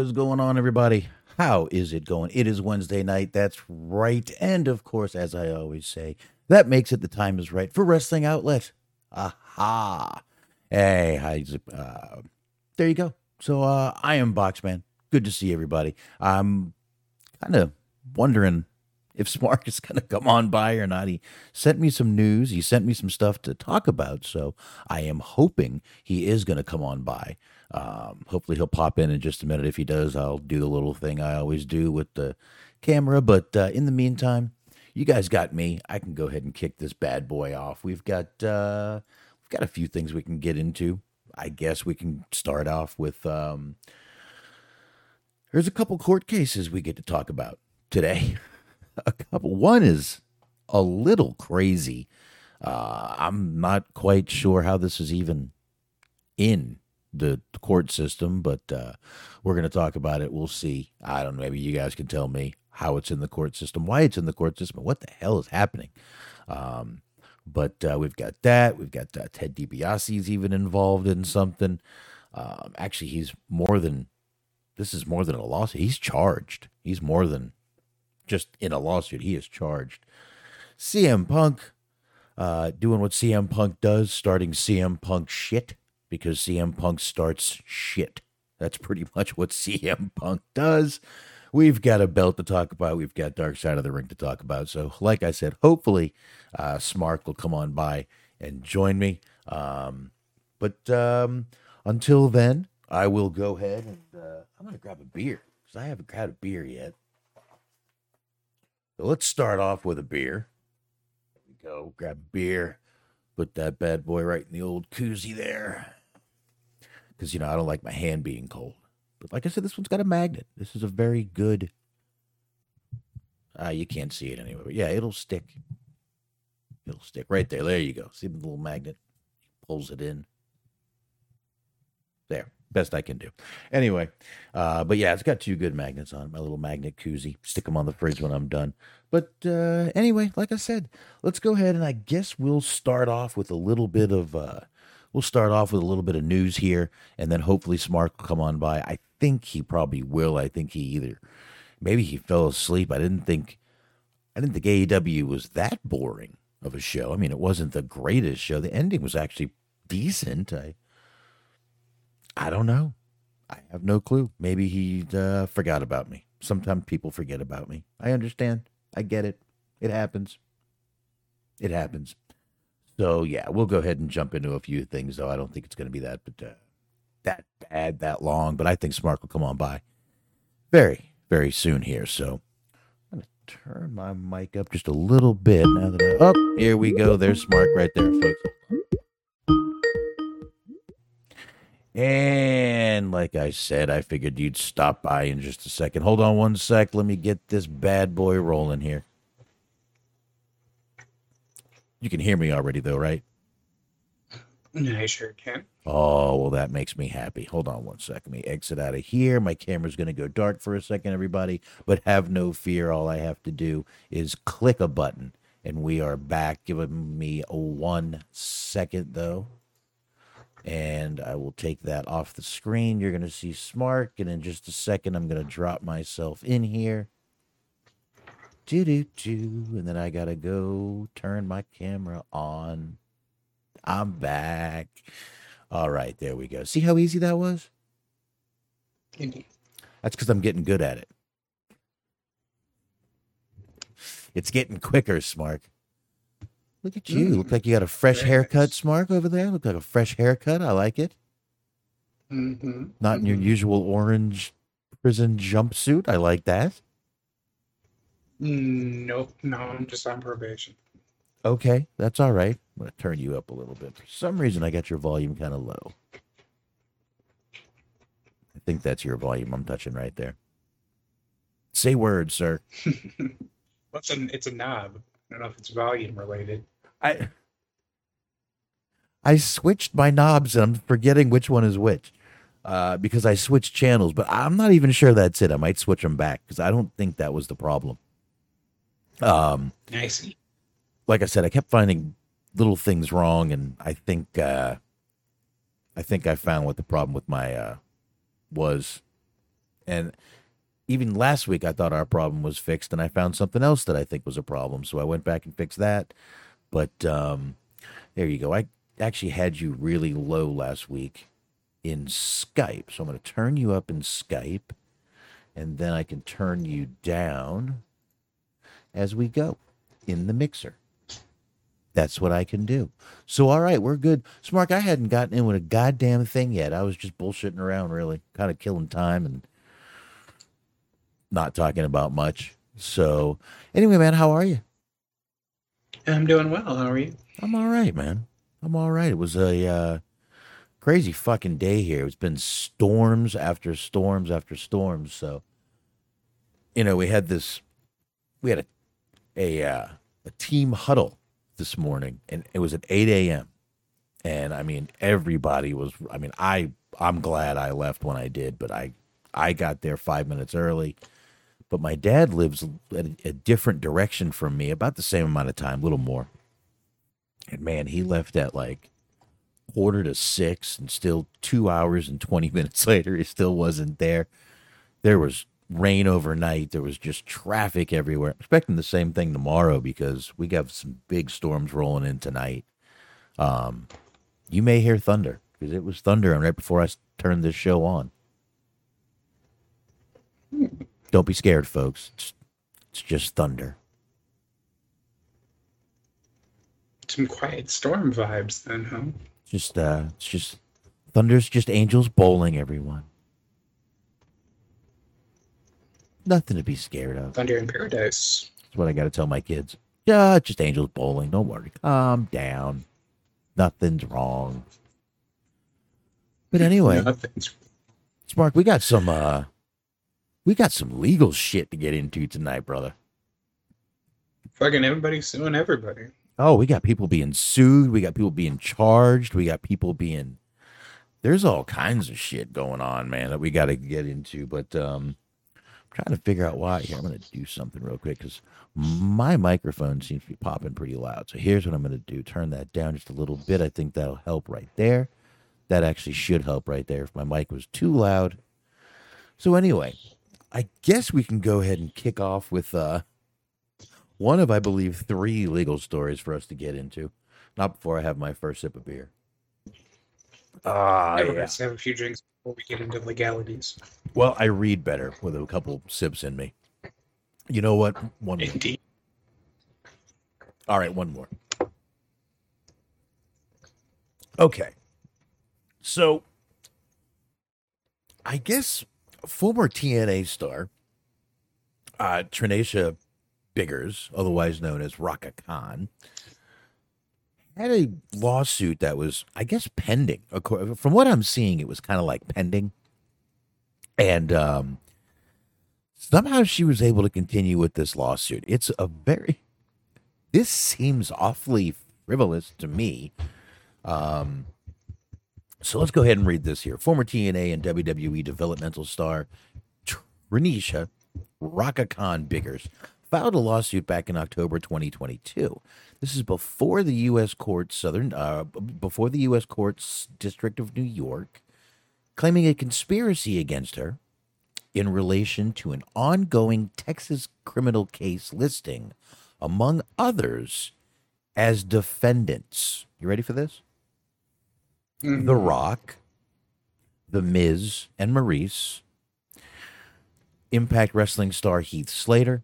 What is going on, everybody? How is it going? It is Wednesday night. That's right. And of course, as I always say, that makes it the time is right for Wrestling Outlet. Aha. Hey, hi. Uh, there you go. So uh, I am Boxman. Good to see everybody. I'm kind of wondering if Smark is going to come on by or not. He sent me some news. He sent me some stuff to talk about. So I am hoping he is going to come on by. Um, hopefully he'll pop in in just a minute. If he does, I'll do the little thing I always do with the camera. But uh, in the meantime, you guys got me. I can go ahead and kick this bad boy off. We've got uh, we've got a few things we can get into. I guess we can start off with. Um, there's a couple court cases we get to talk about today. a couple. One is a little crazy. Uh, I'm not quite sure how this is even in the court system, but uh, we're going to talk about it. We'll see. I don't know. Maybe you guys can tell me how it's in the court system, why it's in the court system, what the hell is happening. Um, but uh, we've got that. We've got uh, Ted DiBiase's even involved in something. Um, actually, he's more than this is more than a lawsuit. He's charged. He's more than just in a lawsuit. He is charged. CM Punk uh, doing what CM Punk does, starting CM Punk shit because CM Punk starts shit. That's pretty much what CM Punk does. We've got a belt to talk about. We've got Dark Side of the Ring to talk about. So, like I said, hopefully, uh, Smark will come on by and join me. Um, but um, until then, I will go ahead and uh, I'm going to grab a beer because I haven't grabbed a beer yet. So let's start off with a beer. Go. Grab a beer. Put that bad boy right in the old koozie there because you know I don't like my hand being cold. But like I said, this one's got a magnet. This is a very good. Uh, you can't see it anyway, but yeah, it'll stick. It'll stick right there. There you go. See the little magnet pulls it in. There, best I can do. Anyway, uh, but yeah, it's got two good magnets on it. My little magnet koozie. Stick them on the fridge when I'm done. But uh, anyway, like I said, let's go ahead and I guess we'll start off with a little bit of. Uh, we'll start off with a little bit of news here, and then hopefully Smark will come on by. I think he probably will. I think he either maybe he fell asleep. I didn't think I didn't think AEW was that boring of a show. I mean, it wasn't the greatest show. The ending was actually decent. I I don't know. I have no clue. Maybe he uh, forgot about me. Sometimes people forget about me. I understand. I get it. It happens. It happens. So yeah, we'll go ahead and jump into a few things, though. I don't think it's going to be that, but uh, that bad, that long. But I think Smark will come on by very, very soon here. So I'm going to turn my mic up just a little bit now that I. Oh, here we go. There's Smark right there, folks. And like I said, I figured you'd stop by in just a second. Hold on one sec. Let me get this bad boy rolling here. You can hear me already, though, right? I sure can. Oh, well, that makes me happy. Hold on one second. Let me exit out of here. My camera's going to go dark for a second, everybody. But have no fear. All I have to do is click a button, and we are back. Give me a one second, though. And I will take that off the screen. You're going to see Smark. And in just a second, I'm going to drop myself in here do do do, and then I gotta go turn my camera on. I'm back. All right, there we go. See how easy that was? Indeed. That's because I'm getting good at it. It's getting quicker, Smark. Look at you. Mm. Look like you got a fresh haircut, nice. Smark, over there. Look like a fresh haircut. I like it. Mm-hmm. Not mm-hmm. in your usual orange prison jumpsuit. I like that. Nope, no, I'm just on probation. Okay, that's all right. I'm going to turn you up a little bit. For some reason, I got your volume kind of low. I think that's your volume I'm touching right there. Say words, sir. What's an? It's a knob. I don't know if it's volume related. I I switched my knobs and I'm forgetting which one is which uh, because I switched channels. But I'm not even sure that's it. I might switch them back because I don't think that was the problem. Um, I see. Like I said, I kept finding little things wrong, and I think uh, I think I found what the problem with my uh, was, And even last week, I thought our problem was fixed, and I found something else that I think was a problem. So I went back and fixed that. But um, there you go. I actually had you really low last week in Skype. So I'm going to turn you up in Skype, and then I can turn you down as we go in the mixer. That's what I can do. So, all right, we're good. Smark, I hadn't gotten in with a goddamn thing yet. I was just bullshitting around, really, kind of killing time and not talking about much. So, anyway, man, how are you? I'm doing well. How are you? I'm all right, man. I'm all right. It was a uh, crazy fucking day here. It's been storms after storms after storms. So, you know, we had this, we had a a uh, a team huddle this morning, and it was at 8 a.m. And I mean, everybody was. I mean, I I'm glad I left when I did, but I I got there five minutes early. But my dad lives a, a different direction from me, about the same amount of time, a little more. And man, he left at like quarter to six, and still two hours and 20 minutes later, he still wasn't there. There was rain overnight. There was just traffic everywhere. I'm expecting the same thing tomorrow because we got some big storms rolling in tonight. Um, you may hear thunder because it was thundering right before I turned this show on. Don't be scared, folks. It's, it's just thunder. Some quiet storm vibes, then, huh? Just uh, it's just thunder's just angels bowling, everyone. Nothing to be scared of. Thunder in paradise. That's what I got to tell my kids. Yeah, it's just angels bowling. Don't worry. Calm down. Nothing's wrong. But anyway, Nothing's. Smark, we got some uh we got some legal shit to get into tonight, brother. Fucking everybody suing everybody. Oh, we got people being sued, we got people being charged, we got people being there's all kinds of shit going on, man, that we got to get into, but um trying to figure out why. Here, I'm going to do something real quick because my microphone seems to be popping pretty loud. So here's what I'm going to do turn that down just a little bit. I think that'll help right there. That actually should help right there if my mic was too loud. So, anyway, I guess we can go ahead and kick off with uh, one of, I believe, three legal stories for us to get into. Not before I have my first sip of beer. Ah, Never yeah. have a few drinks before we get into legalities. Well, I read better with a couple sips in me. You know what? One more. All right, one more. Okay. So, I guess former TNA star, uh, Trinesha Biggers, otherwise known as Raka Khan, had a lawsuit that was, I guess, pending. From what I'm seeing, it was kind of like pending. And um, somehow she was able to continue with this lawsuit. It's a very, this seems awfully frivolous to me. Um, so let's go ahead and read this here. Former TNA and WWE developmental star Renisha Raka Khan Biggers filed a lawsuit back in October 2022. This is before the U.S. Court Southern, uh, before the U.S. Courts District of New York, claiming a conspiracy against her in relation to an ongoing Texas criminal case listing, among others, as defendants. You ready for this? Mhm. The Rock, The Miz, and Maurice, Impact Wrestling star Heath Slater,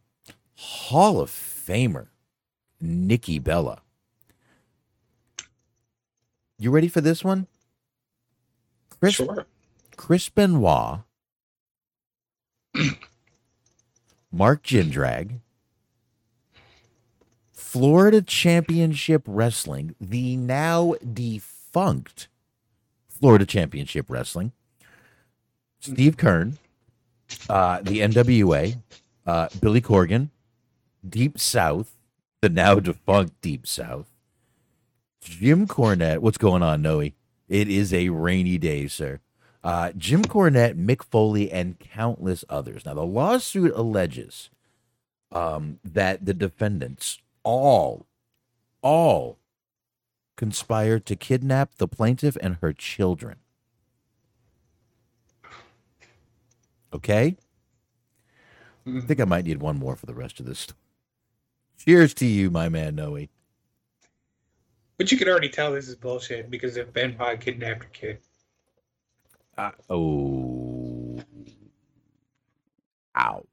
Hall of Famer Nikki Bella. You ready for this one? Chris, Sure. Chris Benoit, Mark Jindrak, Florida Championship Wrestling, the now defunct Florida Championship Wrestling, Steve Keirn, uh, the NWA, uh, Billy Corgan, Deep South, the now defunct Deep South, Jim Cornette. What's going on, Noe? It is a rainy day, sir. Uh, Jim Cornette, Mick Foley, and countless others. Now, the lawsuit alleges um, that the defendants all, all conspired to kidnap the plaintiff and her children. Okay? I think I might need one more for the rest of this. story. Cheers to you, my man Noe. But you can already tell this is bullshit because if Ben Pod kidnapped a kid. Uh, oh. Ow.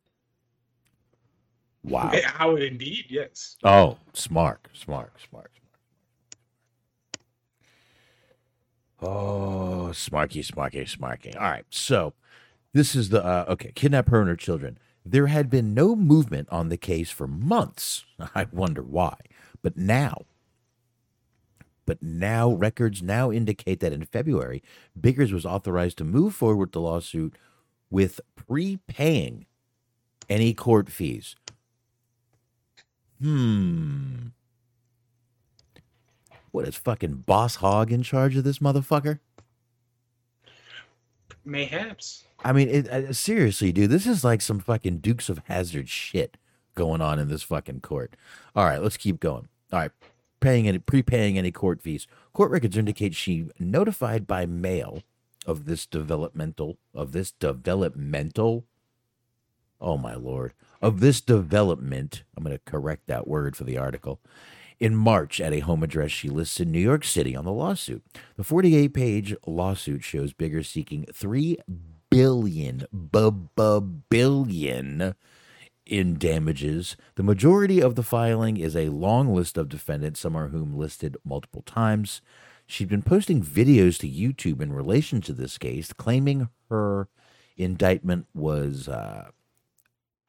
Wow. How indeed, yes. Oh, smart, smart, smart, smart. Oh, smarky, smarky, smarky. All right. So this is the uh, okay. Kidnap her and her children. There had been no movement on the case for months. I wonder why. But now, but now records now indicate that in February, Biggers was authorized to move forward the lawsuit with prepaying any court fees. Hmm. What is fucking Boss Hog in charge of this motherfucker? Mayhaps. I mean, it, uh, seriously, dude, this is like some fucking Dukes of Hazzard shit going on in this fucking court. All right, let's keep going. All right, paying any prepaying any court fees. Court records indicate she notified by mail of this developmental of this developmental. Oh my lord, of this development. I'm going to correct that word for the article. In March, at a home address she lists in New York City on the lawsuit. The 48 page lawsuit shows Bigger seeking 3 billion, billion in damages. The majority of the filing is a long list of defendants, some of whom listed multiple times. She'd been posting videos to YouTube in relation to this case, claiming her indictment was. Uh,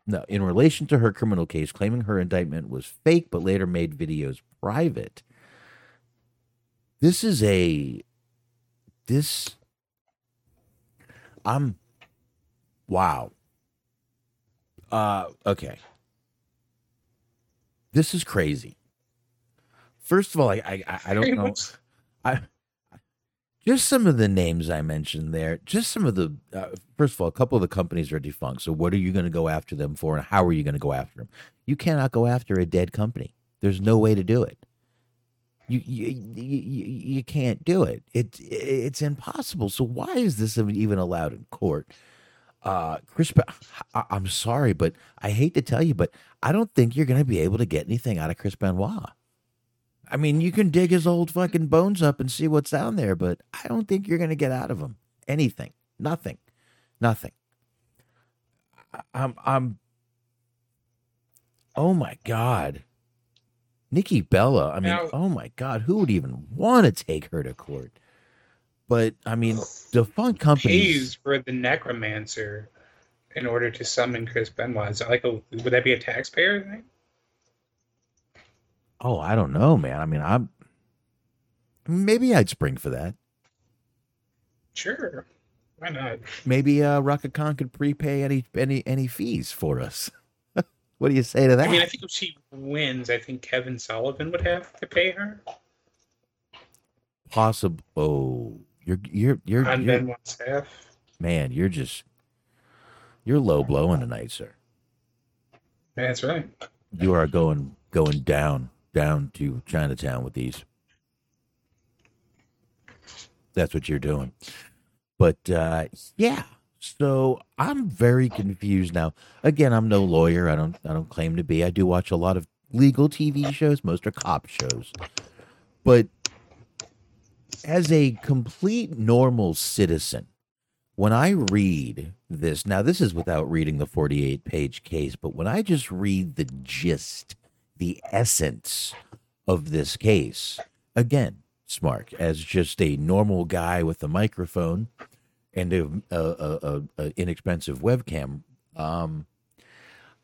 no, in relation to her criminal case, claiming her indictment was fake, but later made videos private. This is a. This. I'm. Wow. Uh, okay. This is crazy. First of all, I I, I don't know. I just some of the names I mentioned there. Just some of the uh, first of all, a couple of the companies are defunct. So what are you going to go after them for, and how are you going to go after them? You cannot go after a dead company. There's no way to do it. You you you, you can't do it. It it's impossible. So why is this even allowed in court? Uh, Chris, I, I'm sorry, but I hate to tell you, but I don't think you're going to be able to get anything out of Chris Benoit. I mean, you can dig his old fucking bones up and see what's down there, but I don't think you're going to get out of him anything. Nothing. Nothing. I'm I'm Oh my god. Nikki Bella, I mean, now, oh my god, who would even want to take her to court? But I mean, defunct companies pays for the necromancer in order to summon Chris Benoit. Is that like a would that be a taxpayer thing? Oh, I don't know, man. I mean, I'm maybe I'd spring for that. Sure. Why not? Maybe uh Khan could prepay any any any fees for us. what do you say to that? I mean, I think if she wins, I think Kevin Sullivan would have to pay her. Possible. Oh, you're you're you're, on you're Benoit's staff. Man, you're just you're low blowing tonight, sir. That's right. You are going going down down to Chinatown with these. That's what you're doing. But uh, yeah, so I'm very confused now. Again, I'm no lawyer. I don't I don't claim to be. I do watch a lot of legal TV shows. Most are cop shows. But as a complete normal citizen, when I read this, now this is without reading the 48 page case, but when I just read the gist the essence of this case. Again, Smark, as just a normal guy with a microphone and a, a, a, a inexpensive webcam, um,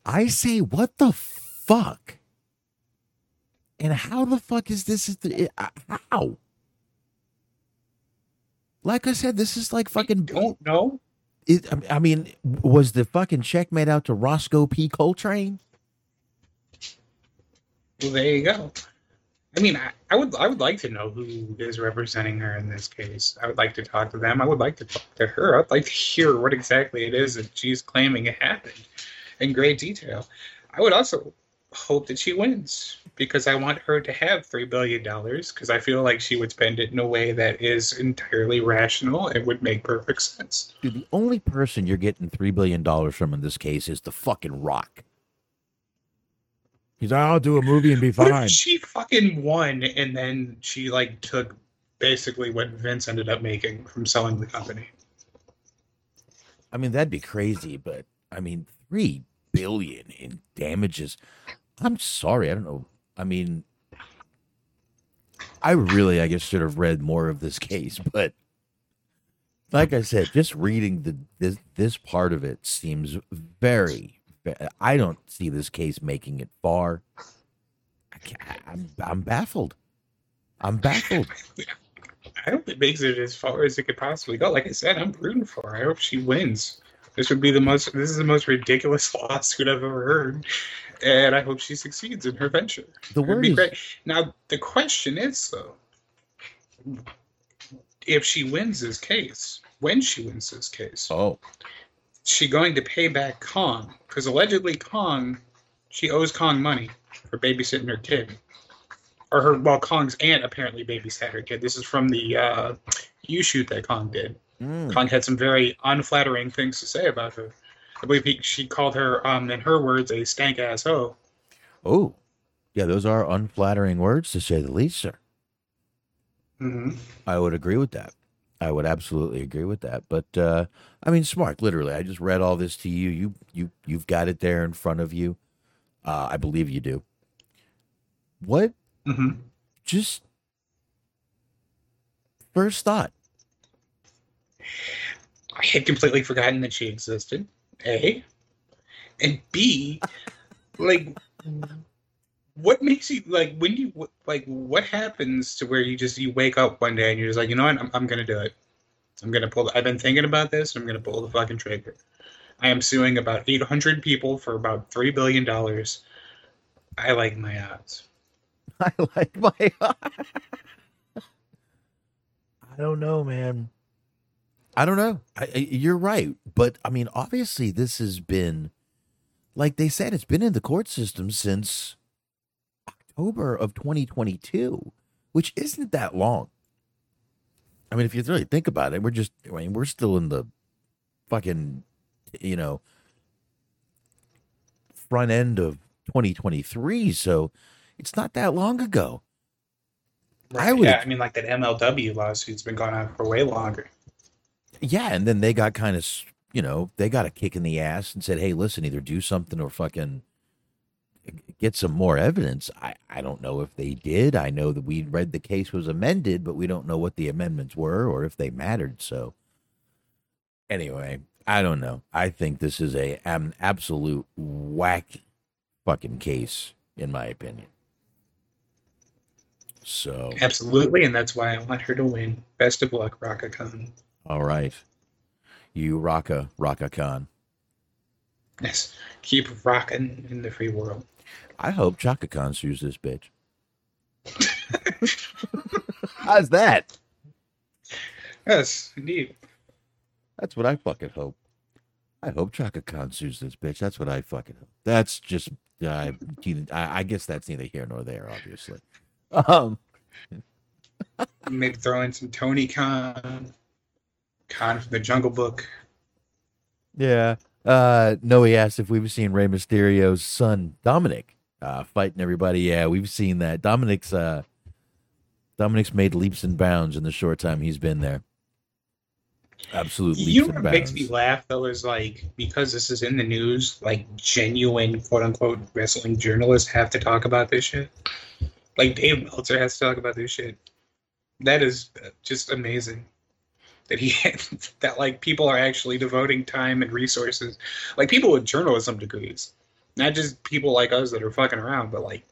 I say, what the fuck? And how the fuck is this? How? Like I said, this is like fucking. don't know. It, I mean, was the fucking check made out to Roscoe P. Coltrane? Well, there you go. I mean, I, I, would I would like to know who is representing her in this case. I would like to talk to them. I would like to talk to her. I'd like to hear what exactly it is that she's claiming it happened in great detail. I would also hope that she wins because I want her to have three billion dollars because I feel like she would spend it in a way that is entirely rational and would make perfect sense. Dude, the only person you're getting three billion dollars from in this case is the fucking Rock. He's like, I'll do a movie and be fine. she fucking won and then she like took basically what Vince ended up making from selling the company? I mean, that'd be crazy, but I mean, three billion in damages. I'm sorry, I don't know. I mean, I really, I guess, should have read more of this case, but like I said, just reading the this this part of it seems very. I don't see this case making it far. I can't, I'm I'm baffled. I'm baffled. I hope it makes it as far as it could possibly go. Like I said, I'm rooting for her. I hope she wins. This would be the most. This is the most ridiculous lawsuit I've ever heard, and I hope she succeeds in her venture. The word be is great. Now the question is though, if she wins this case, when she wins this case, oh she going to pay back Kong? Because allegedly Kong, she owes Kong money for babysitting her kid, or her. Well, Kong's aunt apparently babysat her kid. This is from the uh, U shoot that Kong did. mm, Kong had some very unflattering things to say about her. I believe he, she called her, um, in her words, a stank ass hoe. oh, yeah. Those are unflattering words to say the least, sir. Mm-hmm. I would agree with that. I would absolutely agree with that. But uh, I mean, smart. Literally, I just read all this to you. You you you've got it there in front of you. Uh, I believe you do. What? Mm-hmm. Just first thought. I had completely forgotten that she existed. A, and B, like, what makes you like when you like what happens to where you just you wake up one day and you're just like, you know what, I'm, I'm gonna do it. I'm gonna pull. The, I've been thinking about this. I'm gonna pull the fucking trigger. I am suing about 800 people for about three billion dollars. I like my odds. I like my. Odds i don't know, man. I don't know. I, I, you're right, but I mean, obviously, this has been, like they said, it's been in the court system since October of 2022, which isn't that long. I mean, if you really think about it, we're just, I mean, we're still in the fucking, you know, front end of 2023, so it's not that long ago. I would- Yeah, I mean, like that MLW lawsuit's been going on for way longer. Yeah, and then they got kind of, you know, they got a kick in the ass and said, "Hey, listen, either do something or fucking get some more evidence." I I don't know if they did. I know that we read the case was amended, but we don't know what the amendments were or if they mattered. So anyway, I don't know. I think this is a an absolute whack fucking case in my opinion. So, Absolutely, and that's why I want her to win. Best of luck, Raka Khan. all right. You Raka Raka Khan. Yes, keep rocking in the free world. I hope Chaka Khan sues this bitch. How's that? Yes, indeed. That's what I fucking hope. I hope Chaka Khan sues this bitch. That's what I fucking hope. That's just, uh, I, I guess that's neither here nor there, obviously. Um, Maybe throw in some Tony Khan, Khan from the Jungle Book. yeah. Uh, Noe asked if we've seen Rey Mysterio's son Dominic uh, fighting everybody. Yeah, we've seen that. Dominic's uh, Dominic's made leaps and bounds in the short time he's been there. Absolutely. You know what makes me laugh though is like because this is in the news, like genuine quote unquote wrestling journalists have to talk about this shit. Like Dave Meltzer has to talk about this shit. That is just amazing. That he that like people are actually devoting time and resources, like people with journalism degrees, not just people like us that are fucking around, but like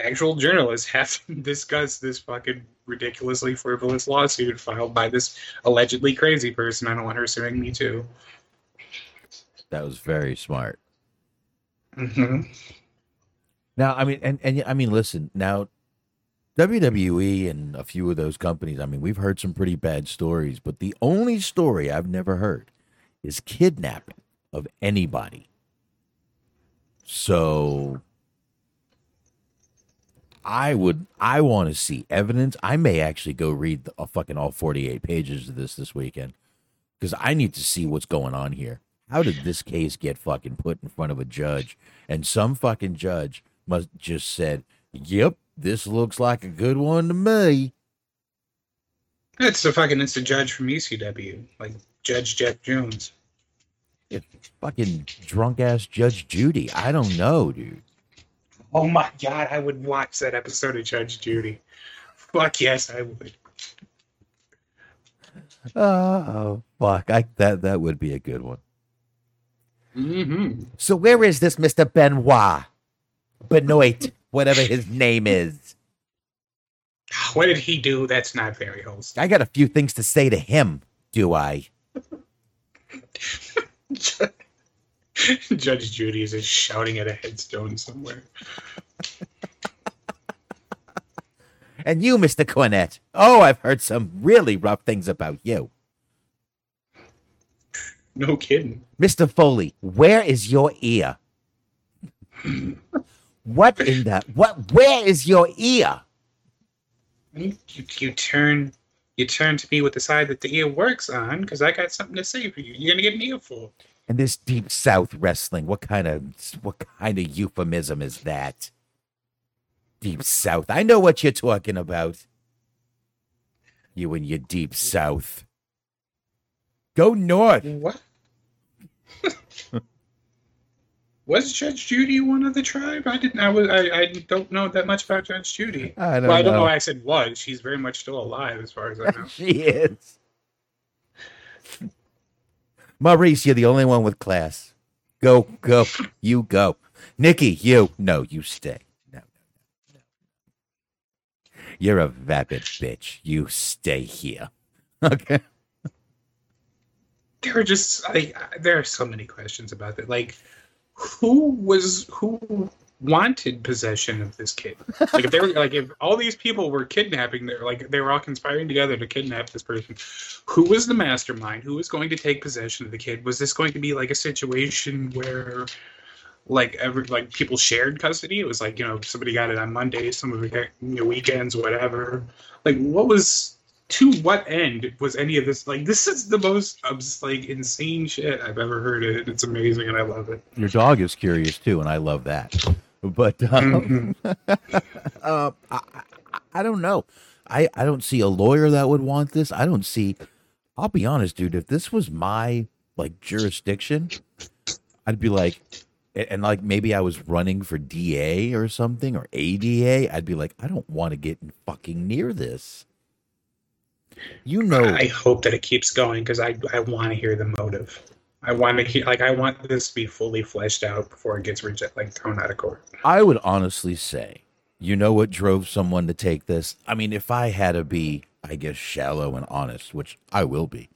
actual journalists have to discuss this fucking ridiculously frivolous lawsuit filed by this allegedly crazy person. I don't want her suing me too. That was very smart. hmm Now, I mean, and and I mean, listen. Now, WWE and a few of those companies. I mean, we've heard some pretty bad stories, but the only story I've never heard is kidnapping of anybody. So, I would. I want to see evidence. I may actually go read the, uh, fucking all forty-eight pages of this this weekend because I need to see what's going on here. How did this case get fucking put in front of a judge? And some fucking judge must just said, "Yep, this looks like a good one to me." It's the fucking it's the judge from ECW, like Judge Jeff Jones. Fucking drunk ass Judge Judy. I don't know, dude. Oh my god, I would watch that episode of Judge Judy. Fuck yes, I would. Oh fuck! I that that would be a good one. Mm-hmm. So where is this Mister Benoit? Benoit, whatever his name is. What did he do? That's not very wholesome. I got a few things to say to him. Do I? Judge Judy is just shouting at a headstone somewhere. And you, Mister Cornette. Oh, I've heard some really rough things about you, No kidding. Mister Foley. Where is your ear? What in the what? Where is your ear? You, you turn you turn to me with the side that the ear works on because I got something to say for you. You're gonna get an earful. And this deep south wrestling, what kind of what kind of euphemism is that? Deep south. I know what you're talking about. You and your deep south. Go north. What? was Judge Judy one of the tribe? I didn't. I was. I, I don't know that much about Judge Judy. I don't Well, I don't know. know. why I said was. She's very much still alive, as far as I know. she is. Maurice, you're the only one with class. Go, go, you go. Nikki, you. No, you stay. No, no, no. You're a vapid bitch. You stay here. Okay. there are just like there are so many questions about that. Like, who was who wanted possession of this kid? Like, if they were like if all these people were kidnapping, they're like they were all conspiring together to kidnap this person. Who was the mastermind? Who was going to take possession of the kid? Was this going to be like a situation where? Like every like people shared custody. It was like you know somebody got it on Mondays, some of it got, you know, weekends, whatever. Like what was to what end was any of this like this is the most obs- like insane shit i've ever heard it it's amazing and i love it Your dog is curious too, and I love that. But um, uh, I, I, don't know. I, I don't see a lawyer that would want this. I don't see. I'll be honest, dude. If this was my like jurisdiction, I'd be like, and and, like maybe I was running for DA or something or ADA. I'd be like, I don't want to get fucking near this. You know, i hope that it keeps going because i i want to hear the motive i want to hear like i want this to be fully fleshed out before it gets rejected like thrown out of court I would honestly say, you know what drove someone to take this? I mean, if I had to be, I guess, shallow and honest, which I will be,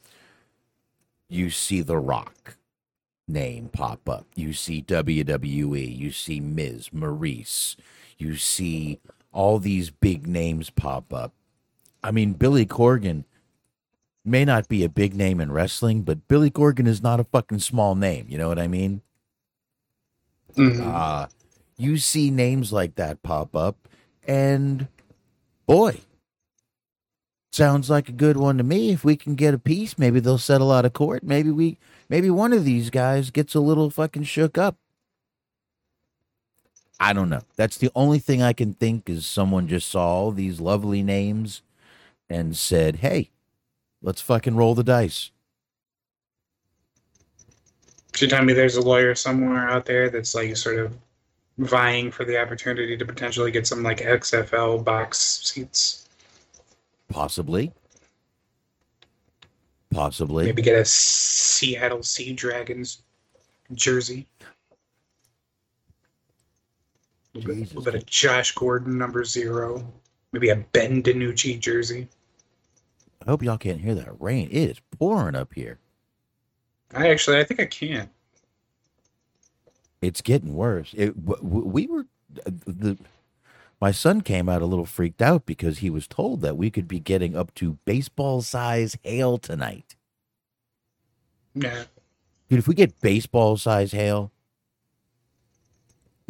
you see The Rock name pop up. You see WWE. You see Miz, Maurice. You see all these big names pop up. I mean, Billy Corgan may not be a big name in wrestling, but Billy Corgan is not a fucking small name. You know what I mean? uh, you see names like that pop up, and boy, sounds like a good one to me. If we can get a piece, maybe they'll settle out of court. Maybe we, maybe one of these guys gets a little fucking shook up. I don't know. That's the only thing I can think is someone just saw all these lovely names and said, "Hey, let's fucking roll the dice." you tell me there's a lawyer somewhere out there that's like sort of vying for the opportunity to potentially get some like xfl box seats Possibly. Possibly. maybe get a seattle sea dragons jersey A little bit, Jesus. little bit of Josh Gordon, number zero. Maybe a Ben DiNucci jersey. I hope y'all can't hear that rain. It is pouring up here. I actually, I think I can. It's getting worse. It, we were uh, the my son came out a little freaked out because he was told that we could be getting up to baseball size hail tonight. Yeah. Dude, if we get baseball size hail,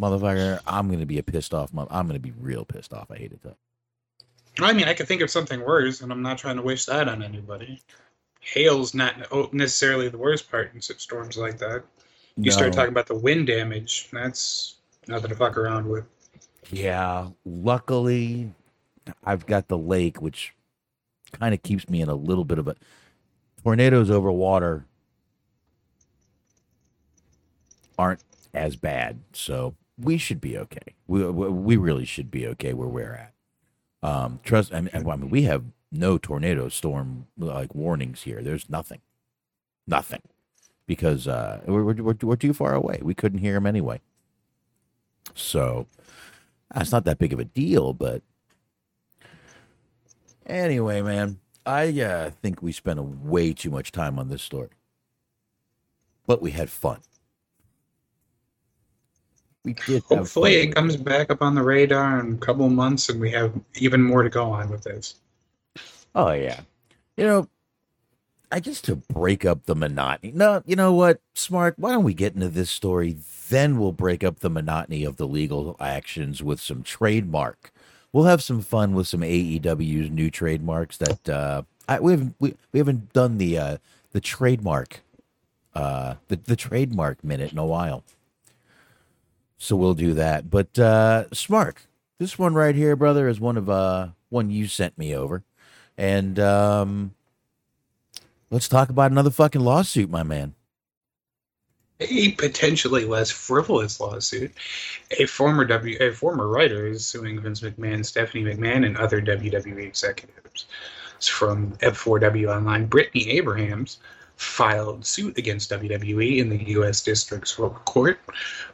motherfucker, I'm gonna be a pissed off. mo- I'm gonna be real pissed off. I hate it though. I mean, I could think of something worse, and I'm not trying to wish that on anybody. Hail's not necessarily the worst part in storms like that. You start talking about the wind damage. That's nothing to fuck around with. Yeah, luckily, I've got the lake, which kind of keeps me in a little bit of a tornadoes over water aren't as bad, so we should be okay. We we we really should be okay where we're at. Um, trust. I mean, I mean, we have no tornado storm like warnings here. There's nothing, nothing, because uh, we're, we're we're too far away. We couldn't hear them anyway. So that's not that big of a deal, but anyway, man, I uh, think we spent a way too much time on this story, but we had fun. We did. Hopefully, it comes back up on the radar in a couple of months, and we have even more to go on with this. Oh yeah. You know, I guess to break up the monotony. No, you know what, Smark? Why don't we get into this story? Then we'll break up the monotony of the legal actions with some trademark. We'll have some fun with some AEW's new trademarks that uh I, we haven't we, we haven't done the uh the trademark uh the, the trademark minute in a while. So we'll do that. But uh Smark, this one right here, brother, is one of uh one you sent me over. And um, let's talk about another fucking lawsuit, my man. A potentially less frivolous lawsuit. A former W, a former writer is suing Vince McMahon, Stephanie McMahon, and other WWE executives. It's from F4W Online. Brittany Abrahams filed suit against WWE in the U.S. District Court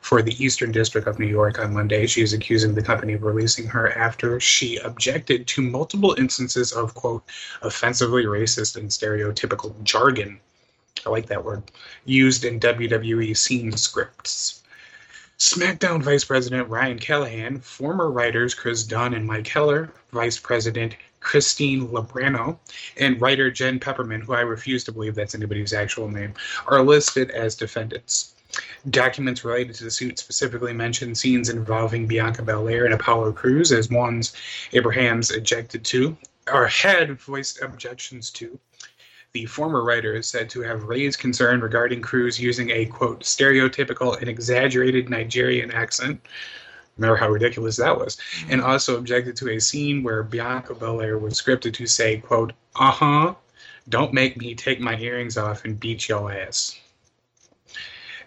for the Eastern District of New York on Monday. She is accusing the company of releasing her after she objected to multiple instances of quote offensively racist and stereotypical jargon. I like that word used in WWE scene scripts. SmackDown Vice President Ryan Callahan, former writers Chris Dunn and Mike Heller, Vice President Christine Lubrano, and writer Jen Pepperman, who I refuse to believe that's anybody's actual name, are listed as defendants. Documents related to the suit specifically mention scenes involving Bianca Belair and Apollo Crews as ones Abrahams objected to, or had voiced objections to. The former writer is said to have raised concern regarding Crews using a quote stereotypical and exaggerated Nigerian accent. Remember how ridiculous that was, and also objected to a scene where Bianca Belair was scripted to say quote uh huh, don't make me take my earrings off and beat your ass.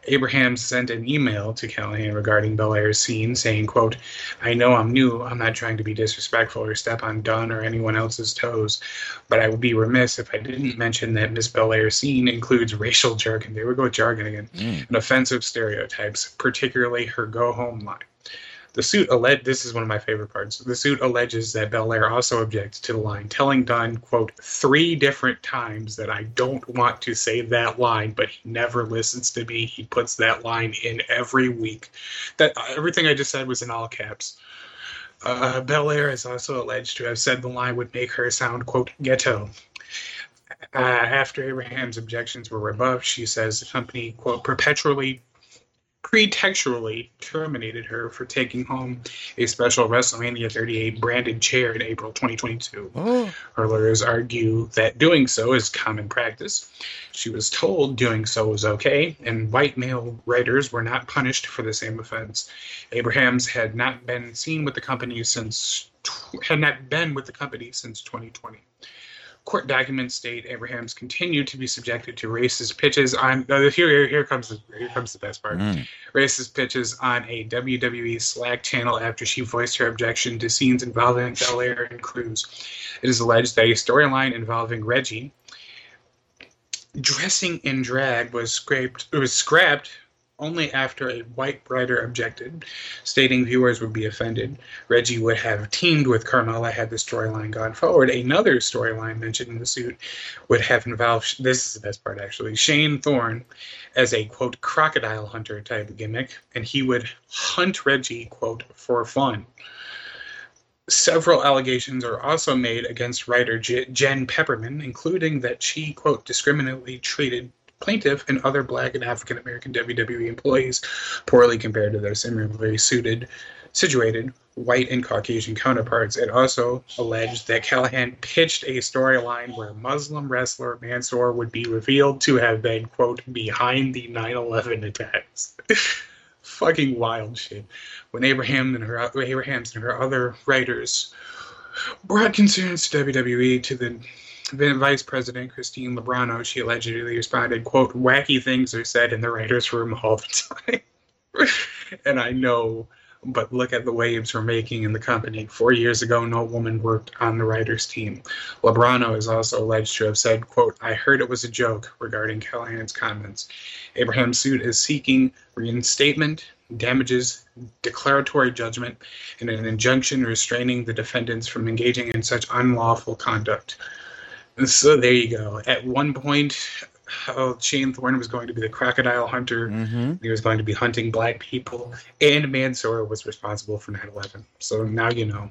Abraham sent an email to Callahan regarding Belair's scene, saying, quote, I know I'm new. I'm not trying to be disrespectful or step on Dunn or anyone else's toes, but I would be remiss if I didn't mention that Miss Belair's scene includes racial jargon. There we go, jargon again, Mm. and offensive stereotypes, particularly her go home line. The suit alleged, this is one of my favorite parts. The suit alleges that Belair also objects to the line, telling Dunn, quote, three different times that I don't want to say that line, but he never listens to me. He puts that line in every week. That everything I just said was in all caps. Uh, Belair is also alleged to have said the line would make her sound, quote, ghetto. Uh, after Abraham's objections were rebuffed, she says the company, quote, perpetually pretextually terminated her for taking home a special WrestleMania 38 branded chair in April 2022. Oh. Her lawyers argue that doing so is common practice. She was told doing so was okay, and white male writers were not punished for the same offense. Abrahams had not been seen with the company since had not been with the company since 2020. Court documents state Abrahams continued to be subjected to racist pitches on. Uh, here, here, comes the here comes the best part Mm. racist pitches on a WWE Slack channel after she voiced her objection to scenes involving Belair and Crews. It is alleged that a storyline involving Reggie dressing in drag was scraped was scrapped only after a white writer objected, stating viewers would be offended. Reggie would have teamed with Carmella had the storyline gone forward. Another storyline mentioned in the suit would have involved this is the best part actually Shane Thorne as a quote crocodile hunter type gimmick, and he would hunt Reggie quote for fun. Several allegations are also made against writer Jen Pepperman, including that she quote discriminately treated plaintiff and other black and African American WWE employees poorly compared to their similarly suited, situated white and Caucasian counterparts. It also alleged that Callahan pitched a storyline where Muslim wrestler Mansoor would be revealed to have been, quote, behind the 9 11 attacks. Fucking wild shit. When Abraham and her Abrahams and her other writers brought concerns to WWE to the Vice President Christine Lubrano, she allegedly responded, quote, wacky things are said in the writer's room all the time. and I know but look at the waves we're making in the company. Four years ago, no woman worked on the writers' team. Lubrano is also alleged to have said, quote, I heard it was a joke regarding Callihan's comments. Abraham's suit is seeking reinstatement, damages, declaratory judgment, and an injunction restraining the defendants from engaging in such unlawful conduct. So there you go. At one point, oh, Shane Thorne was going to be the crocodile hunter. Mm-hmm. He was going to be hunting black people, and Mansoor was responsible for 9 11. So now you know.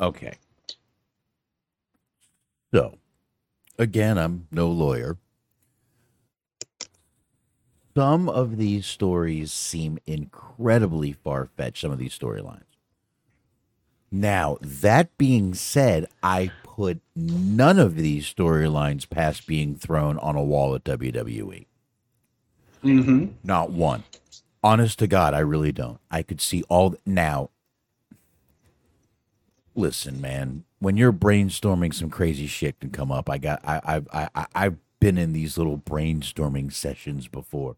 Okay. So, again, I'm no lawyer. Some of these stories seem incredibly far fetched, some of these storylines. Now, that being said, I put none of these storylines past being thrown on a wall at WWE. Mm-hmm. Not one. Honest to God, I really don't. I could see all now. Listen, man, when you're brainstorming, some crazy shit can come up. I got, I, I, I, I've been in these little brainstorming sessions before.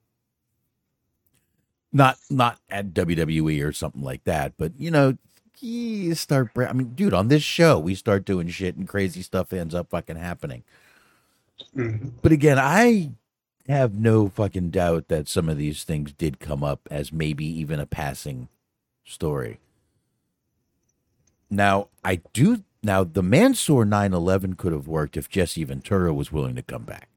Not, not at WWE or something like that, but you know, you start. I mean, dude, on this show, we start doing shit and crazy stuff ends up fucking happening. Mm-hmm. But again, I have no fucking doubt that some of these things did come up as maybe even a passing story. Now, I do. Now, the Mansoor 9 11 could have worked if Jesse Ventura was willing to come back.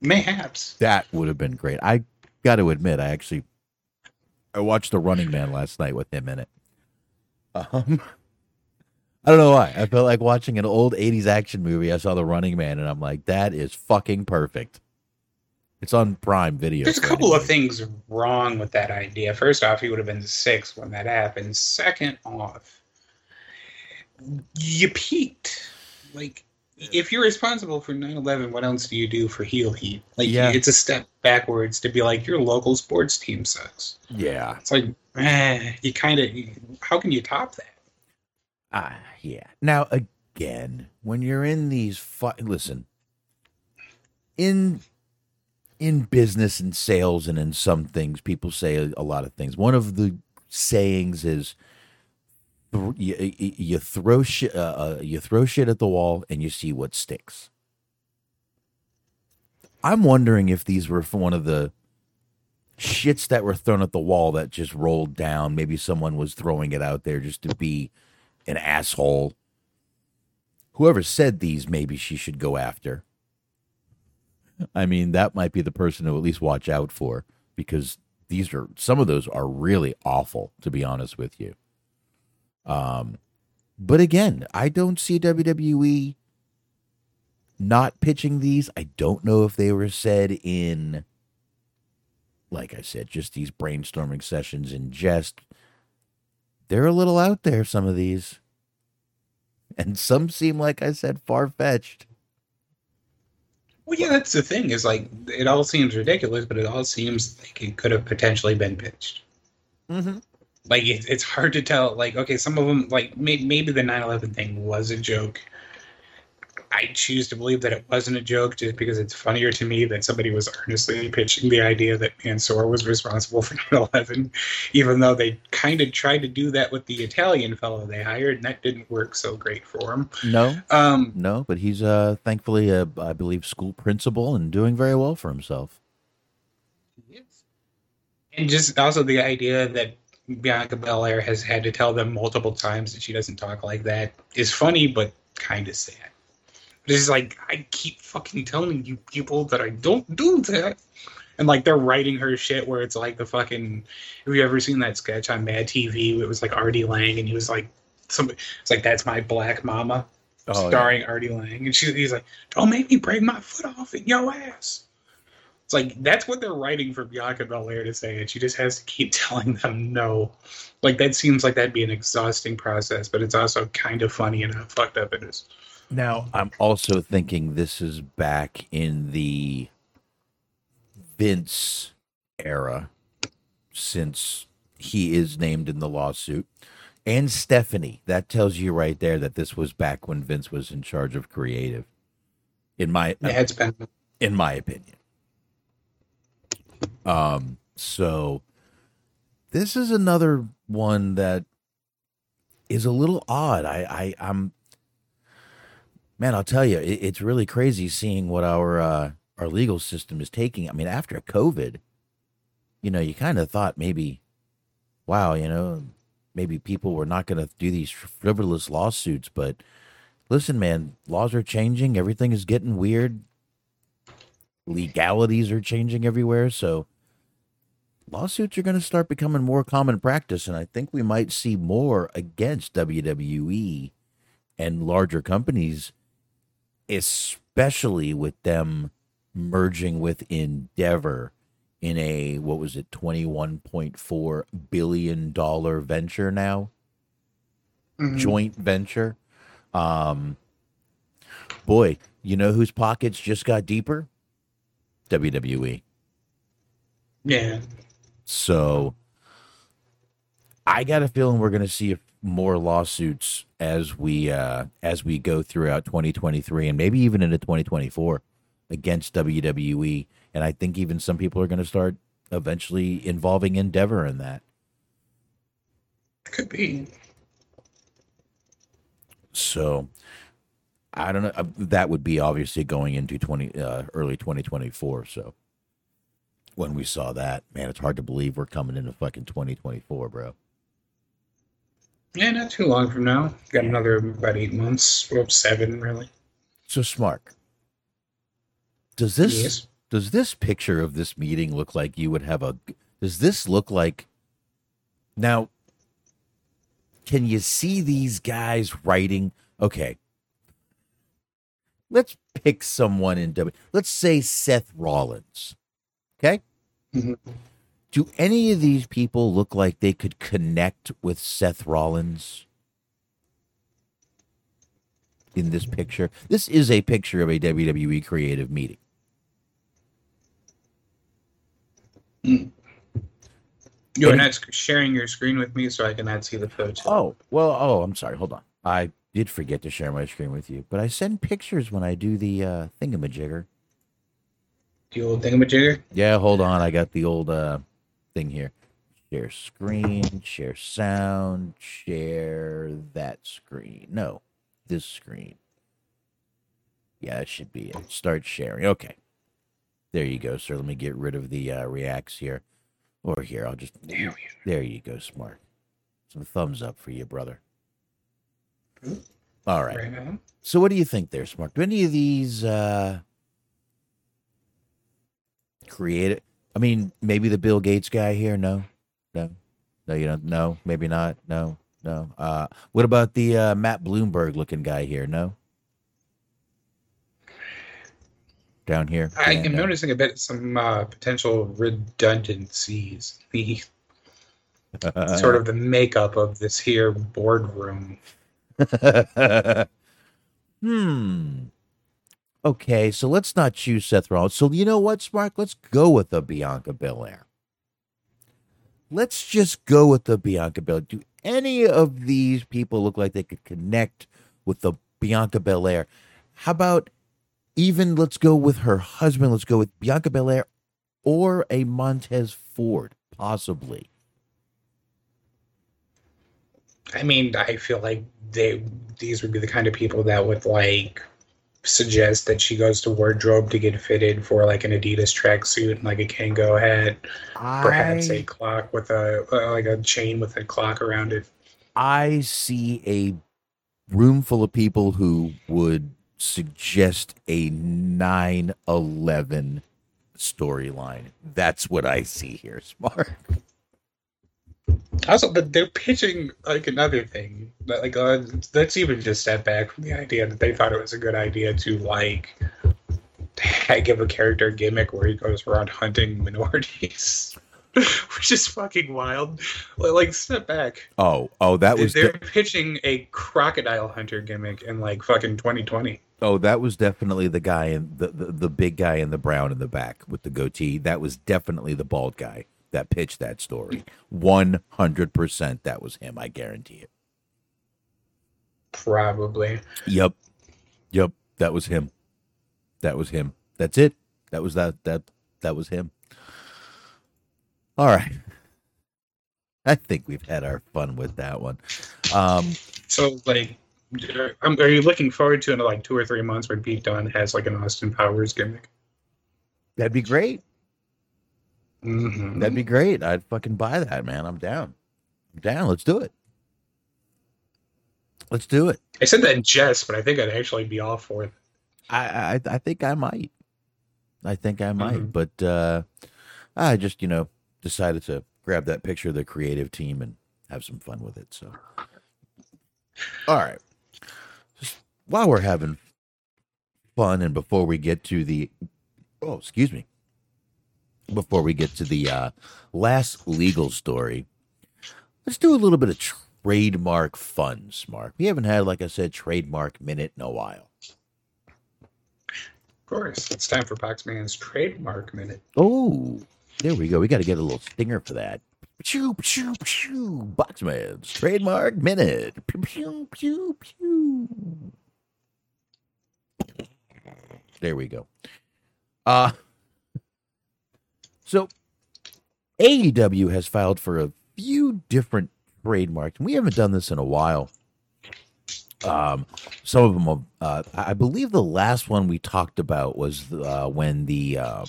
Mayhaps. That would have been great. I got to admit, I actually I watched The Running Man last night with him in it. Um, I don't know why. I felt like watching an old 80s action movie. I saw The Running Man and I'm like, that is fucking perfect. It's on Prime Video. There's a couple of things wrong with that idea. First off, he would have been six when that happened. Second off, you peaked. Like, if you're responsible for 9-11, what else do you do for heel heat? Like, Yeah. it's a step backwards to be like, your local sports team sucks. Yeah. It's like, eh, you kind of, how can you top that? Ah, yeah. Now again, when you're in these fu- listen, in in business and sales and in some things, people say a, a lot of things. One of the sayings is th- you, you throw shit uh, uh, you throw shit at the wall and you see what sticks. I'm wondering if these were one of the shits that were thrown at the wall that just rolled down. Maybe someone was throwing it out there just to be an asshole. Whoever said these, maybe she should go after. I mean, that might be the person to at least watch out for because these are some of those are really awful, to be honest with you. Um, but again, I don't see WWE not pitching these. I don't know if they were said in, like I said, just these brainstorming sessions in jest they're a little out there, some of these. And some seem, like I said, far fetched. Well, yeah, that's the thing. Is like it all seems ridiculous, but it all seems like it could have potentially been pitched. Mm-hmm. Like it, it's hard to tell. Like okay, some of them, like may, maybe the 9/11 thing was a joke. I choose to believe that it wasn't a joke, just because it's funnier to me that somebody was earnestly pitching the idea that Mansoor was responsible for 9/11, even though they kind of tried to do that with the Italian fellow they hired, and that didn't work so great for him. No, Um, no, but he's uh thankfully a I believe school principal and doing very well for himself. And just also the idea that Bianca Belair has had to tell them multiple times that she doesn't talk like that is funny, but kind of sad. It's like I keep fucking telling you people that I don't do that, and like they're writing her shit where it's like the fucking. Have you ever seen that sketch on Mad TV? It was like Artie Lange, and he was like, somebody. It's like that's my black mama. Oh, yeah. starring Artie Lange, and she, he's like, "Don't make me break my foot off in your ass." It's like that's what they're writing for Bianca Belair to say, and she just has to keep telling them no. Like that seems like that'd be an exhausting process, but it's also kind of funny and how fucked up it is. Now, I'm also thinking this is back in the Vince era, since he is named in the lawsuit, and Stephanie. That tells you right there that this was back when Vince was in charge of creative. In my Yeah, it's been in my opinion. Um, so this is another one that is a little odd. I, I I'm man, I'll tell you, it, it's really crazy seeing what our uh, our legal system is taking. I mean, after COVID, you know, you kind of thought maybe, wow, you know, maybe people were not going to do these frivolous lawsuits, but listen, man, laws are changing. Everything is getting weird legalities are changing everywhere. So lawsuits are going to start becoming more common practice. And I think we might see more against WWE and larger companies, especially with them merging with Endeavor in a, what was it, $21.4 billion venture now? Mhm. Joint venture. Um, boy, you know whose pockets just got deeper? WWE. yeah. So I got a feeling we're going to see more lawsuits as we uh, as we go throughout 2023 and maybe even into 2024 against WWE. And I think even some people are going to start eventually involving Endeavor in that. Could be. So I don't know. Uh, That would be obviously going into 20 uh, early 2024. So when we saw that, man, it's hard to believe we're coming into fucking 2024, bro. Yeah, not too long from now. Got another about eight months. Well, seven, really. So Smark. Does this Yes. does this picture of this meeting look like you would have a does this look like now can you see these guys writing okay let's pick someone in W let's say Seth Rollins okay Mhm. do any of these people look like they could connect with Seth Rollins in this picture this is a picture of a WWE creative meeting You're Any- not sharing your screen with me, so I cannot see the photo. Oh, well, oh, I'm sorry. Hold on. I did forget to share my screen with you, but I send pictures when I do the uh, thingamajigger. The old thingamajigger. Yeah, hold on. I got the old uh, thing here. Share screen, share sound, share that screen. No, this screen. Yeah, it should be it. Start sharing. Okay. There you go, sir. Let me get rid of the uh, reacts here. Or here, I'll just. There. There you go, Smark. Some thumbs up for you, brother. All right. So what do you think there, Smark? Do any of these uh create I mean, maybe the Bill Gates guy here? No. No. No, you don't no, maybe not. No. No. Uh what about the uh Matt Bloomberg looking guy here? No. Down here. I am no. noticing a bit some uh, potential redundancies. The sort of the makeup of this here boardroom. hmm. Okay, so let's not choose Seth Rollins. So you know what, Smark? Let's go with the Bianca Belair. Let's just go with the Bianca Belair. Do any of these people look like they could connect with the Bianca Belair? How about even let's go with her husband? Let's go with Bianca Belair or a Montez Ford, possibly. I mean, I feel like they these would be the kind of people that would like suggest that she goes to wardrobe to get fitted for like an Adidas tracksuit and like a Kangol hat, perhaps a clock with a uh, like a chain with a clock around it. I see a room full of people who would suggest a 9 11 storyline. That's what I see here, Smark. Also, but they're pitching like another thing. That, Like, uh, let's even just step back from the idea that they thought it was a good idea to like give a character a gimmick where he goes around hunting minorities, which is fucking wild. Like, like, step back. Oh, oh, that was they're de- pitching a crocodile hunter gimmick in like fucking 2020. oh, that was definitely the guy in the, the the big guy in the brown in the back with the goatee. That was definitely the bald guy that pitched that story. One hundred percent, that was him. I guarantee it. Probably. Yep, yep, that was him. That was him. That's it. That was that that that was him. All right. I think we've had our fun with that one. Um, So, like, are, um, are you looking forward to in like two or three months when Pete Dunne has like an Austin Powers gimmick? that'd be great. Mm-hmm. That'd be great. I'd fucking buy that, man. I'm down. I'm down. Let's do it. Let's do it. I said that in jest, but I think I'd actually be all for it. I I, I think I might. I think I might. Mhm. But uh, I just you know decided to grab that picture of the creative team and have some fun with it. So, all right. Just while we're having fun, and before we get to the oh, excuse me, before we get to the uh, last legal story, let's do a little bit of trademark fun, Mark. We haven't had, like I said, trademark minute in a while. Of course, it's time for Boxman's trademark minute. Oh, there we go. We got to get a little stinger for that. Pew, pew, pew. Boxman's trademark minute. Pew, pew, pew, pew. There we go. Uh, so AEW has filed for a few different trademarks. We haven't done this in a while. Um, some of them, are, uh, I believe the last one we talked about was uh, when the uh,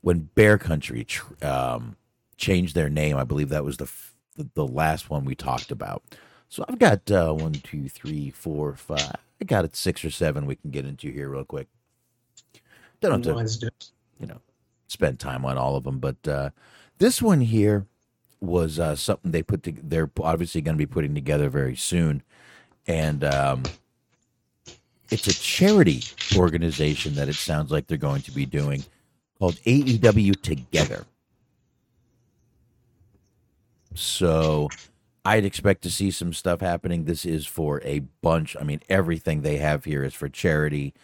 when Bear Country tr- um, changed their name. I believe that was the f- the, last one we talked about. So I've got uh, one, two, three, four, five. I got it six or seven. We can get into here real quick. Don't have to you know spend time on all of them but uh this one here was uh something they put to, they're obviously going to be putting together very soon and um it's a charity organization that it sounds like they're going to be doing called AEW Together so I'd expect to see some stuff happening. This is for a bunch. I mean, everything they have here is for charity,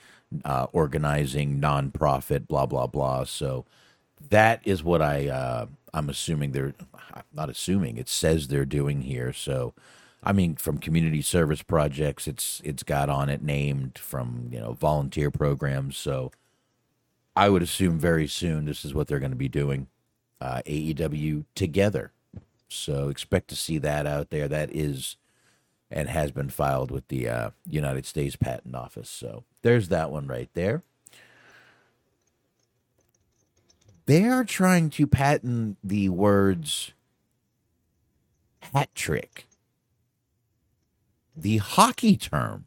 uh, organizing, nonprofit, blah blah blah. So that is what I uh, I'm assuming they're not assuming. It says they're doing here. So I mean, from community service projects, it's it's got on it named from you know volunteer programs. So I would assume very soon this is what they're going to be doing. Uh, AEW together. So expect to see that out there. That is and has been filed with the uh, United States Patent Office. So there's that one right there. They are trying to patent the words hat trick, the hockey term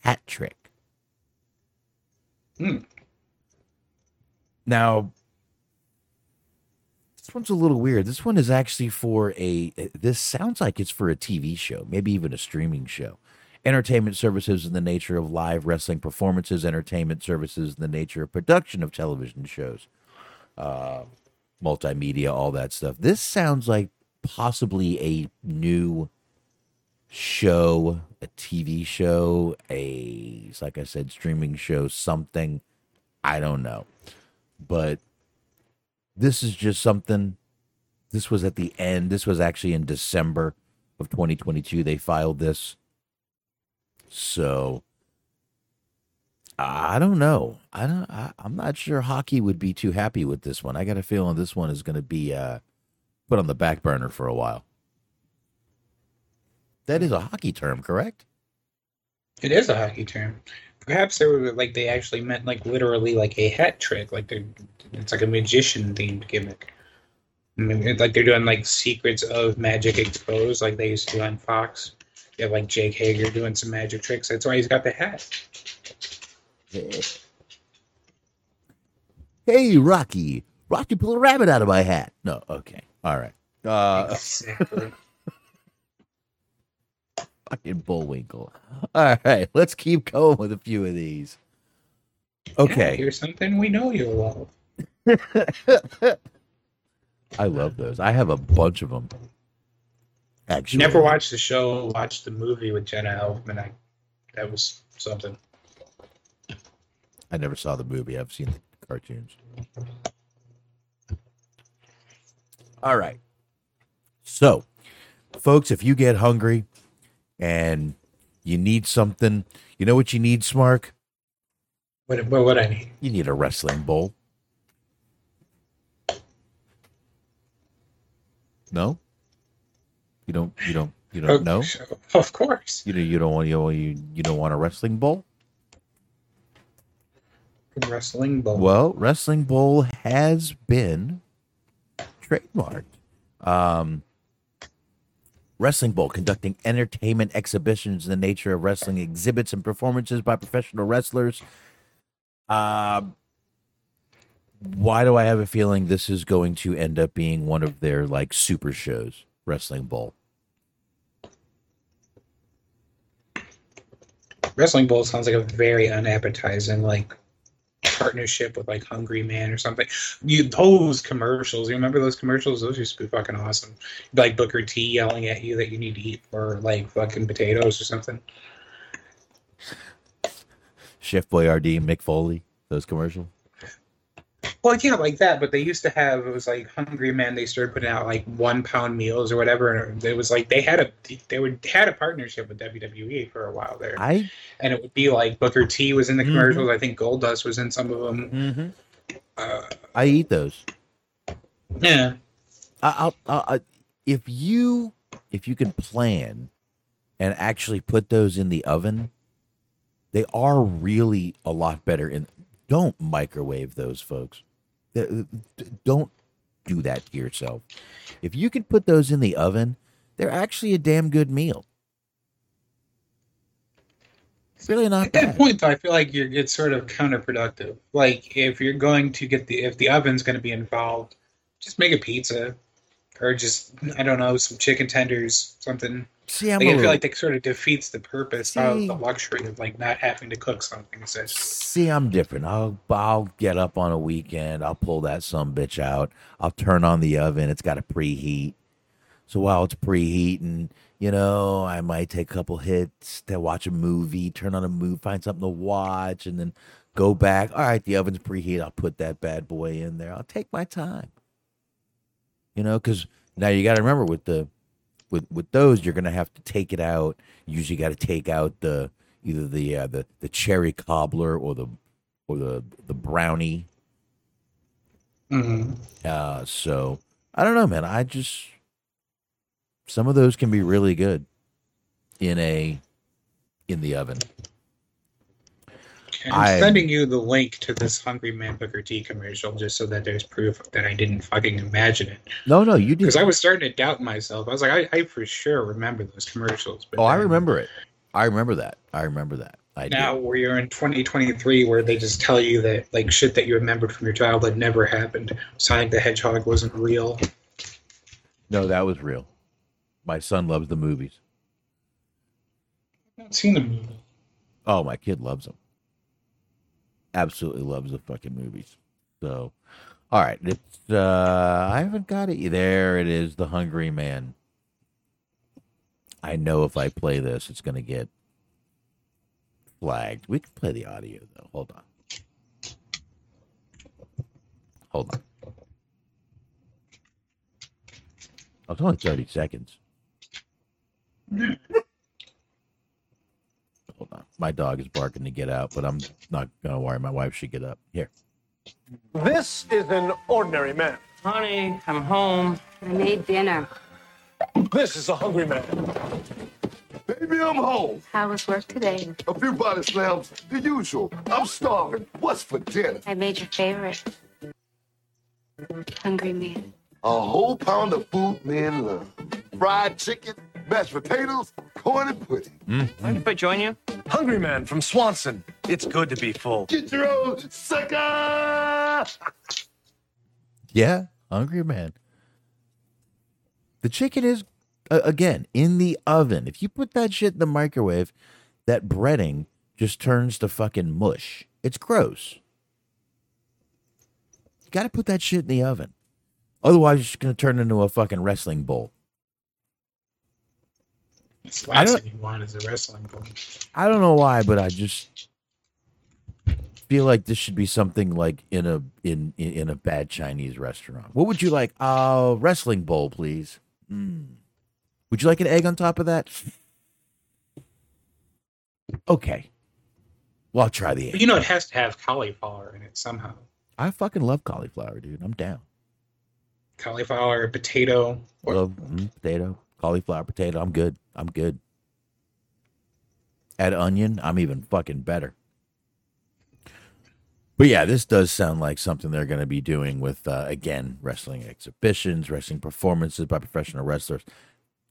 hat trick. Hmm. Now, this one's a little weird. This one is actually for a. This sounds like it's for a TV show, maybe even a streaming show. Entertainment services in the nature of live wrestling performances, entertainment services in the nature of production of television shows, uh, multimedia, all that stuff. This sounds like possibly a new show, a TV show, a, like I said, streaming show, something. I don't know. But this is just something. This was at the end. This was actually in December of 2022. They filed this. So I don't know. I don't. I, I'm not sure hockey would be too happy with this one. I got a feeling this one is going to be uh, put on the back burner for a while. That is a hockey term, correct? It is a hockey term. Perhaps they were like they actually meant like literally like a hat trick, like they're it's like a magician themed gimmick. I mean, it's like they're doing like secrets of magic exposed, like they used to do on Fox. You have like Jake Hager doing some magic tricks. That's why he's got the hat. Hey, Rocky. Rocky, pull a rabbit out of my hat. No, okay. All right. Uh, exactly. fucking Bullwinkle. All right, let's keep going with a few of these. Yeah, Okay. here's something we know you'll love. I love those. I have a bunch of them. Actually, Never watched the show. Watched the movie with Jenna Elfman. I, that was something. I never saw the movie. I've seen the cartoons. All right. So, folks, if you get hungry and you need something, you know what you need, Smark? What what what I need? You need a wrestling bowl. No? You don't you don't you don't know? Of course. You you don't want you you, you don't want a wrestling bowl? Wrestling bowl. Well, Wrestling Bowl has been trademarked. Um, Wrestling Bowl conducting entertainment exhibitions in the nature of wrestling exhibits and performances by professional wrestlers. Um, why do I have a feeling this is going to end up being one of their like super shows? Wrestling Bowl. Wrestling bowl sounds like a very unappetizing like partnership with like Hungry Man or something. You those commercials. You remember those commercials? Those used to be fucking awesome. Like Booker T yelling at you that you need to eat or like fucking potatoes or something. Chef Boyardee, Mick Foley, those commercials. Well, yeah, like that. But they used to have it was like Hungry Man. They started putting out like one pound meals or whatever, and it was like they had a they would had a partnership with WWE for a while there, I and it would be like Booker T was in the Mhm. commercials. I think Goldust was in some of them. mm-hmm. Uh, I eat those. yeah, I- I'll, I'll, if you if you can plan and actually put those in the oven, they are really a lot better. And don't microwave those, folks. Don't do that to yourself. If you can put those in the oven, they're actually a damn good meal. It's really not At that point, though, I feel like you're it's sort of counterproductive. Like if you're going to get the if the oven's going to be involved, just make a pizza, or just I don't know some chicken tenders, something. See, I'm Like, a I feel like that sort of defeats the purpose See- of the luxury of like not having to cook something. So See, I'm different. I'll I'll get up on a weekend. I'll pull that some bitch out. I'll turn on the oven. It's got to preheat. So while it's preheating, you know, I might take a couple hits to watch a movie, turn on a movie, find something to watch, and then go back. All right, the oven's preheat. I'll put that bad boy in there. I'll take my time. You know, because now you got to remember with the with with those, you're gonna have to take it out. You usually got to take out the either the uh, the the cherry cobbler or the or the the brownie. Mhm. Uh, so I don't know, man. I just some of those can be really good in a in the oven. And I- I'm sending you the link to this Hungry Man Booker T commercial just so that there's proof that I didn't fucking imagine it. No, no, you did. Because. I was starting to doubt myself. I was like, I, I for sure remember those commercials. Oh, I remember it. I remember that. I remember that. I Now do. we're in 2023 where they just tell you that like shit that you remembered from your childhood never happened. Sonic the Hedgehog wasn't real. No, that was real. My son loves the movies. I've not seen the movie. Oh, my kid loves them. Absolutely loves the fucking movies. So, all right, it's uh I haven't got it. There it is, the Hungry Man. I know if I play this, it's gonna get flagged. We can play the audio though. Hold on. Hold on. Oh, it's only thirty seconds. Hold on. My dog is barking to get out, but I'm not gonna worry. My wife should get up. Here. This is an ordinary man. Honey, I'm home. I made dinner. This is a hungry man. Baby, I'm home. How was work today? A few body slams, the usual. I'm starving. What's for dinner? I made your favorite. Hungry man. A whole pound of food men love. Fried chicken, mashed potatoes, corn and pudding. Mind if I join you? Hungry man from Swanson. It's good to be full. Get your own sucker! Yeah, hungry man. The chicken is uh, again in the oven. If you put that shit in the microwave, that breading just turns to fucking mush. It's gross. You got to put that shit in the oven. Otherwise, it's going to turn into a fucking wrestling bowl. It's the I last don't- thing you want is a wrestling. I don't know why, but I just feel like this should be something like in a in in, in a bad Chinese restaurant. What would you like? Uh, wrestling bowl, please. Mm. Would you like an egg on top of that? Okay. Well, I'll try the But egg. you know, it has to have cauliflower in it somehow. I fucking love cauliflower, dude. I'm down. Cauliflower, potato, or Love mm, potato, cauliflower, potato. I'm good. I'm good. Add onion. I'm even fucking better. But yeah, this does sound like something they're going to be doing with uh, again wrestling exhibitions, wrestling performances by professional wrestlers.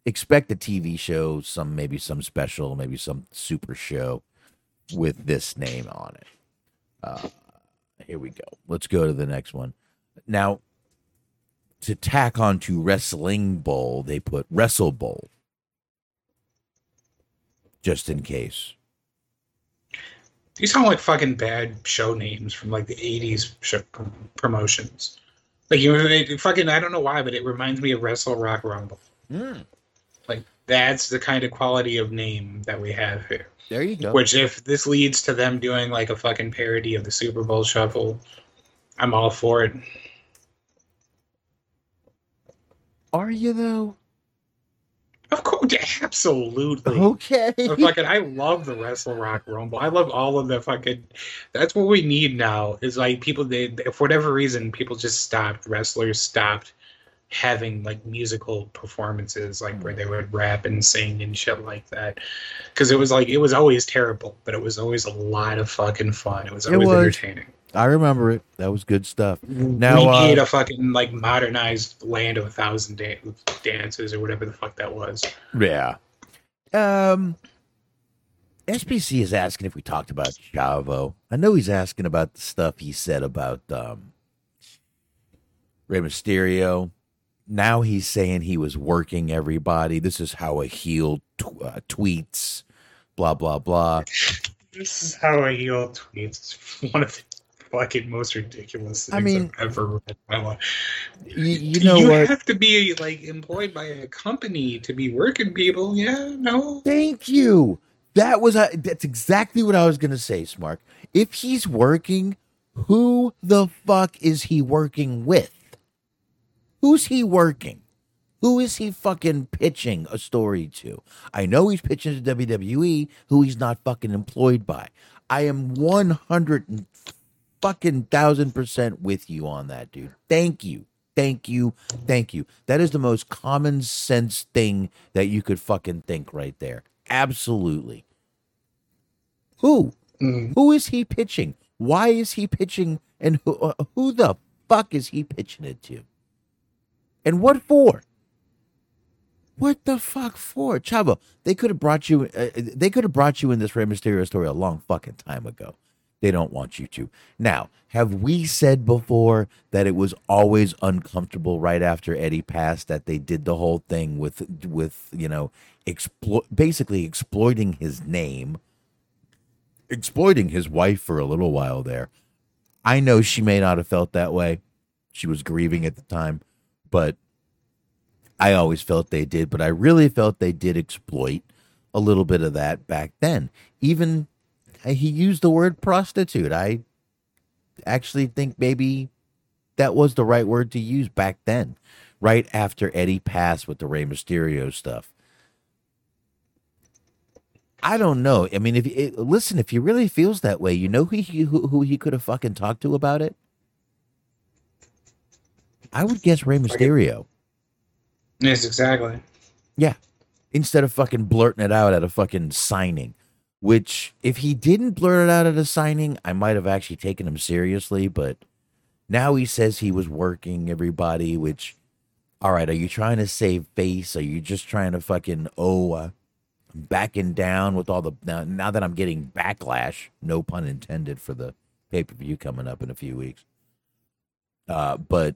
Expect a TV show, some maybe some special, maybe some super show with this name on it. Uh, here we go. Let's go to the next one. Now, to tack onto Wrestling Bowl, they put Wrestle Bowl. Just in case. these sound like fucking bad show names from like the '80s show promotions. Like you it, fucking I don't know why, but it reminds me of Wrestle Rock Rumble. Hmm. Like that's the kind of quality of name that we have here. There you go. Which, if this leads to them doing like a fucking parody of the Super Bowl Shuffle, I'm all for it. Are you though? Of course, absolutely. Okay. But fucking, I love the Wrestle Rock Rumble. I love all of the fucking. That's what we need now. Is like people. They, for whatever reason, people just stopped. Wrestlers stopped having like musical performances, like where they would rap and sing and shit like that. Because it was like it was always terrible, but it was always a lot of fucking fun. It was It always was. entertaining. I remember it. That was good stuff. Now, we uh, need a fucking like modernized land of a thousand da- dances or whatever the fuck that was. Yeah. Um SBC is asking if we talked about Chavo. I know he's asking about the stuff he said about um Rey Mysterio. Now he's saying he was working everybody. This is how a heel tw- uh, tweets. Blah blah blah. This is how a heel tweets. One of the fucking most ridiculous things I mean- I've ever read in my life. You, you know you what? have to be like employed by a company to be working people. Yeah, no. Thank you. That was uh, that's exactly what I was gonna say, Smark. If he's working, who the fuck is he working with? Who's he working? Who is he fucking pitching a story to? I know he's pitching to WWE, who he's not fucking employed by. I am one hundred and fucking thousand percent with you on that, dude. Thank you. Thank you. Thank you. That is the most common sense thing that you could fucking think right there. Absolutely. Who? Mm. Who is he pitching? Why is he pitching? And who, uh, who the fuck is he pitching it to? And what for? What the fuck for, Chavo? They could have brought you. Uh, they could have brought you in this Rey Mysterio story a long fucking time ago. They don't want you to. Now, have we said before that it was always uncomfortable right after Eddie passed that they did the whole thing with with you know explo- basically exploiting his name, exploiting his wife for a little while there. I know she may not have felt that way. She was grieving at the time, but I always felt they did, but I really felt they did exploit a little bit of that back then. Even he used the word prostitute. I actually think maybe that was the right word to use back then, right after Eddie passed with the Rey Mysterio stuff. I don't know. I mean, if it, listen, if he really feels that way, you know who he who, who he could have fucking talked to about it. I would guess Rey Mysterio. Yes, exactly. Yeah. Instead of fucking blurting it out at a fucking signing. Which, if he didn't blurt it out at a signing, I might have actually taken him seriously. But now he says he was working everybody, which, all right, are you trying to save face? Are you just trying to fucking, oh, uh, backing down with all the. Now, now that I'm getting backlash, no pun intended, for the pay per view coming up in a few weeks. Uh, but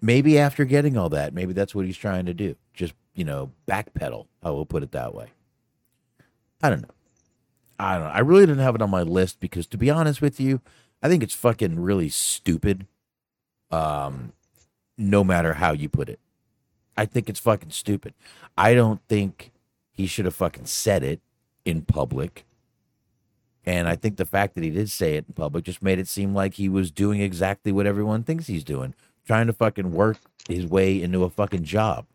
maybe after getting all that, maybe that's what he's trying to do. Just, you know, backpedal. I will put it that way. I don't know. I don't know. I really didn't have it on my list because to be honest with you, I think it's fucking really stupid. Um no matter how you put it. I think it's fucking stupid. I don't think he should have fucking said it in public. And I think the fact that he did say it in public just made it seem like he was doing exactly what everyone thinks he's doing, trying to fucking work his way into a fucking job.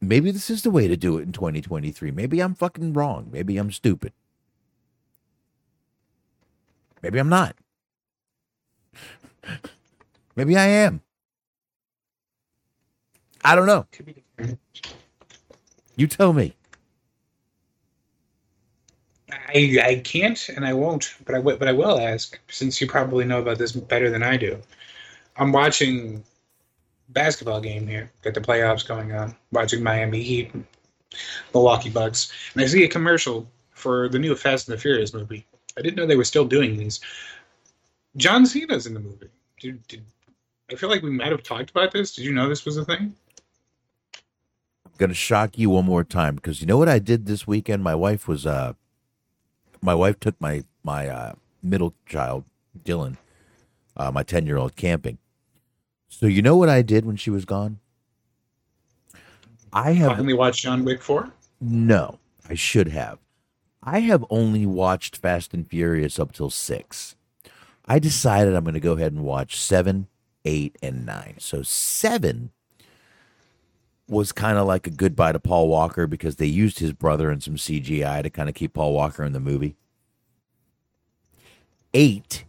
Maybe this is the way to do it in 2023. Maybe I'm fucking wrong. Maybe I'm stupid. Maybe I'm not. Maybe I am. I don't know. You tell me. I I can't and I won't, but I but I will ask since you probably know about this better than I do. I'm watching basketball game here. Got the playoffs going on. Watching Miami Heat, Milwaukee Bucks, and I see a commercial for the new Fast and the Furious movie. I didn't know they were still doing these. John Cena's in the movie. Did, did I feel like we might have talked about this? Did you know this was a thing? I'm gonna shock you one more time because you know what I did this weekend. My wife was uh, my wife took my my uh, middle child Dylan, uh, my ten year old camping. So you know what I did when she was gone? I have Finally watched John Wick four. no, I should have. I have only watched Fast and Furious up till six. I decided I'm going to go ahead and watch seven, eight, and nine. So seven was kind of like a goodbye to Paul Walker because they used his brother and some CGI to kind of keep Paul Walker in the movie. Eight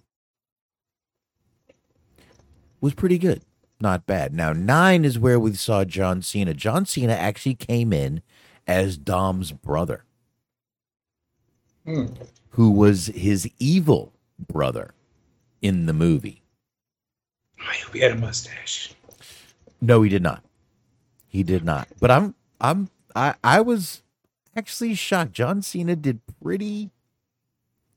was pretty good. Not bad. Now, nine is where we saw John Cena. John Cena actually came in as Dom's brother, Hmm. who was his evil brother in the movie. I hope he had a mustache. No, he did not. He did not. But I'm I'm I I was actually shocked. John Cena did pretty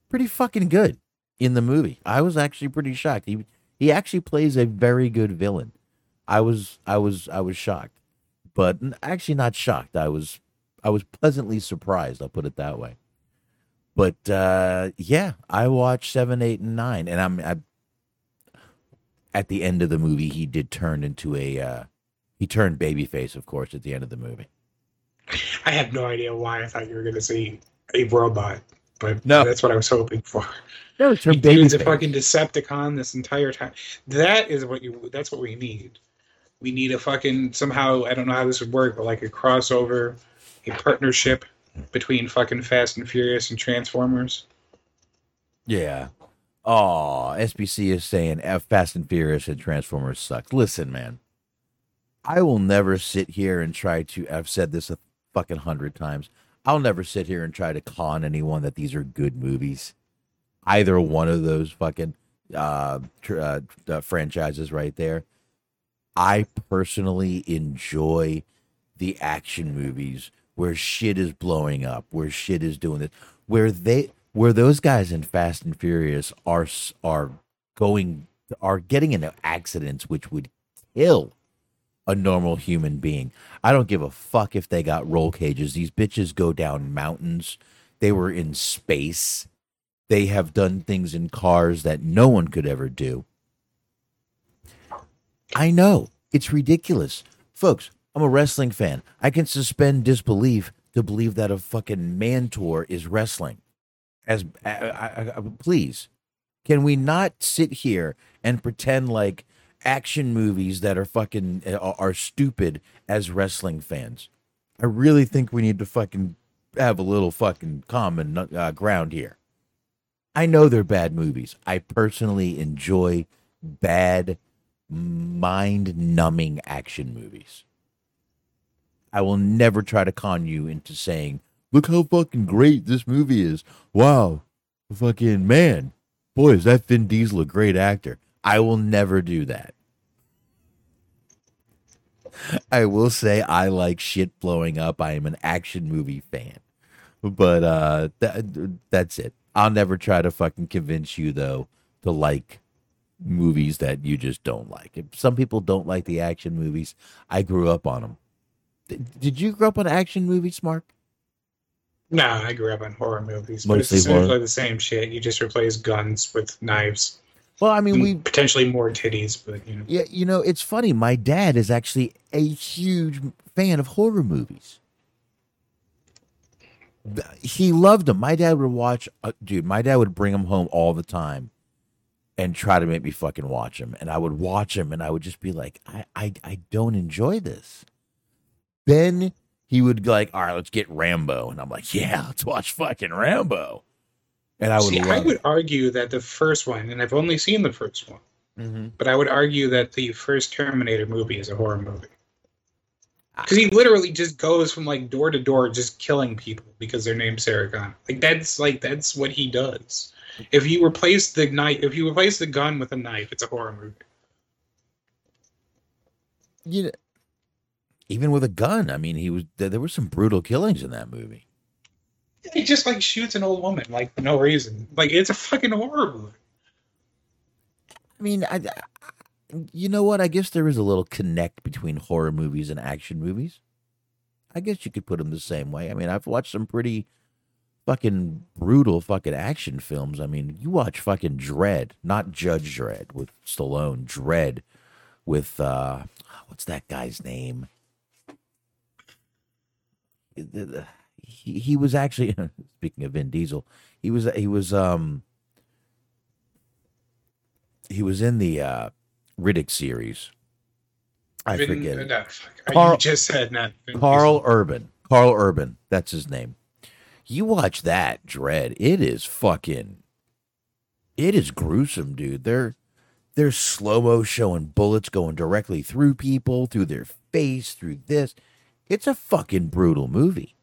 pretty fucking good in the movie. I was actually pretty shocked. He he actually plays a very good villain. I was I was I was shocked. But actually not shocked. I was I was pleasantly surprised, I'll put it that way. But uh yeah, I watched 7, 8 and 9 and I'm I at the end of the movie he did turn into a uh he turned babyface, of course, at the end of the movie. I have no idea why I thought you were going to see a robot, but No. that's what I was hoping for. No, he was a fucking Decepticon this entire time. That is what you. That's what we need. We need a fucking somehow. I don't know how this would work, but like a crossover, a partnership between fucking Fast and Furious and Transformers. Yeah. Oh, SBC is saying F Fast and Furious and Transformers sucks. Listen, man. I will never sit here and try to I've said this a fucking hundred times. I'll never sit here and try to con anyone that these are good movies. Either one of those fucking uh, tr- uh, uh franchises right there. I personally enjoy the action movies where shit is blowing up, where shit is doing this, where they where those guys in Fast and Furious are are going are getting into accidents which would kill a normal human being. I don't give a fuck if they got roll cages. These bitches go down mountains. They were in space. They have done things in cars that no one could ever do. I know it's ridiculous. Folks, I'm a wrestling fan. I can suspend disbelief to believe that a fucking Mantaur is wrestling. As I, I, I, please, can we not sit here and pretend like action movies that are fucking are, are stupid as wrestling fans? I really think we need to fucking have a little fucking common uh, ground here. I know they're bad movies. I personally enjoy bad, mind numbing action movies. I will never try to con you into saying, look how fucking great this movie is. Wow. Fucking man. Boy, is that Vin Diesel a great actor. I will never do that. I will say I like shit blowing up. I am an action movie fan. But uh that, that's it. I'll never try to fucking convince you though to like movies that you just don't like. If some people don't like the action movies. I grew up on them. Did, you grow up on action movies, Mark? No, I grew up on horror movies, but Mostly it's essentially horror. the same shit. You just replace guns with knives. Well, I mean, mm, we potentially more titties, but you know. Yeah, you know, it's funny. My dad is actually a huge fan of horror movies. He loved them. My dad would watch, uh, dude. My dad would bring them home all the time, and try to make me fucking watch them. And I would watch them, and I would just be like, I, I, I don't enjoy this. Then he would be like, all right, let's get Rambo, and I'm like, yeah, let's watch fucking Rambo. And I would See, I it. would argue that the first one, and I've only seen the first one, Mm-hmm. but I would argue that the first Terminator movie is a horror movie. Because he literally just goes from like door to door, just killing people because their name's Sarah Connor. Like that's like that's what he does. If you replace the knife, if you replace the gun with a knife, it's a horror movie. you know, even with a gun. I mean, he was there, there were some brutal killings in that movie. He just like shoots an old woman like for no reason. Like it's a fucking horror movie. I mean, I- you know what? I guess there is a little connect between horror movies and action movies. I guess you could put them the same way. I mean, I've watched some pretty fucking brutal fucking action films. I mean, you watch fucking Dredd, not Judge Dredd with Stallone, Dredd with uh what's that guy's name? He he was actually speaking of Vin Diesel, he was he was um he was in the uh Riddick series. I Vin- forget no. Karl- you just said not Karl. Urban. Karl Urban. That's his name. You watch that Dredd. It is fucking. It is gruesome, dude. They're they're slow mo showing bullets going directly through people, through their face, through this. It's a fucking brutal movie.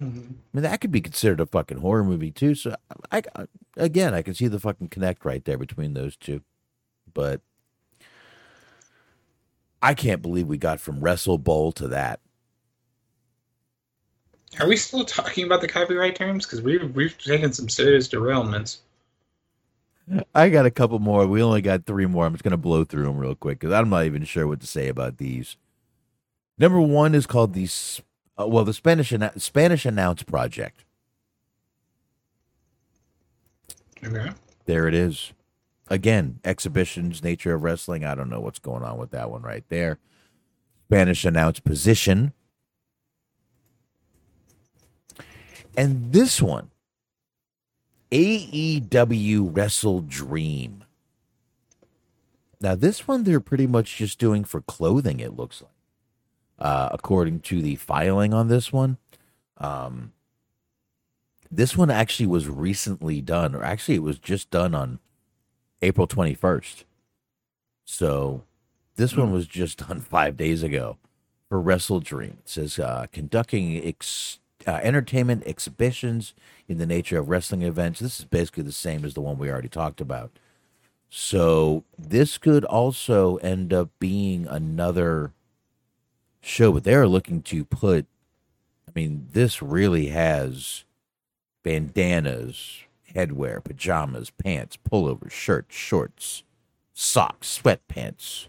Mhm. I mean, that could be considered a fucking horror movie too. So, I, I again, I can see the fucking connect right there between those two. But I can't believe we got from Wrestle Bowl to that. Are we still talking about the copyright terms? Because we've we've taken some serious derailments. I got a couple more. We only got three more. I'm just gonna blow through them real quick because I'm not even sure what to say about these. Number one is called the uh, well, the Spanish Spanish Announce Project. Okay. There it is. Again, exhibitions, nature of wrestling. I don't know what's going on with that one right there. Spanish announced Position. And this one, AEW Wrestle Dream. Now, this one they're pretty much just doing for clothing, it looks like. Uh, according to the filing on this one. Um, this one actually was recently done, or actually, it was just done on April 21st. So this one was just done five days ago for Wrestle Dream. It says uh, conducting ex- uh, entertainment exhibitions in the nature of wrestling events. This is basically the same as the one we already talked about. So this could also end up being another show, but they're looking to put. I mean, this really has bandanas, headwear, pajamas, pants, pullovers, shirts, shorts, socks, sweatpants,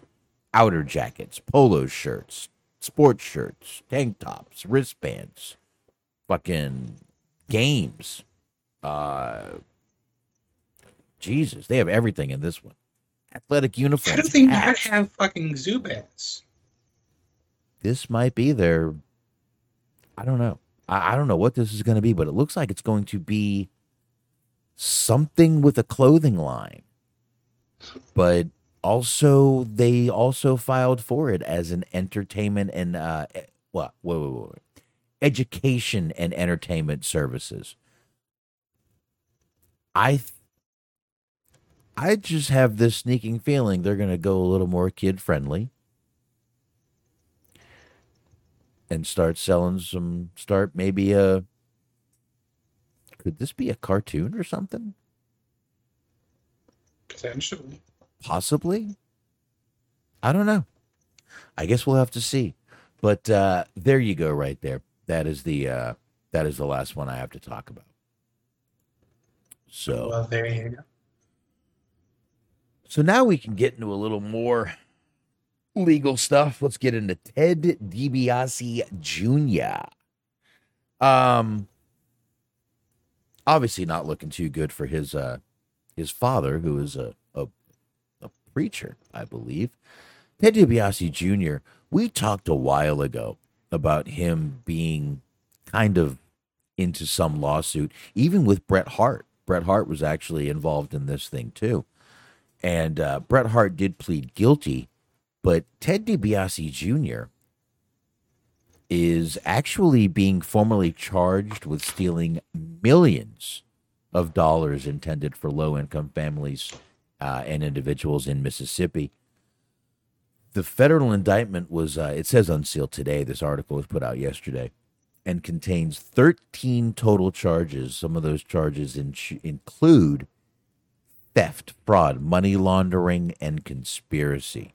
outer jackets, polo shirts, sports shirts, tank tops, wristbands, fucking games. Uh Jesus, they have everything in this one. Athletic uniforms. How do they not have fucking Zubaz? this might be their I don't know. I, I don't know what this is going to be, but it looks like it's going to be something with a clothing line. But also, they also filed for it as an entertainment and uh, what? Wait, wait, wait. Education and entertainment services. I, th- I just have this sneaking feeling they're going to go a little more kid friendly. and start selling some start maybe a could this be a cartoon or something Potentially. possibly i don't know i guess we'll have to see but uh there you go right there that is the uh that is the last one i have to talk about so Well, there you go. So now we can get into a little more legal stuff. Let's get into Ted DiBiase Jr. Um, obviously not looking too good for his uh his father, who is a a, a preacher, I believe. Ted DiBiase Jr. We talked a while ago about him being kind of into some lawsuit, even with Bret Hart. Bret Hart was actually involved in this thing too. And uh, Bret Hart did plead guilty, but Ted DiBiase Jr. is actually being formally charged with stealing millions of dollars intended for low income families uh, and individuals in Mississippi. The federal indictment was, uh, it says unsealed today. This article was put out yesterday and contains 13 total charges. Some of those charges in- include theft, fraud, money laundering, and conspiracy.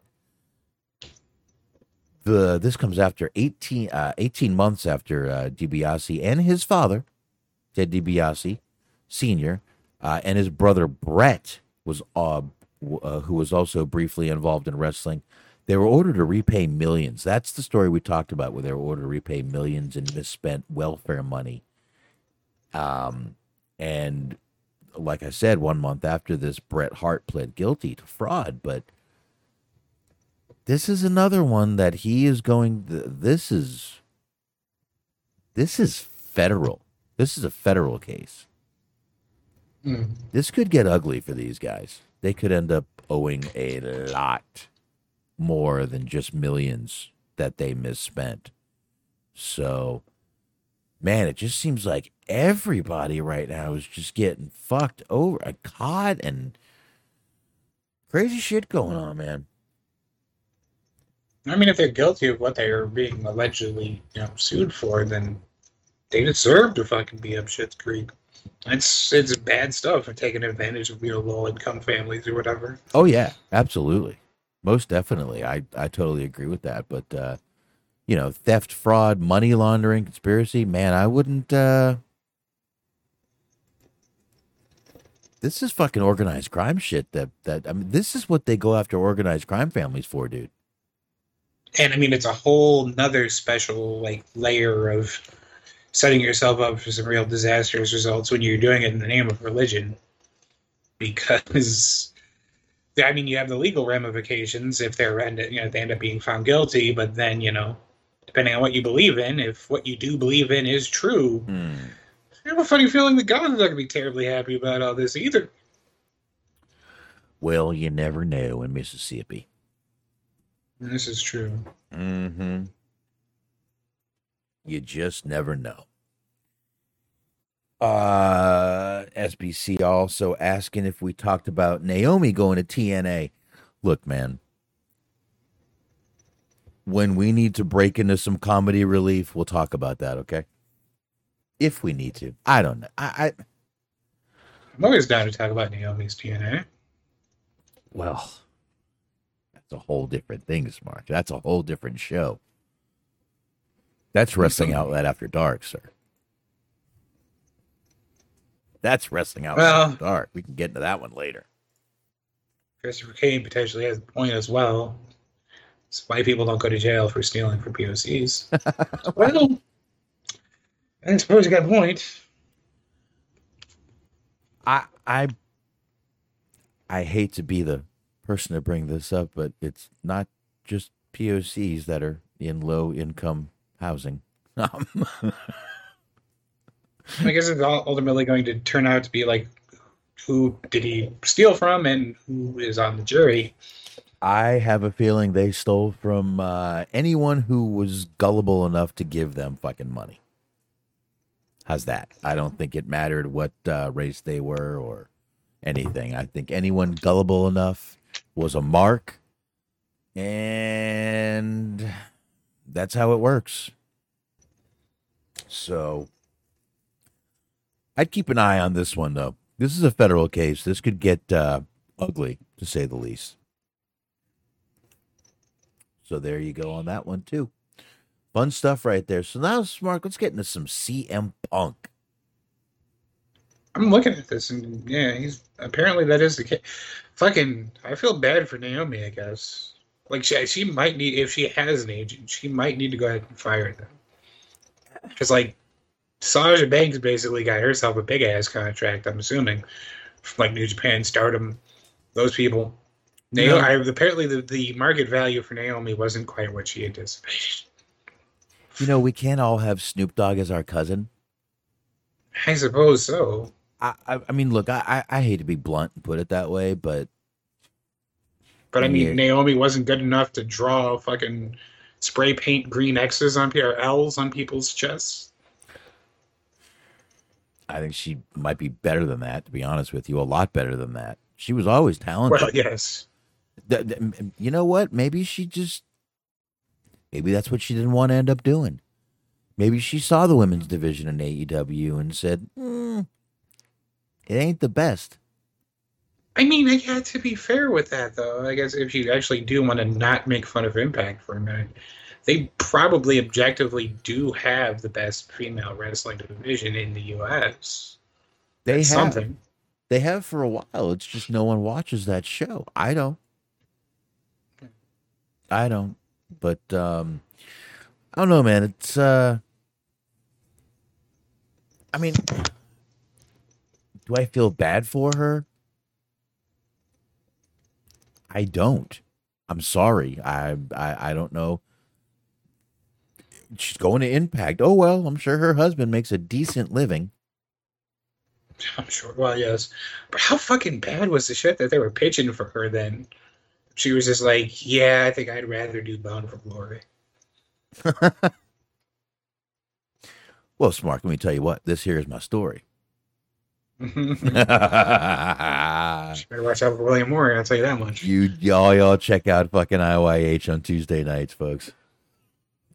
The this comes after 18, uh, 18 months after uh, DiBiase and his father, Ted DiBiase Sr., uh, and his brother Brett was uh, uh, who was also briefly involved in wrestling. They were ordered to repay millions. That's the story we talked about, where they were ordered to repay millions in misspent welfare money. Um, and like I said, one month after this, Bret Hart pled guilty to fraud. But this is another one that he is going. This is this is federal. This is a federal case. Hmm. This could get ugly for these guys. They could end up owing a lot more than just millions that they misspent. So, man, it just seems like everybody right now is just getting fucked over, uh, caught, and crazy shit going on, man. I mean, if they're guilty of what they are being allegedly, you know, sued for, then they deserve to fucking be up shit's creek. It's it's bad stuff for taking advantage of you know low income families or whatever. Oh yeah, absolutely, most definitely. I I totally agree with that. But uh, you know, theft, fraud, money laundering, conspiracy. Man, I wouldn't. uh This is fucking organized crime shit. That that I mean, this is what they go after organized crime families for, dude. And I mean, it's a whole nother special like layer of setting yourself up for some real disastrous results when you're doing it in the name of religion. Because I mean, you have the legal ramifications if they're end you know they end up being found guilty, but then you know, depending on what you believe in, if what you do believe in is true, Hmm. I have a funny feeling the God's not going to be terribly happy about all this either. Well, you never know in Mississippi. This is true. Mm-hmm. You just never know. Uh, SBC also asking if we talked about Naomi going to TNA. Look, man, when we need to break into some comedy relief, we'll talk about that, okay? If we need to. I don't know. I, I I'm always down to talk about Naomi's TNA. well, that's a whole different thing, Smark. That's a whole different show. That's Wrestling Outlet After Dark, sir. That's Wrestling Outlet Well- After Dark. We can get into that one later. Christopher Kane potentially has a point as well. It's why people don't go to jail for stealing from POCs. well, I suppose you got a point. I I I hate to be the person to bring this up, but it's not just POCs that are in low income housing. I guess it's ultimately going to turn out to be like, who did he steal from and who is on the jury? I have a feeling they stole from uh, anyone who was gullible enough to give them fucking money. How's that? I don't think it mattered what uh, race they were or anything. I think anyone gullible enough was a mark, and that's how it works. So I'd keep an eye on this one, though. This is a federal case. This could get uh, ugly, to say the least. So there you go on that one too. Fun stuff right there. So now, Mark, let's get into some CM Punk. I'm looking at this and yeah, he's apparently that is the case. Fucking, I feel bad for Naomi. I guess like she she might need if she has an agent, she might need to go ahead and fire them because like Sasha Banks basically got herself a big ass contract. I'm assuming from like New Japan, Stardom, those people. Naomi, No. I, apparently the, the market value for Naomi wasn't quite what she anticipated. You know, we can't all have Snoop Dogg as our cousin. I suppose so. I, I, I mean, look, I, I, I hate to be blunt and put it that way, but But I mean, Yeah. Naomi wasn't good enough to draw fucking spray paint green X's on or L's on people's chests. I think she might be better than that. To be honest with you, a lot better than that. She was always talented. Well, yes. Th- th- you know what? Maybe she just maybe that's what she didn't want to end up doing. Maybe she saw the women's division in AEW and said, "Hmm, "It ain't the best." I mean, I got to be fair with that, though. I guess if you actually do want to not make fun of Impact for a minute, they probably objectively do have the best female wrestling division in the U.S. They That's have something. they have for a while. It's just no one watches that show. I don't. I don't. But um I don't know, man. It's uh I mean do I feel bad for her? I don't. I'm sorry. I I I don't know. She's going to Impact. Oh well, I'm sure her husband makes a decent living. I'm sure. Well, yes. But how fucking bad was the shit that they were pitching for her then? She was just like, yeah, I think I'd rather do Bound for Glory. Well, Smark, let me tell you what. This here is my story. Better watch out for William Moore, I'll tell you that much. You y'all y'all check out fucking IYH on Tuesday nights, folks.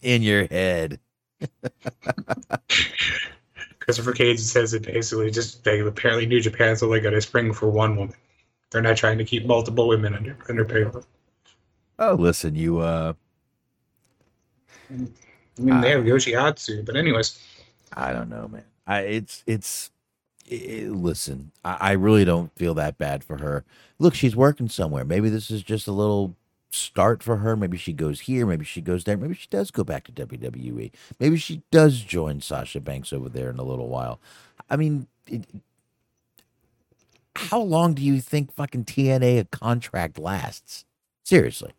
In your head. Christopher Cage says it basically just they apparently New Japan's only got a spring for one woman. They're not trying to keep multiple women under under payroll. Oh, listen, you uh I mean, they have Yoshihatsu, but anyways, I don't know, man. I it's it's i listen, I, I really don't feel that bad for her. Look, she's working somewhere. Maybe this is just a little start for her. Maybe she goes here. Maybe she goes there. Maybe she does go back to WWE. Maybe she does join Sasha Banks over there in a little while. I mean, it, how long do you think fucking TNA a contract lasts? Seriously.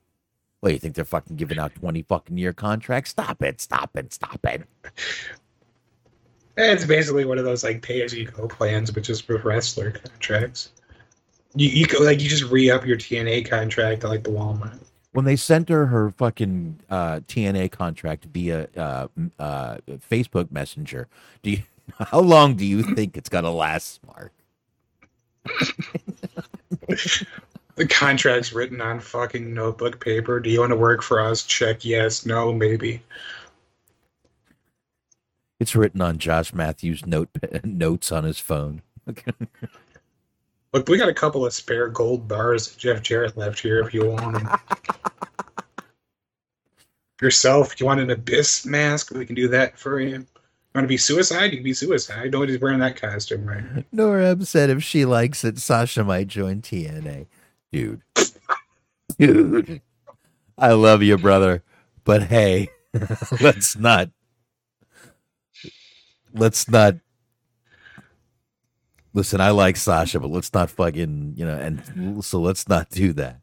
What, you think they're fucking giving out 20 fucking year contracts? Stop it, stop it, stop it. It's basically one of those like pay as you go plans, but just with wrestler contracts. You you go like you just re up your TNA contract at like the Walmart. when they sent her her fucking uh, TNA contract via uh, uh, Facebook Messenger, do you? How long do you think it's gonna last, Mark? The contract's written on fucking notebook paper. Do you want to work for us? Check yes, no, maybe. It's written on Josh Matthews' note notes on his phone. Look, we got a couple of spare gold bars that Jeff Jarrett left here if you want them. Yourself, you want an abyss mask? We can do that for you. You want to be suicide? You can be suicide. Nobody's wearing that costume, right? Norab said if she likes it, Sasha might join TNA. Dude, dude, I love you, brother, but hey, let's not. Let's not listen, I like Sasha, but let's not fucking, you know, and so let's not do that.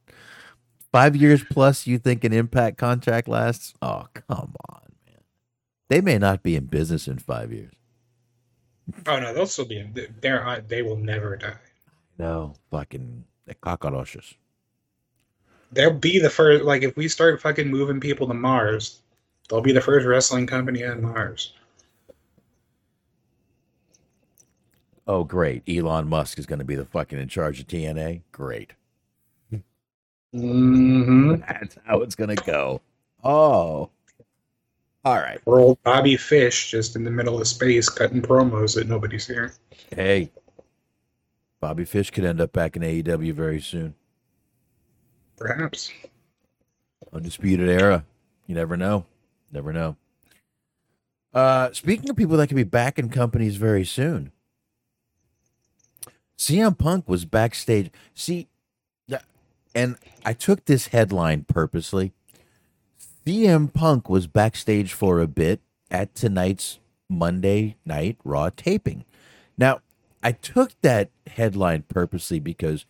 Five years plus, you think an impact contract lasts? Oh, come on, man. They may not be in business in five years. Oh no, they'll still be. in- They're they will never die. No, fucking the cockroaches. They'll be the first. Like if we start fucking moving people to Mars, they'll be the first wrestling company on Mars. Oh, great. Elon Musk is going to be the fucking in charge of TNA. Great. Mm-hmm. That's how it's going to go. Oh. All right. Or old Bobby Fish just in the middle of space cutting promos that nobody's hearing. Hey, Bobby Fish could end up back in AEW very soon. Perhaps. Undisputed era. You never know. Never know. Uh, speaking of people that could be back in companies very soon, CM Punk was backstage. See, and I took this headline purposely. CM Punk was backstage for a bit at tonight's Monday Night Raw taping. Now, I took that headline purposely because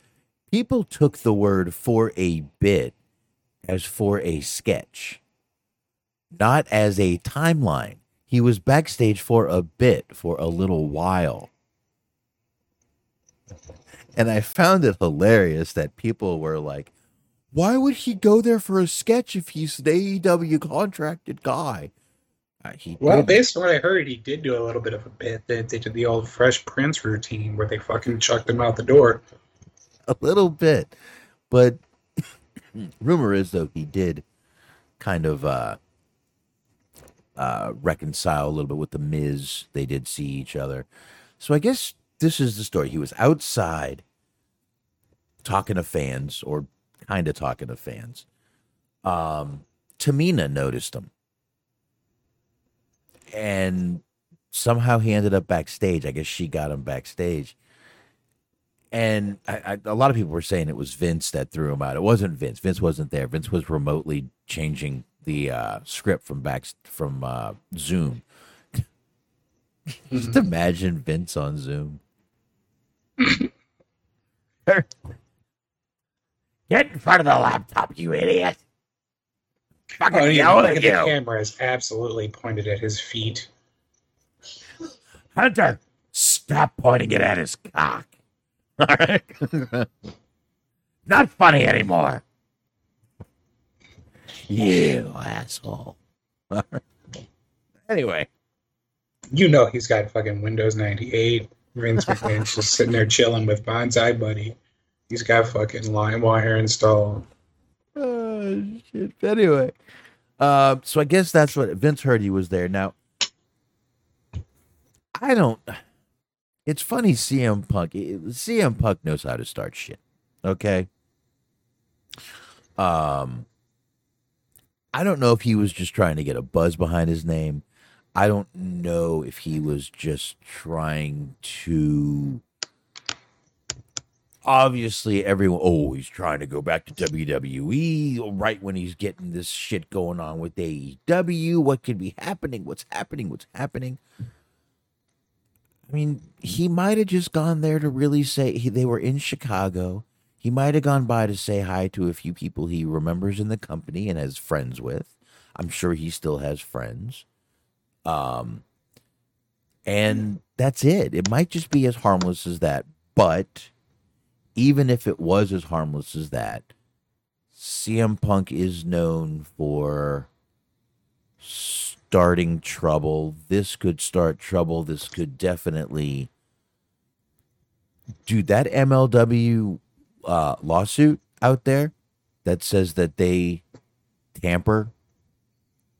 people took the word for a bit as for a sketch, not as a timeline. He was backstage for a bit, for a little while. And I found it hilarious that people were like, why would he go there for a sketch if he's an AEW contracted guy? Uh, he Well, did- based on what I heard, he did do a little bit of a bit. They, they did the old Fresh Prince routine where they fucking chucked him out the door. a little bit. But rumor is though he did kind of uh uh reconcile a little bit with the Miz. They did see each other. So I guess this is the story. He was outside talking to fans or kind of talking to fans. Um Tamina noticed him. And somehow he ended up backstage. I guess she got him backstage and I, I, a lot of people were saying it was Vince that threw him out. It wasn't Vince. Vince wasn't there. Vince was remotely changing the uh, script from back from uh, Zoom. Just imagine Vince on Zoom. Get in front of the laptop, you idiot! Fucking Oh, yeah, yell look at at the camera is absolutely pointed at his feet. Hunter. Stop pointing it at his cock. All right. Not funny anymore. You asshole. anyway, You know he's got fucking Windows 98. Vince McMahon's just sitting there chilling with BonziBuddy. He's got fucking LimeWire installed. oh, shit. Anyway, uh, so I guess that's what Vince heard. He was there. Now, I don't. It's funny. CM Punk. CM Punk knows how to start shit. Okay. Um, I don't know if he was just trying to get a buzz behind his name. I don't know if he was just trying to. Obviously, everyone. Oh, he's trying to go back to WWE right when he's getting this shit going on with AEW. What could be happening? What's happening? What's happening? I mean, he might have just gone there to really say he, they were in Chicago. He might have gone by to say hi to a few people he remembers in the company and has friends with. I'm sure he still has friends. Um, and that's it. It might just be as harmless as that. But even if it was as harmless as that, CM Punk is known for starting trouble. This could start trouble. This could definitely. Dude, that MLW uh, lawsuit out there that says that they tamper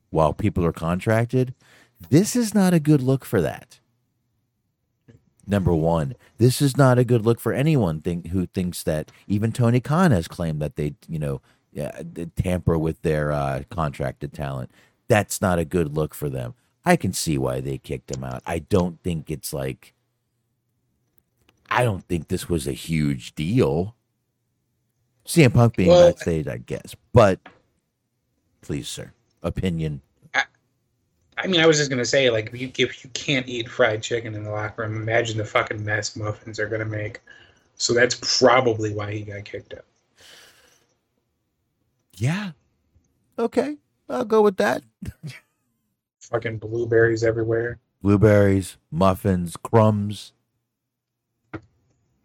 while people are contracted, this is not a good look for that. Number one, this is not a good look for anyone think, who thinks that even Tony Khan has claimed that they, you know, yeah, tamper with their uh, contracted talent. That's not a good look for them. I can see why they kicked him out. I don't think it's like, I don't think this was a huge deal. CM Punk being Well- backstage, I guess, but please, sir, opinion. I mean, I was just gonna say, like, if you, if you can't eat fried chicken in the locker room, imagine the fucking mess muffins are gonna make. So that's probably why he got kicked out. Yeah. Okay. I'll go with that. Fucking blueberries everywhere. Blueberries, muffins, crumbs.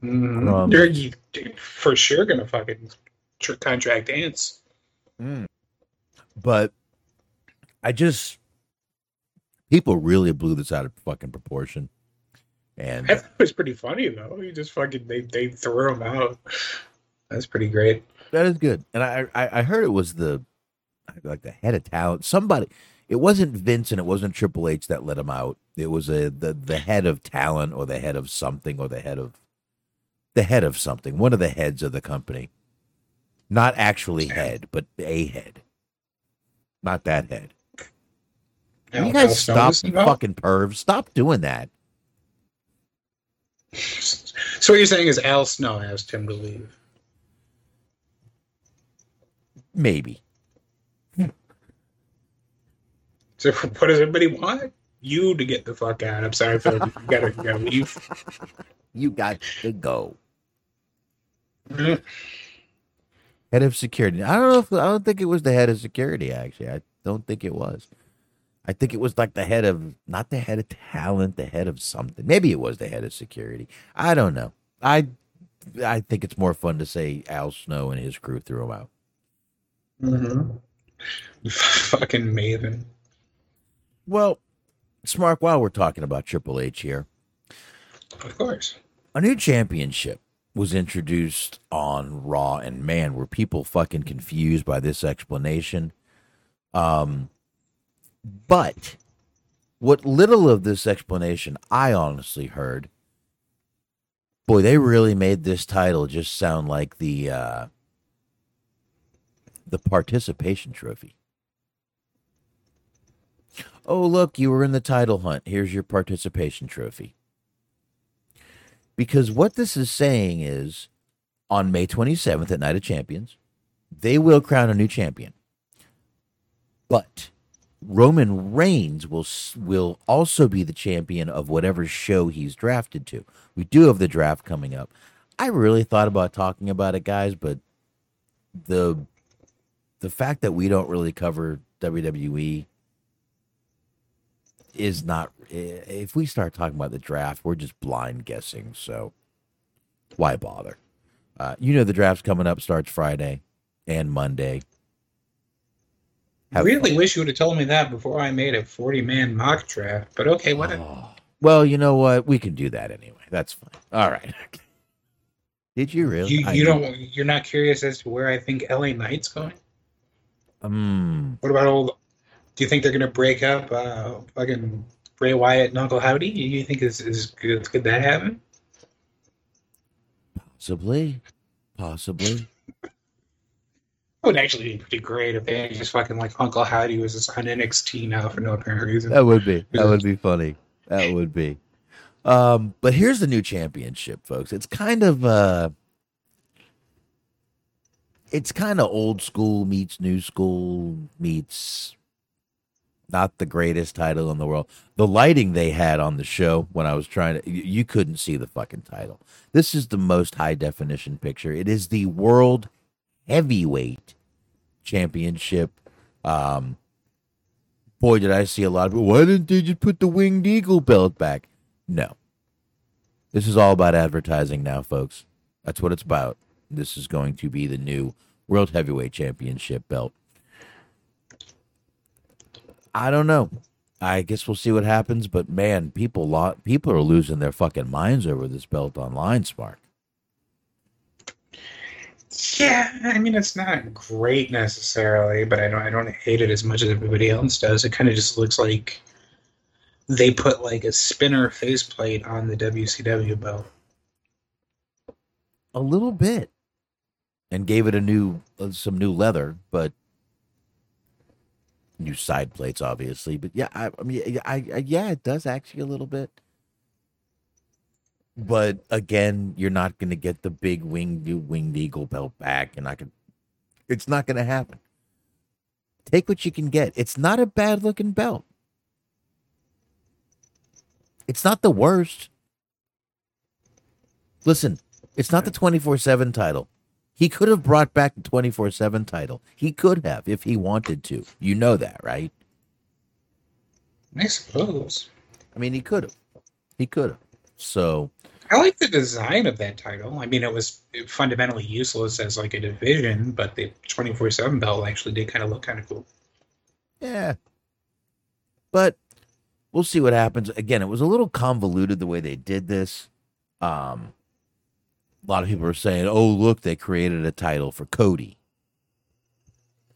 Mm, Crumbs. You're you, for sure gonna fucking tr- contract ants. But I just people really blew this out of fucking proportion. And thought it uh, was pretty funny though. You just fucking they they threw him out. That's pretty great. that is good. And I, I I heard it was the like the head of talent. Somebody it wasn't Vince and it wasn't Triple H that let him out. It was a the the head of talent or the head of something or the head of the head of something. One of the heads of the company. Not actually head, but a head. Not that head. Al- you guys stop, you fucking pervs. Stop doing that. So what you're saying is Al Snow asked him to leave. Maybe. So what does everybody want? You to get the fuck out. I'm sorry, Phil. You gotta, you gotta leave. You got to go. Mhm. Head of security. I don't know if I don't think it was the head of security. Actually, I don't think it was. I think it was like the head of not the head of talent, the head of something. Maybe it was the head of security. I don't know. I I think it's more fun to say Al Snow and his crew threw him out. Mm-hmm. Fucking Maven. Well, Smark, while we're talking about Triple H here, Of course. a new championship was introduced on Raw, and man, were people fucking confused by this explanation. Um, but what little of this explanation I honestly heard, boy, they really made this title just sound like the uh, the participation trophy. Oh, look, you were in the title hunt. Here's your participation trophy. Because what this is saying is on May 27th at Night of Champions, they will crown a new champion. But Roman Reigns will will also be the champion of whatever show he's drafted to. We do have the draft coming up. I really thought about talking about it, guys, but the the fact that we don't really cover WWE is not if we start talking about the draft we're just blind guessing so why bother uh, you know the draft's coming up starts friday and monday Have really fun. wish you would have told me that before I made a 40 man mock draft. But okay, what? Oh. well you know what we can do that anyway that's fine all right did you really You, you don't. You're not curious as to where I think LA Knight's going. um What about old? Do you think they're gonna break up? Uh, fucking Bray Wyatt and Uncle Howdy. You think is is good? Could that happen? possibly possibly would actually be pretty great if they just fucking like Uncle Howdy was just on NXT now for no apparent reason. That would be. That would be funny. That would be. Um, but here's the new championship, folks. It's kind of uh it's kind of old school meets new school meets not the greatest title in the world. The lighting they had on the show when I was trying to you, you couldn't see the fucking title. This is the most high definition picture. It is the world heavyweight championship. Um boy, did I see a lot of. Why didn't they just put the winged eagle belt back? No. This is all about advertising now, folks. That's what it's about. This is going to be the new World Heavyweight Championship belt. I don't know. I guess we'll see what happens, but man, people lot people are losing their fucking minds over this belt online, Smark. Yeah, I mean it's not great necessarily, but I don't I don't hate it as much as everybody else does. It kind of just looks like they put like a spinner faceplate on the WCW belt. A little bit. And gave it a new uh, some new leather, but new side plates obviously. But yeah, I, I mean I, I yeah, it does actually a little bit. But again, you're not going to get the big winged winged eagle belt back. You're not going. It's not going to happen. Take what you can get. It's not a bad looking belt. It's not the worst. Listen, it's not the 24 7 title. He could have brought back the 24 7 title. He could have if he wanted to. You know that, right? I suppose. I mean, he could have. He could have. So, I like the design of that title. I mean, it was fundamentally useless as like a division, but the 24/7 belt actually did kind of look kind of cool. yeah. But we'll see what happens. Again, it was a little convoluted the way they did this. Um, a lot of people are saying, oh, look, they created a title for Cody.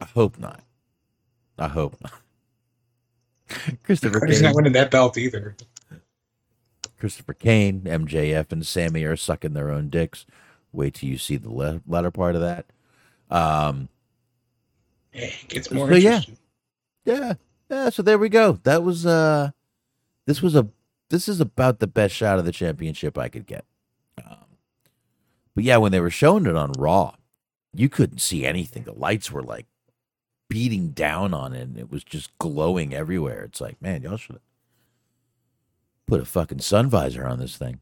I hope not. I hope not. Christopher He's not winning that belt either. Christopher Kane, MJF, and Sammy are sucking their own dicks. Wait till you see the le- latter part of that. Um, Yeah, it gets more So, yeah. interesting. yeah, yeah. So there we go. That was uh, this was a this is about the best shot of the championship I could get. Um, but yeah, when they were showing it on Raw, you couldn't see anything. The lights were like beating down on it, and it was just glowing everywhere. It's like, man, y'all should put a fucking sun visor on this thing.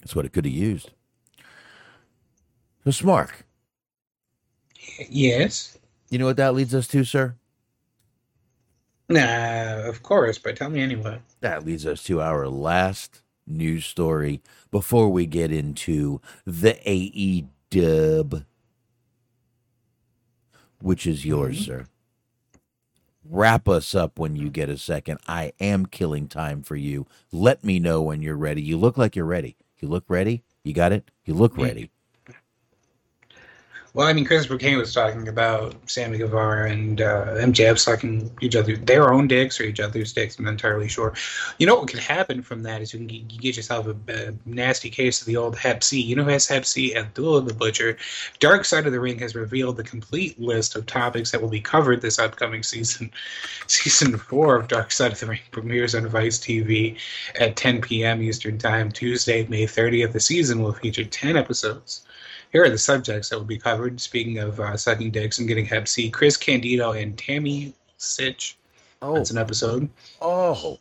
That's what it could have used. So, Smark, Yes. you know what that leads us to, sir? Nah, of course, but tell me anyway. That leads us to our last news story before we get into the AE dub, which is yours, mm-hmm. sir. Wrap us up when you get a second. I am killing time for you. Let me know when you're ready. You look like you're ready. You look ready. You got it? You look ready. Well, I mean, Christopher Kane was talking about Sammy Guevara and uh, MJF sucking each other, their own dicks or each other's dicks. I'm not entirely sure. You know what could happen from that is you can get, get yourself a, a nasty case of the old Hep C. You know who has Hep C? Abdullah the Butcher. Dark Side of the Ring has revealed the complete list of topics that will be covered this upcoming season. Season four of Dark Side of the Ring premieres on Vice TV at 10 p.m. Eastern Time, Tuesday, May 30th. The season will feature 10 episodes. Here are the subjects that will be covered. Speaking of uh, sucking dicks and getting Hep C, Chris Candido and Tammy Sytch. Oh, That's an episode. oh,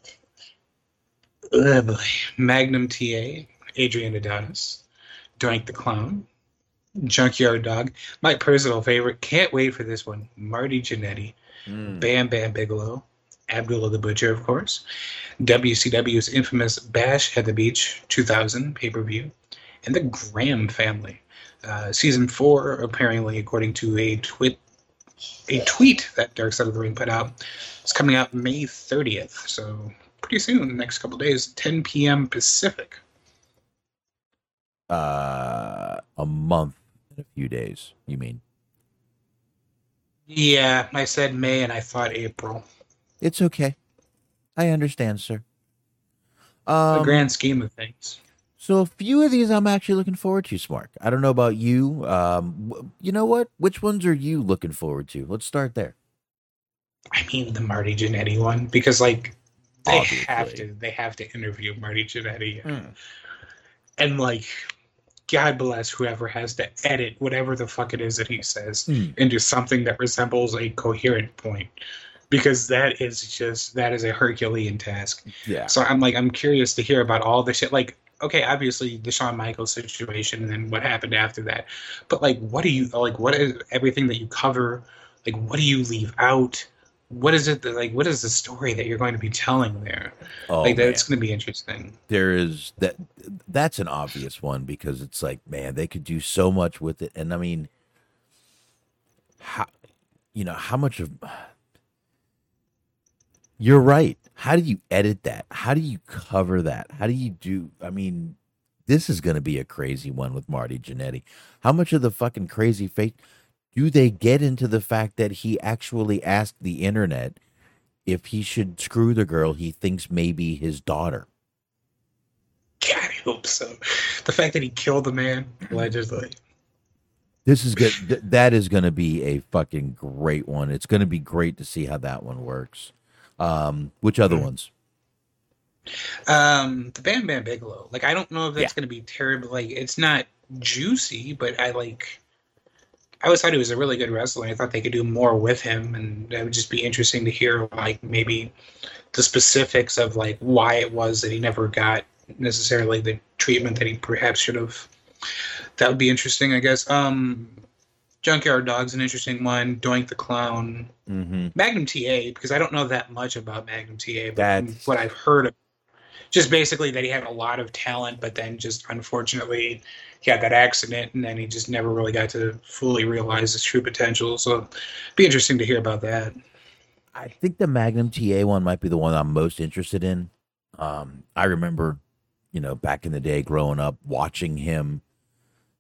Oh boy. Magnum TA, Adrian Adonis, Doink the Clown, Junkyard Dog. My personal favorite. Can't wait for this one. Marty Jannetty, Mm. Bam Bam Bigelow, Abdullah the Butcher, of course. WCW's infamous Bash at the Beach 2000 pay per view, and the Graham family. Uh, season four, apparently, according to a tweet, a tweet that Dark Side of the Ring put out, is coming out May 30th. So pretty soon, the next couple days, 10 p.m. Pacific. Uh, a month and a few days. You mean? Yeah, I said May and I thought April. It's okay. I understand, sir. the Um, grand scheme of things. So a few of these I'm actually looking forward to, Smark. I don't know about you. Um, you know what? Which ones are you looking forward to? Let's start there. I mean the Marty Jannetty one because like they have to they have to interview Marty Jannetty Hmm. and like God bless whoever has to edit whatever the fuck it is that he says Hmm. into something that resembles a coherent point because that is just that is a Herculean task. Yeah. So I'm like I'm curious to hear about all the shit like okay obviously the Shawn Michaels situation and then what happened after that. But like what do you like what is everything that you cover? Like what do you leave out? What is it that like what is the story that you're going to be telling there? Oh, like that's going to be interesting. There is that. That's an obvious one because it's like, man, they could do so much with it, and I mean, how, you know, how much of. You're right. How do you edit that? How do you cover that? How do you do? I mean, this is going to be a crazy one with Marty Jannetty. How much of the fucking crazy fake do they get into the fact that he actually asked the internet if he should screw the girl he thinks may be his daughter? god i hope so the fact that he killed the man allegedly This is good. th- that is going to be a fucking great one. It's going to be great to see how that one works. Um, which other ones? um the bam bam bigelow like i don't know if that's Yeah. going to be terrible like it's not juicy but i like I always thought he was a really good wrestler. I thought they could do more with him, and it would just be interesting to hear like maybe the specifics of like why it was that he never got necessarily the treatment that he perhaps should have. That would be interesting, I guess. Um, Junkyard Dog's an interesting one. Doink the Clown, Mm-hmm. Magnum TA, because I don't know that much about Magnum TA, but That's- what I've heard of, just basically that he had a lot of talent, but then just unfortunately he had that accident, and then he just never really got to fully realize his true potential. So, it'd be interesting to hear about that. I think the Magnum TA one might be the one I'm most interested in. Um, I remember, you know, back in the day growing up, watching him.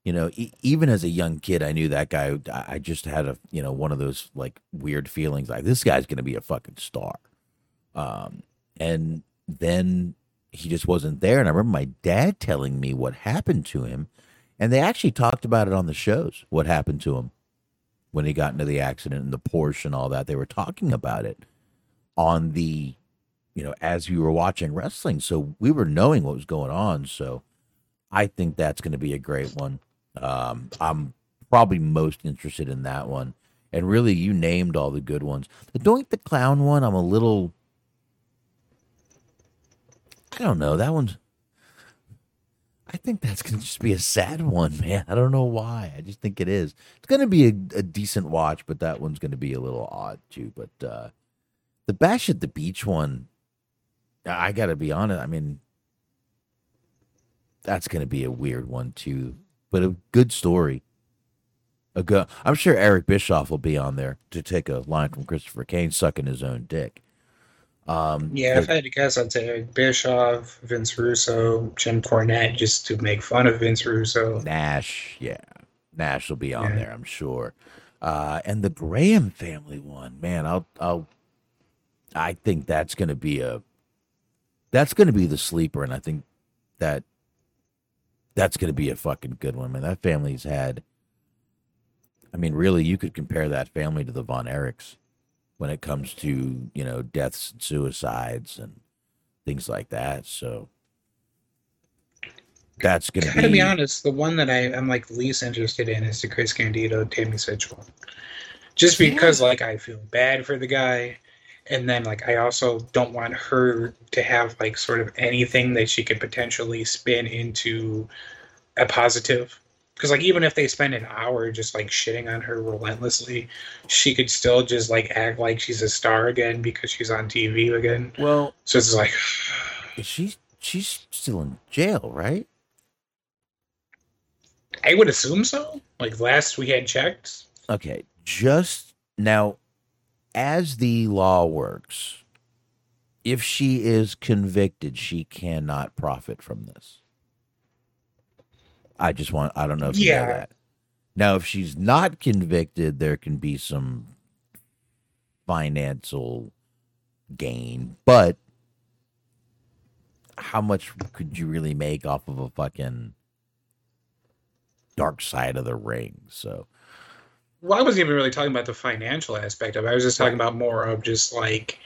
You know, e- even as a young kid, I knew that guy. I just had a, you know, one of those like weird feelings, like this guy's going to be a fucking star. Um, and then he just wasn't there. And I remember my dad telling me what happened to him, and they actually talked about it on the shows. What happened to him when he got into the accident and the Porsche and all that? They were talking about it on the you know, as you were watching wrestling. So we were knowing what was going on. So I think that's going to be a great one. Um, I'm probably most interested in that one. And really, you named all the good ones. The Doink the Clown one, I'm a little. I don't know. That one's. I think that's going to just be a sad one, man. I don't know why. I just think it is. It's going to be a, a decent watch, but that one's going to be a little odd too. But uh, the Bash at the Beach one, I got to be honest. I mean, that's going to be a weird one too, but a good story. A good. I'm sure Eric Bischoff will be on there to take a line from Christopher Kane sucking his own dick. Um, Yeah, if I had to guess, I'd say Bischoff, Vince Russo, Jim Cornette, just to make fun of Vince Russo. Nash, yeah, Nash will be on Yeah. there, I'm sure. Uh, and the Graham family one, man, I'll, I'll, I think that's going to be a, that's going to be the sleeper, and I think that that's going to be a fucking good one, man. That family's had, I mean, really, you could compare that family to the Von Erichs when it comes to you know deaths and suicides and things like that. So that's going to Gotta be, be honest, the one that I, I'm like least interested in is the Chris Candido, Tammy Sytch one. Just because like I feel bad for the guy, and then like I also don't want her to have like sort of anything that she could potentially spin into a positive. Because like even if they spend an hour just like shitting on her relentlessly, she could still just like act like she's a star again because she's on TV again. well. So it's like she's she's still in jail, right? I would assume so. Like last we had checked, Okay, just now as the law works, if she is convicted, she cannot profit from this. I just want I don't know if you know Yeah. that. Now if she's not convicted, there can be some financial gain, but how much could you really make off of a fucking dark side of the ring? So Well, I wasn't even really talking about the financial aspect of it. I was just talking about more of just like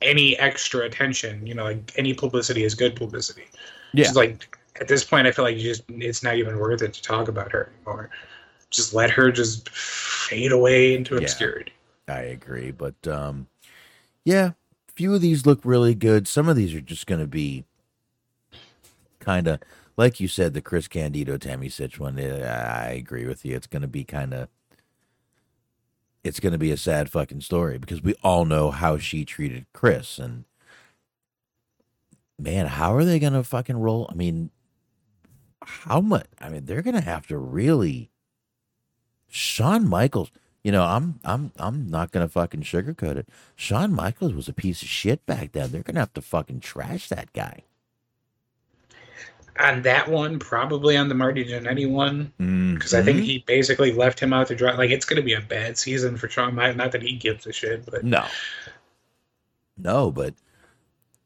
any extra attention. You know, like any publicity is good publicity. Yeah. Just like at this point, I feel like you just it's not even worth it to talk about her anymore. Just let her just fade away into Yeah. obscurity. I agree, but um, yeah, A few of these look really good. Some of these are just going to be kind of like you said, the Chris Candido, Tammy Sytch one. eh, I agree with you. It's going to be kind of, it's going to be a sad fucking story because we all know how she treated Chris, and man, how are they going to fucking roll? I mean, how much? I mean, they're going to have to really. Shawn Michaels. You know, I'm I'm I'm not gonna fucking sugarcoat it. Shawn Michaels was a piece of shit back then. They're gonna have to fucking trash that guy. On that one, probably on the Marty Jannetty one, because I Mm-hmm. think he basically left him out to dry. Like it's going to be a bad season for Shawn. Michaels. Not that he gives a shit, but no, no, but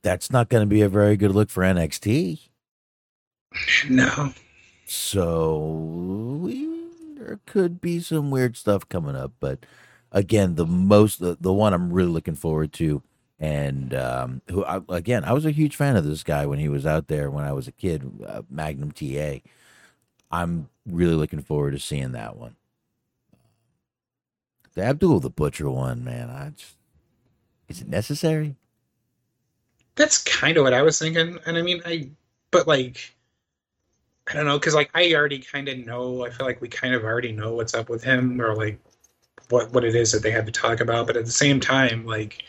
that's not gonna be a very good look for NXT. no. So we, there could be some weird stuff coming up, but again, the most the, the one I'm really looking forward to, and um, who I, again I was a huge fan of this guy when he was out there when I was a kid, uh, Magnum TA. I'm really looking forward to seeing that one. The Abdullah the Butcher one, man, I just, is it necessary? That's kind of what I was thinking, and I mean, I, but like, I don't know, because like I already kind of know. I feel like we kind of already know what's up with him, or like what what it is that they have to talk about. But at the same time, like,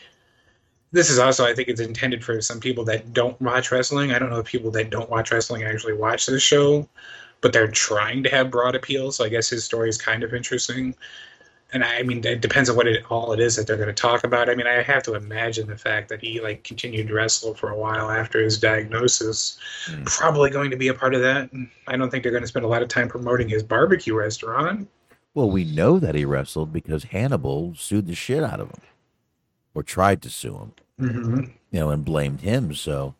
this is also I think it's intended for some people that don't watch wrestling. I don't know if people that don't watch wrestling actually watch this show, but they're trying to have broad appeal. So I guess his story is kind of interesting. And I mean, it depends on what it all it is that they're going to talk about. I mean, I have to imagine the fact that he like continued to wrestle for a while after his diagnosis, Mm. probably going to be a part of that. I don't think they're going to spend a lot of time promoting his barbecue restaurant. Well, we know that he wrestled because Hannibal sued the shit out of him, or tried to sue him. Mm-hmm. you know, and blamed him. So,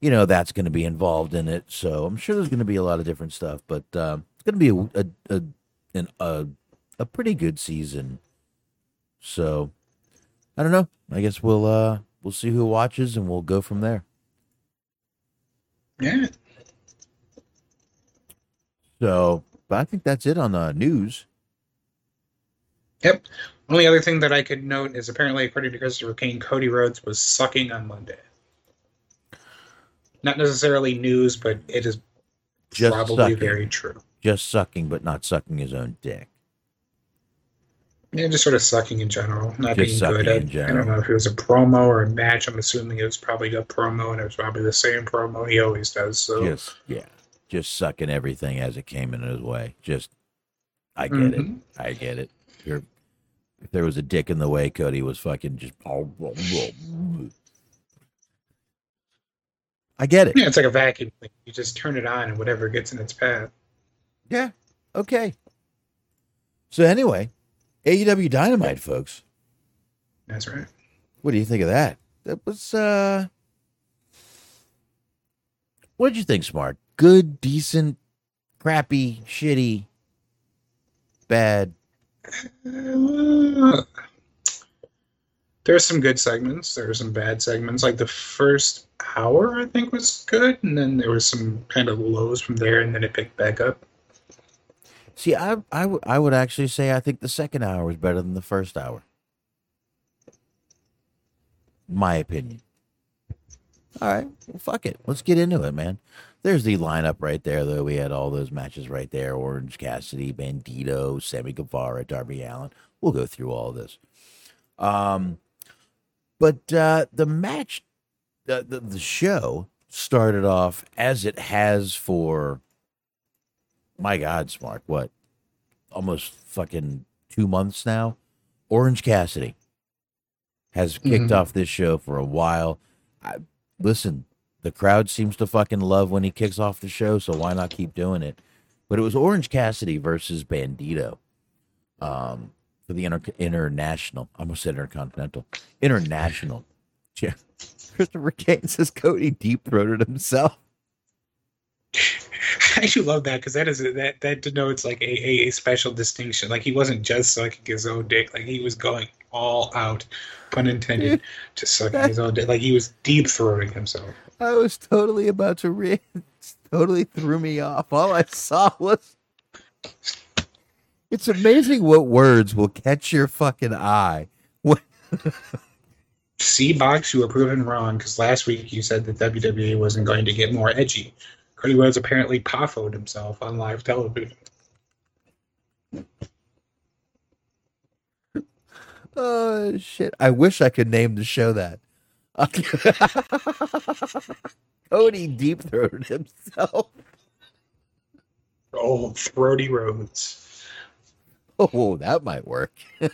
you know, that's going to be involved in it. So I'm sure there's going to be a lot of different stuff, but um, it's going to be a a, a an, a a pretty good season. So I don't know. I guess we'll uh we'll see who watches, and we'll go from there. Yeah. So, but I think that's it on the news. Yep. Only other thing that I could note is apparently, according to Christopher Kane, Cody Rhodes was sucking on Monday. Not necessarily news, but it is Just probably sucking. very true. Just sucking, but not sucking his own dick. Yeah, just sort of sucking in general, not Just being good. at. I don't know if it was a promo or a match. I'm assuming it was probably a promo, and it was probably the same promo he always does. So Just yeah, just sucking everything as it came in his way. Just, I get it. Mhm. I get it. You're, if there was a dick in the way, Cody was fucking just. I get it. yeah, it's like a vacuum. You just turn it on, and whatever gets in its path. Yeah. Okay. So anyway, AEW Dynamite, folks. That's right. What do you think of that? That was uh What did you think, Smark? Good, decent, crappy, shitty, bad. Uh, There's some good segments. There are some bad segments. Like the first hour, I think was good, and then there was some kind of lows from there, and then it picked back up. See, I I w- I would actually say I think the second hour was better than the first hour. My opinion. All right, well, fuck it. Let's get into it, man. There's the lineup right there, though. We had all those matches right there: Orange Cassidy, Bandido, Sammy Guevara, Darby Allin. We'll go through all this. Um, but uh, the match, the, the the show started off as it has for my God, Smark, what? Almost fucking two months now. Orange Cassidy has kicked Mhm. off this show for a while. I, listen, the crowd seems to fucking love when he kicks off the show, so why not keep doing it? But it was Orange Cassidy versus Bandido um, for the inter- international. I almost said intercontinental. International. Yeah. Christopher Kane says Cody deep throated himself. I do love that because that is that that denotes like a, a, a special distinction. Like he wasn't just sucking his own dick; like he was going all out, pun intended, to sucking his own dick. Like he was deep throating himself. I was totally about to read. Totally threw me off. All I saw was. It's amazing what words will catch your fucking eye. See, Box, you were proven wrong because last week you said that WWE wasn't going to get more edgy. Cody Rhodes apparently poffoed himself on live television. Oh shit! I wish I could name the show that. Cody deep throated himself. Oh, throaty Rhodes. Oh, that might work.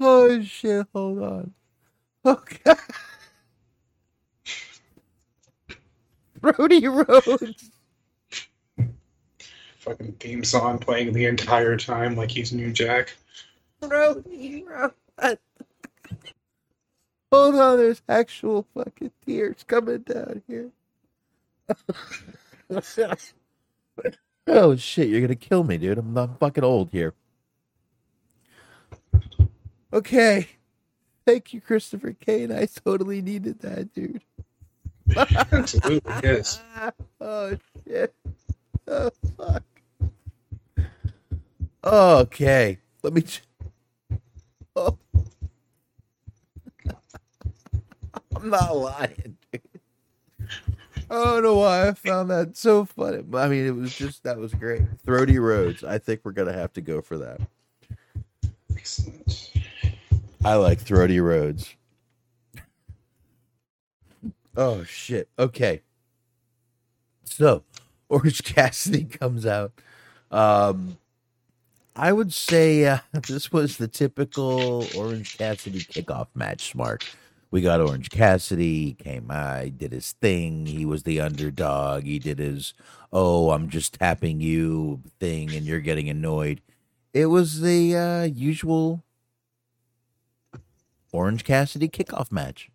oh shit! Hold on. Okay. Brody Rhodes. Fucking theme song playing the entire time like he's New Jack. Brody Rhodes. Hold on, there's actual fucking tears coming down here. oh shit, you're gonna kill me, dude. I'm not fucking old here. Okay. Thank you, Christopher Kane. I totally needed that, dude. Absolutely, yes. oh shit. Oh fuck. Okay. Let me ch- Oh. I'm not lying, dude. I don't know why I found that so funny. I mean, it was just that was great. Throaty Rhodes. I think we're gonna have to go for that. Excellent. I like Throaty Rhodes. Oh shit. Okay. So, Orange Cassidy comes out. Um I would say uh, this was the typical Orange Cassidy kickoff match Smark. We got Orange Cassidy, he came out, he did his thing, he was the underdog, he did his oh, I'm just tapping you thing and you're getting annoyed. It was the uh, usual Orange Cassidy kickoff match.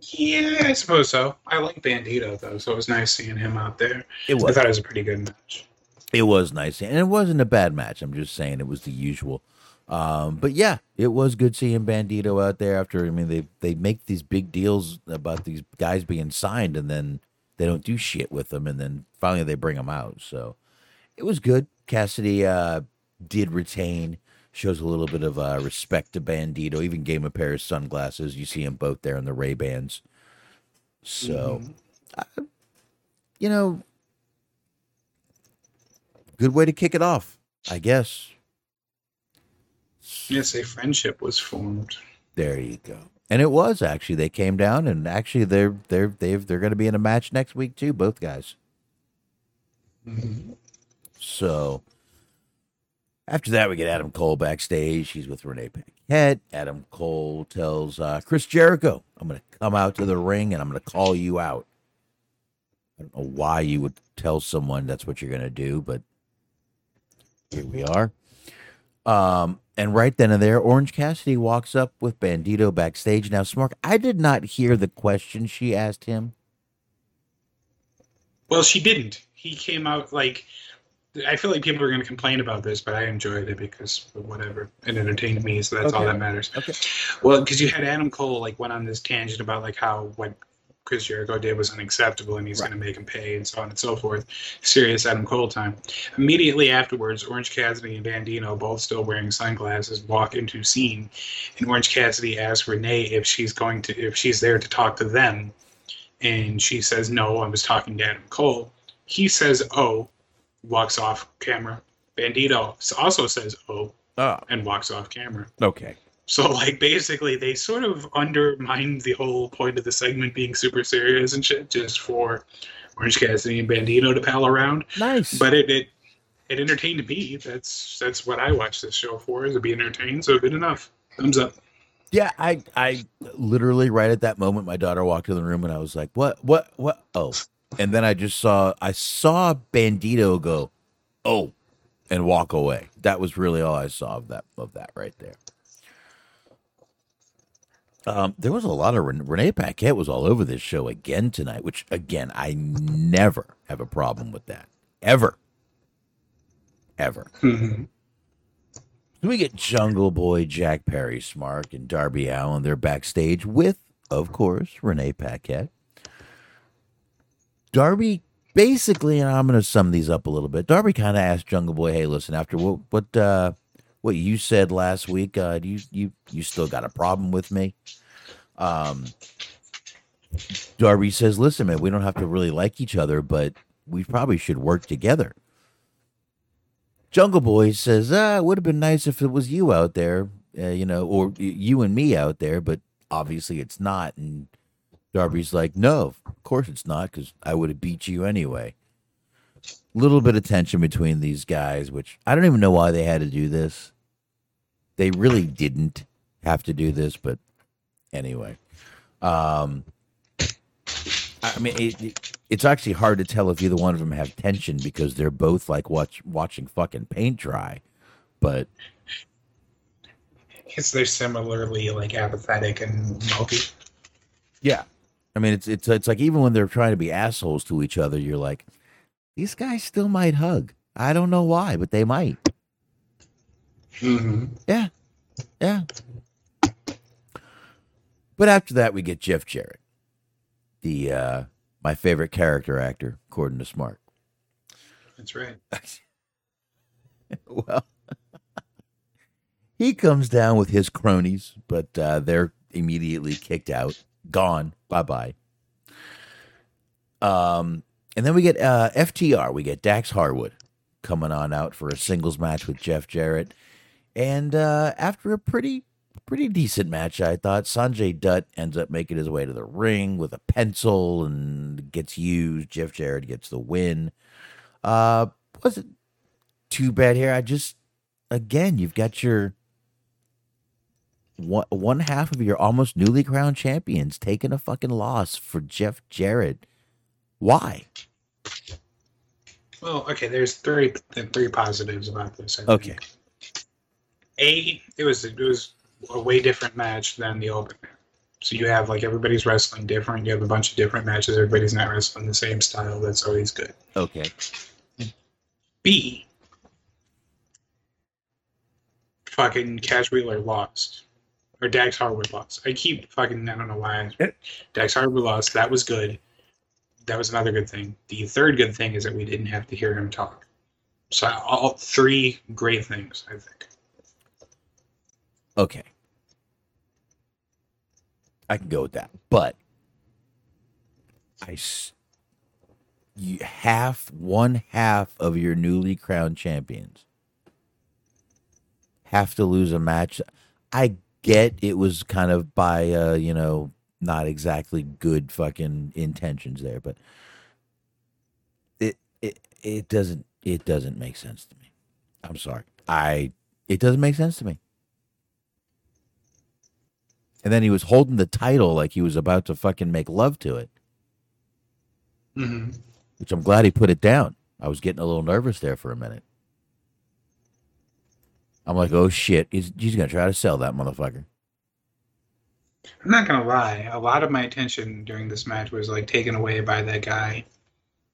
Yeah, I suppose so. I like Bandido though, so it was nice seeing him out there. It was. I thought it was a pretty good match. It was nice, and it wasn't a bad match. I'm just saying it was the usual. Um, but yeah, it was good seeing Bandido out there. After I mean, they they make these big deals about these guys being signed, and then they don't do shit with them, and then finally they bring them out. So it was good. Cassidy uh, did retain, shows a little bit of uh, respect to Bandido. Even gave him a pair of sunglasses. You see them both there in the Ray Bans. So, uh, you know, good way to kick it off, I guess. Yes, a friendship was formed. There you go. And it was actually they came down and actually they're they're they've they're going to be in a match next week too, both guys. So after that, we get Adam Cole backstage. He's with Renee Paquette. Adam Cole tells uh, Chris Jericho, "I'm going to come out to the ring and I'm going to call you out." I don't know why you would tell someone that's what you're going to do, but here we are. Um, and right then and there, Orange Cassidy walks up with Bandido backstage. Now, Smark, I did not hear the question she asked him. Well, she didn't. He came out like I feel like people are going to complain about this, but I enjoyed it because whatever it entertained me, so that's all that matters. Okay. Well, because you had Adam Cole like went on this tangent about like how what Chris Jericho did was unacceptable and he's Right. going to make him pay and so on and so forth. Serious Adam Cole time. Immediately afterwards, Orange Cassidy and Bandido, both still wearing sunglasses, walk into scene, and Orange Cassidy asks Renee if she's going to if she's there to talk to them, and she says no. I was talking to Adam Cole. He says oh, walks off camera. Bandido also says oh Oh, and walks off camera. okay. So like basically they sort of undermined the whole point of the segment being super serious and shit just for Orange Cassidy and Bandido to pal around. Nice. But it it, it entertained me. That's that's what I watch this show for is to be entertained. So good enough. Thumbs up. Yeah, I I literally right at that moment my daughter walked in the room and I was like, "What? What? What? Oh." And then I just saw I saw Bandido go, "Oh," and walk away. That was really all I saw of that of that right there. Um, there was a lot of Ren- Renee Paquette was all over this show again tonight, which again I never have a problem with that ever, ever. Mhm. So we get Jungle Boy, Jack Perry, Smark, and Darby Allin. They're backstage with, of course, Renee Paquette. Darby basically, and I'm going to sum these up a little bit. Darby kind of asked Jungle Boy, "Hey, listen, after what what uh, what you said last week, uh, you you you still got a problem with me?" Um, Darby says, "Listen, man, we don't have to really like each other, but we probably should work together." Jungle Boy says, "Ah, it would have been nice if it was you out there, uh, you know, or you and me out there, but obviously it's not." And Darby's like, "No, of course it's not, because I would have beat you anyway." Little bit of tension between these guys, which I don't even know why they had to do this. They really didn't have to do this, but anyway. Um, I mean, it, it- it's actually hard to tell if either one of them have tension because they're both like watch, watching fucking paint dry. But Because they're similarly like apathetic and mopey. yeah, I mean, it's it's it's like even when they're trying to be assholes to each other, you're like, these guys still might hug. I don't know why, but they might. Mm-hmm. Yeah, yeah. But after that, we get Jeff Jarrett, the uh, my favorite character actor, according to Smark. That's right. well, he comes down with his cronies, but uh, they're immediately kicked out, gone, bye bye. Um, and then we get uh, FTR. We get Dax Harwood coming on out for a singles match with Jeff Jarrett, and uh, after a pretty pretty decent match, I thought Sanjay Dutt ends up making his way to the ring with a pencil and gets used. Jeff Jarrett gets the win. Uh, wasn't too bad here. I just, again, you've got your one one half of your almost newly crowned champions taking a fucking loss for Jeff Jarrett. Why? Well, okay. There's three three positives about this. I Okay. think. A, it was it was a way different match than the opener. So you have like everybody's wrestling different. You have a bunch of different matches. Everybody's not wrestling the same style. That's always good. Okay. B. Fucking Cash Wheeler lost. Or Dax Harwood lost. I keep fucking, I don't know why. Dax Harwood lost. That was good. That was another good thing. The third good thing is that we didn't have to hear him talk. So, all three great things, I think. Okay. I can go with that. But I you half one half of your newly crowned champions have to lose a match. I get it was kind of by uh, you know, not exactly good fucking intentions there, but it it it doesn't it doesn't make sense to me. I'm sorry. I it doesn't make sense to me. And then he was holding the title like he was about to fucking make love to it, hmm which I'm glad he put it down. I was getting a little nervous there for a minute. I'm like, oh shit, he's, he's gonna try to sell that motherfucker. I'm not gonna lie. A lot of my attention during this match was like taken away by that guy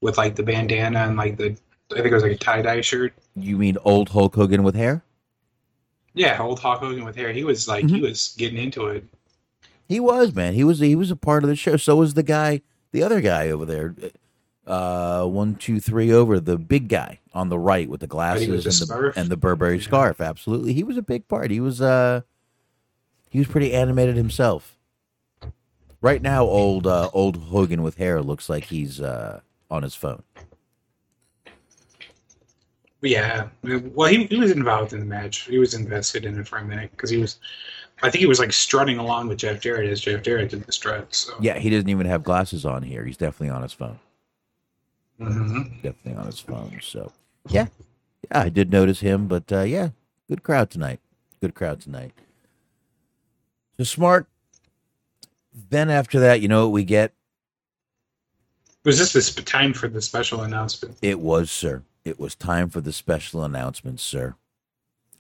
with like the bandana and like the I think it was like a tie dye shirt. You mean old Hulk Hogan with hair? Yeah, old Hulk Hogan with hair. He was like he was getting into it. He was, man. He was he was a part of the show. So was the guy, the other guy over there. Uh, one, two, three over the big guy on the right with the glasses and the and the Burberry Yeah. scarf. Absolutely, he was a big part. He was uh, he was pretty animated himself. Right now, old uh, old Hogan with hair looks like he's uh on his phone. Yeah, well, he, he was involved in the match. He was invested in it for a minute because he was. I think he was like strutting along with Jeff Jarrett as Jeff Jarrett did the strut. So Yeah, he doesn't even have glasses on here. He's definitely on his phone. Mhm. Definitely on his phone. So yeah, yeah, I did notice him, but uh, yeah, good crowd tonight. Good crowd tonight. So Smark. Then after that, you know what we get? was this the sp- time for the special announcement? It was, sir. It was time for the special announcement, sir.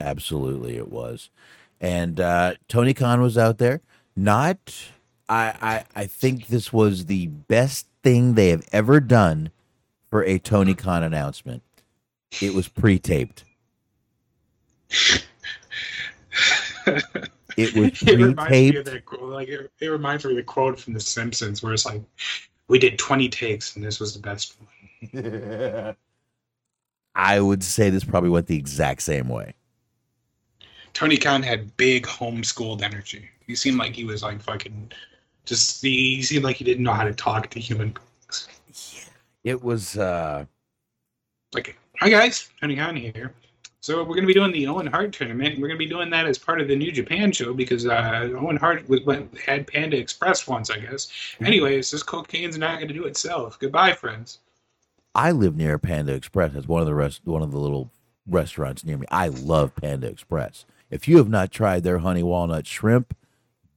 Absolutely, it was. And uh, Tony Khan was out there. Not, I, I, I think this was the best thing they have ever done for a Tony Khan announcement. It was pre-taped. It was pre-taped. it reminds me of pre-taped. that quote. Like it, it reminds me of the quote from The Simpsons, where it's like, "We did 20 takes, and this was the best one." I would say this probably went the exact same way. Tony Khan had big homeschooled energy. He seemed like he was like fucking, just he seemed like he didn't know how to talk to human beings. It was. uh Like, hi guys, Tony Khan here. So we're gonna be doing the Owen Hart tournament. We're gonna be doing that as part of the New Japan show because uh, Owen Hart w- went, had Panda Express once, I guess. Anyways, this cocaine's not gonna do itself. Goodbye, friends. I live near Panda Express. It's one of the rest, one of the little restaurants near me. I love Panda Express. If you have not tried their honey walnut shrimp,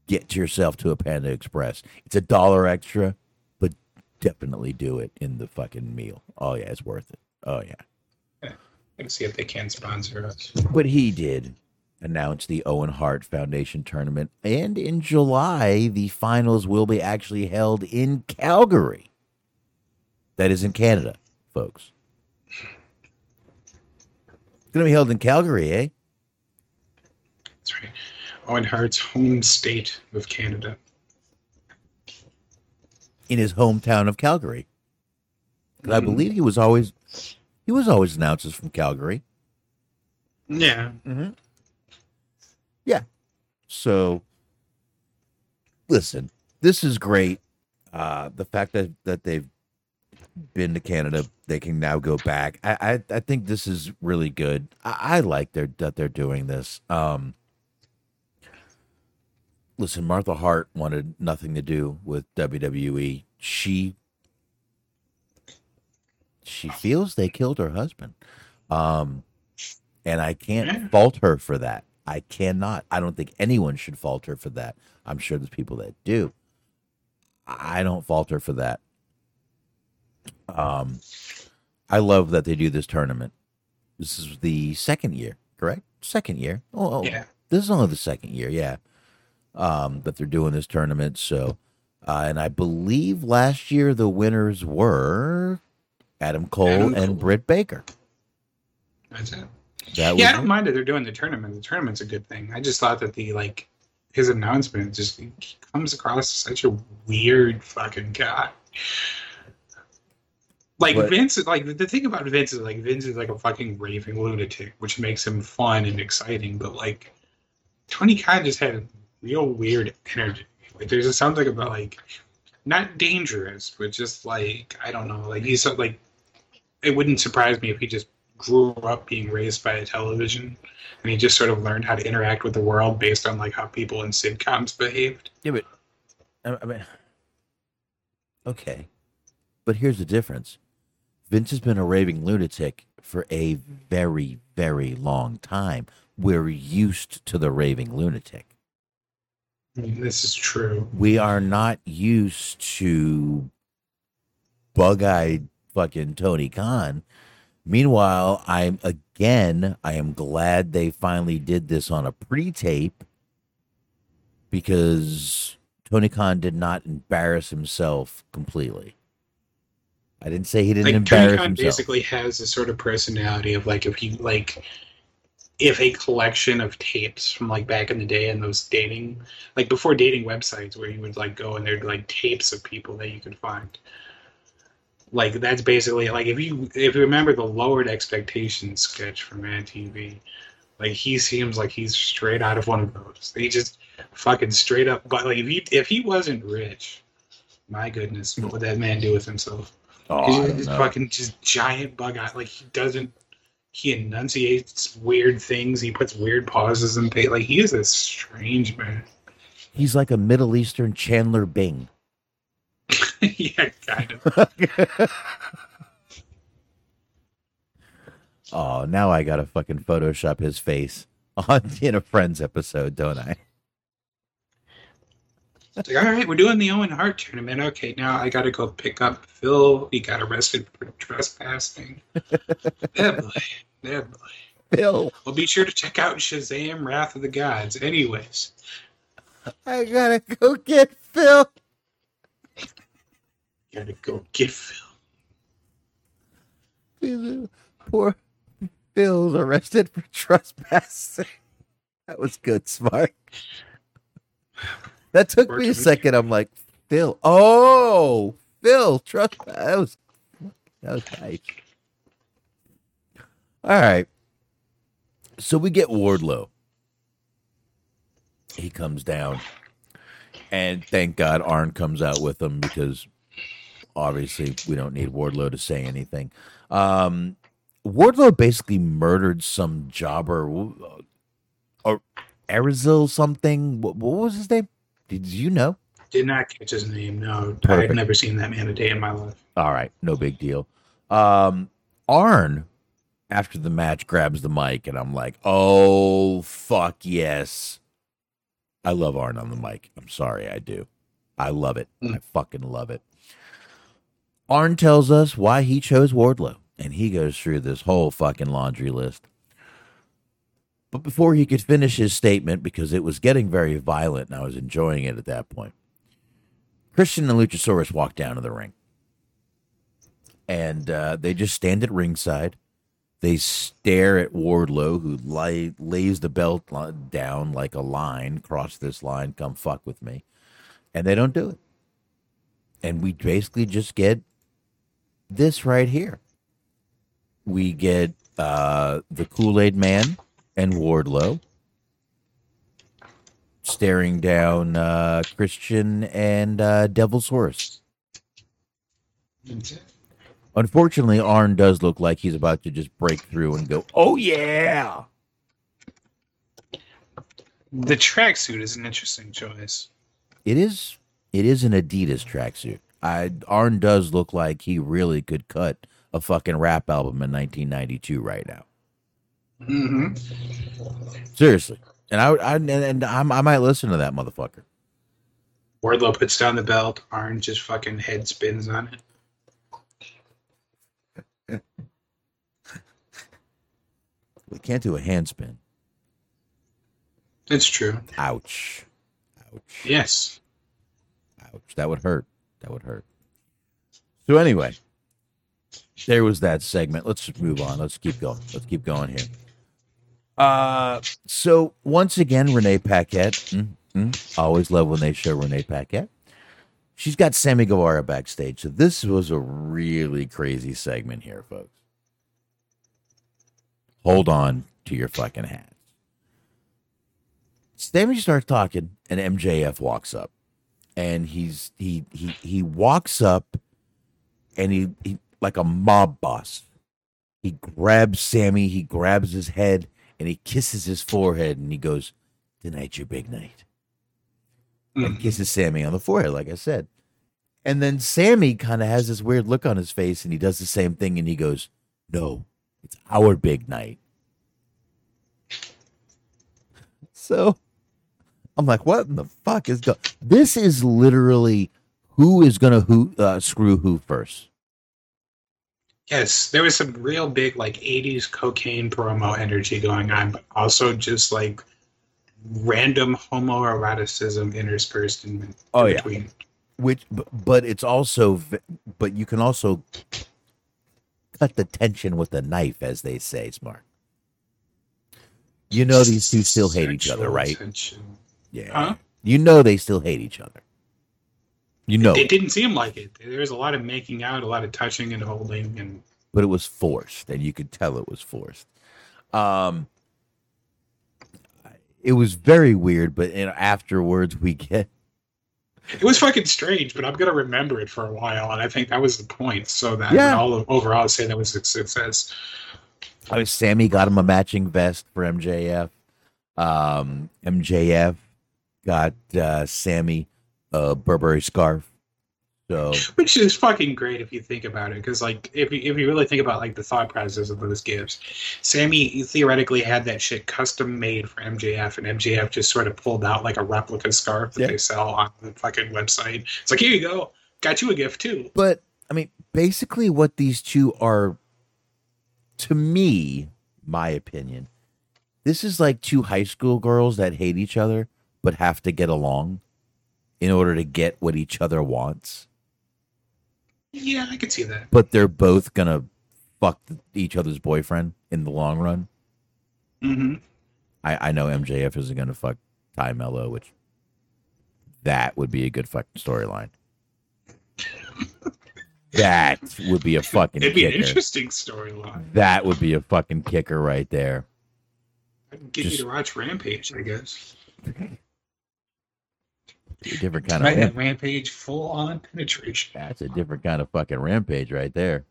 get yourself to a Panda Express. It's a dollar extra, but definitely do it in the fucking meal. Oh yeah, it's worth it. Oh yeah. Let's see if they can sponsor us. But he did announce the Owen Hart Foundation tournament, and in July the finals will be actually held in Calgary. That is in Canada, folks. It's gonna be held in Calgary, eh? That's right. Owen Hart's home state of Canada. In his hometown of Calgary. 'Cause I believe he was always he was always announces from Calgary. Yeah. Yeah. So listen, this is great. Uh the fact that that they've been to Canada, they can now go back. I I, I think this is really good. I, I like their that they're doing this. Um listen, Martha Hart wanted nothing to do with WWE. She she feels they killed her husband. Um and I can't fault her for that. I cannot. I don't think anyone should fault her for that. I'm sure there's people that do. I don't fault her for that. Um, I love that they do this tournament. This is the second year, correct? Second year. Oh, oh, Yeah. this is only the second year, yeah. Um, that they're doing this tournament. So, uh, and I believe last year the winners were Adam Cole Adam and Cole. Britt Baker. That's it. That Yeah, I don't mind that they're doing the tournament. The tournament's a good thing. I just thought that the like his announcement just comes across such a weird fucking guy. Like But- Vince, like the thing about Vince is like Vince is like a fucking raving lunatic, which makes him fun and exciting. But like Tony Khan just had a real weird energy. Like there's just something about like not dangerous, but just like I don't know. Like he's like it wouldn't surprise me if he just grew up being raised by a television and he just sort of learned how to interact with the world based on like how people in sitcoms behaved. Yeah, but I mean, okay, but here's the difference. Vince has been a raving lunatic for a very, very long time. We're used to the raving lunatic. This is true. We are not used to bug-eyed fucking Tony Khan. Meanwhile, I'm again, I am glad they finally did this on a pre-tape because Tony Khan did not embarrass himself completely. I didn't say he didn't Like embarrass Tony Khan himself. basically has a sort of personality of like if he like if a collection of tapes from like back in the day and those dating like before dating websites where you would like go and there'd like tapes of people that you could find. Like that's basically like if you if you remember the lowered expectations sketch from Mad TV, like he seems like he's straight out of one of those. He just fucking straight up but like if he if he wasn't rich, my goodness, what would that man do with himself? Oh, He's just fucking just giant bug eye. Like he doesn't. He enunciates weird things. He puts weird pauses and things. Like he is a strange man. He's like a Middle Eastern Chandler Bing. yeah, kind of. oh, now I gotta fucking Photoshop his face on in a Friends episode, don't I? It's like, all right, we're doing the Owen Hart tournament. Okay, now I got to go pick up Phil. He got arrested for trespassing. yeah, boy. Yeah, boy. Bill, Well, be sure to check out Shazam: Wrath of the Gods. Anyways, I gotta go get Phil. gotta go get Phil. Poor Phil's arrested for trespassing. That was good, Smark. That took me a second. I'm like, Phil. Oh, Phil, trespass. That was that was nice. All right. So we get Wardlow. He comes down, and thank God Arn comes out with him because obviously we don't need Wardlow to say anything. Um, Wardlow basically murdered some jobber uh, or Arizil something. What, what was his name? Did you know? Did not catch his name. No, Perfect. I'd never seen that man a day in my life. All right, no big deal. Um, Arn, after the match, grabs the mic, and I'm like, oh fuck yes, I love Arn on the mic. I'm sorry, I do. I love it. I fucking love it. Arn tells us why he chose Wardlow, and he goes through this whole fucking laundry list. But before he could finish his statement, because it was getting very violent and I was enjoying it at that point, Christian and Luchasaurus walk down to the ring and uh, they just stand at ringside. They stare at Wardlow, who lay, lays the belt down like a line. Cross this line, come fuck with me, and they don't do it. And we basically just get this right here. We get uh, the Kool Aid Man and Wardlow staring down uh, Christian and uh, Horse. Unfortunately, Arn does look like he's about to just break through and go, "Oh yeah!" The tracksuit is an interesting choice. It is. It is an Adidas tracksuit. I Arn does look like he really could cut a fucking rap album in 1992 right now. Hmm Seriously, and I, I and, and I'm, I might listen to that motherfucker. Wardlow puts down the belt. Arn just fucking head spins on it. We can't do a handspin. It's true. Ouch! Ouch! Yes. Ouch! That would hurt. That would hurt. So anyway, there was that segment. Let's move on. Let's keep going. Let's keep going here. Uh, so once again, Renee Paquette. mm, mm, always love when they show Renee Paquette. She's got Sammy Guevara backstage. So this was a really crazy segment here, folks. Hold on to your fucking hats. Sammy starts talking, and MJF walks up, and he's he he he walks up, and he, he like a mob boss. He grabs Sammy, he grabs his head, and he kisses his forehead, and he goes, "Tonight's your big night." And kisses Sammy on the forehead, like I said. And then Sammy kind of has this weird look on his face, and he does the same thing, and he goes, "No, it's our big night." So I'm like, what in the fuck is going? This is literally who is gonna who uh, screw who first. Yes, there was some real big like '80s cocaine promo energy going on, but also just like random homoeroticism interspersed in, Oh, in yeah. between. Which, b- but it's also, but you can also cut the tension with a knife, as they say, Smark. You know these two still hate each other, right? tension. Yeah. Huh? You know they still hate each other. You know, It didn't seem like it. There was a lot of making out, a lot of touching and holding, and but it was forced, and you could tell it was forced. Um, it was very weird, but you know, afterwards we get it was fucking strange. But I'm gonna remember it for a while, and I think that was the point. So that Yeah. all overall say that was a success. I mean, Sammy got him a matching vest for MJF. Um, MJF got uh, Sammy a Burberry scarf. So Which is fucking great if you think about it, because like if you if you really think about like the thought process of those gifts, Sammy theoretically had that shit custom made for MJF, and MJF just sort of pulled out like a replica scarf that Yeah. they sell on the fucking website. It's like here you go, got you a gift too. but I mean, basically, what these two are, to me, my opinion, this is like two high school girls that hate each other but have to get along in order to get what each other wants. Yeah, I could see that. But they're both gonna fuck each other's boyfriend in the long run. hmm I, I know MJF isn't gonna fuck Tay Melo, which that would be a good fucking storyline. that would be a fucking It'd be an kicker. interesting storyline. That would be a fucking kicker right there. I'd get Just- you to watch Rampage, I guess. A different kind of that Rampage full on penetration. that's a different kind of fucking rampage right there.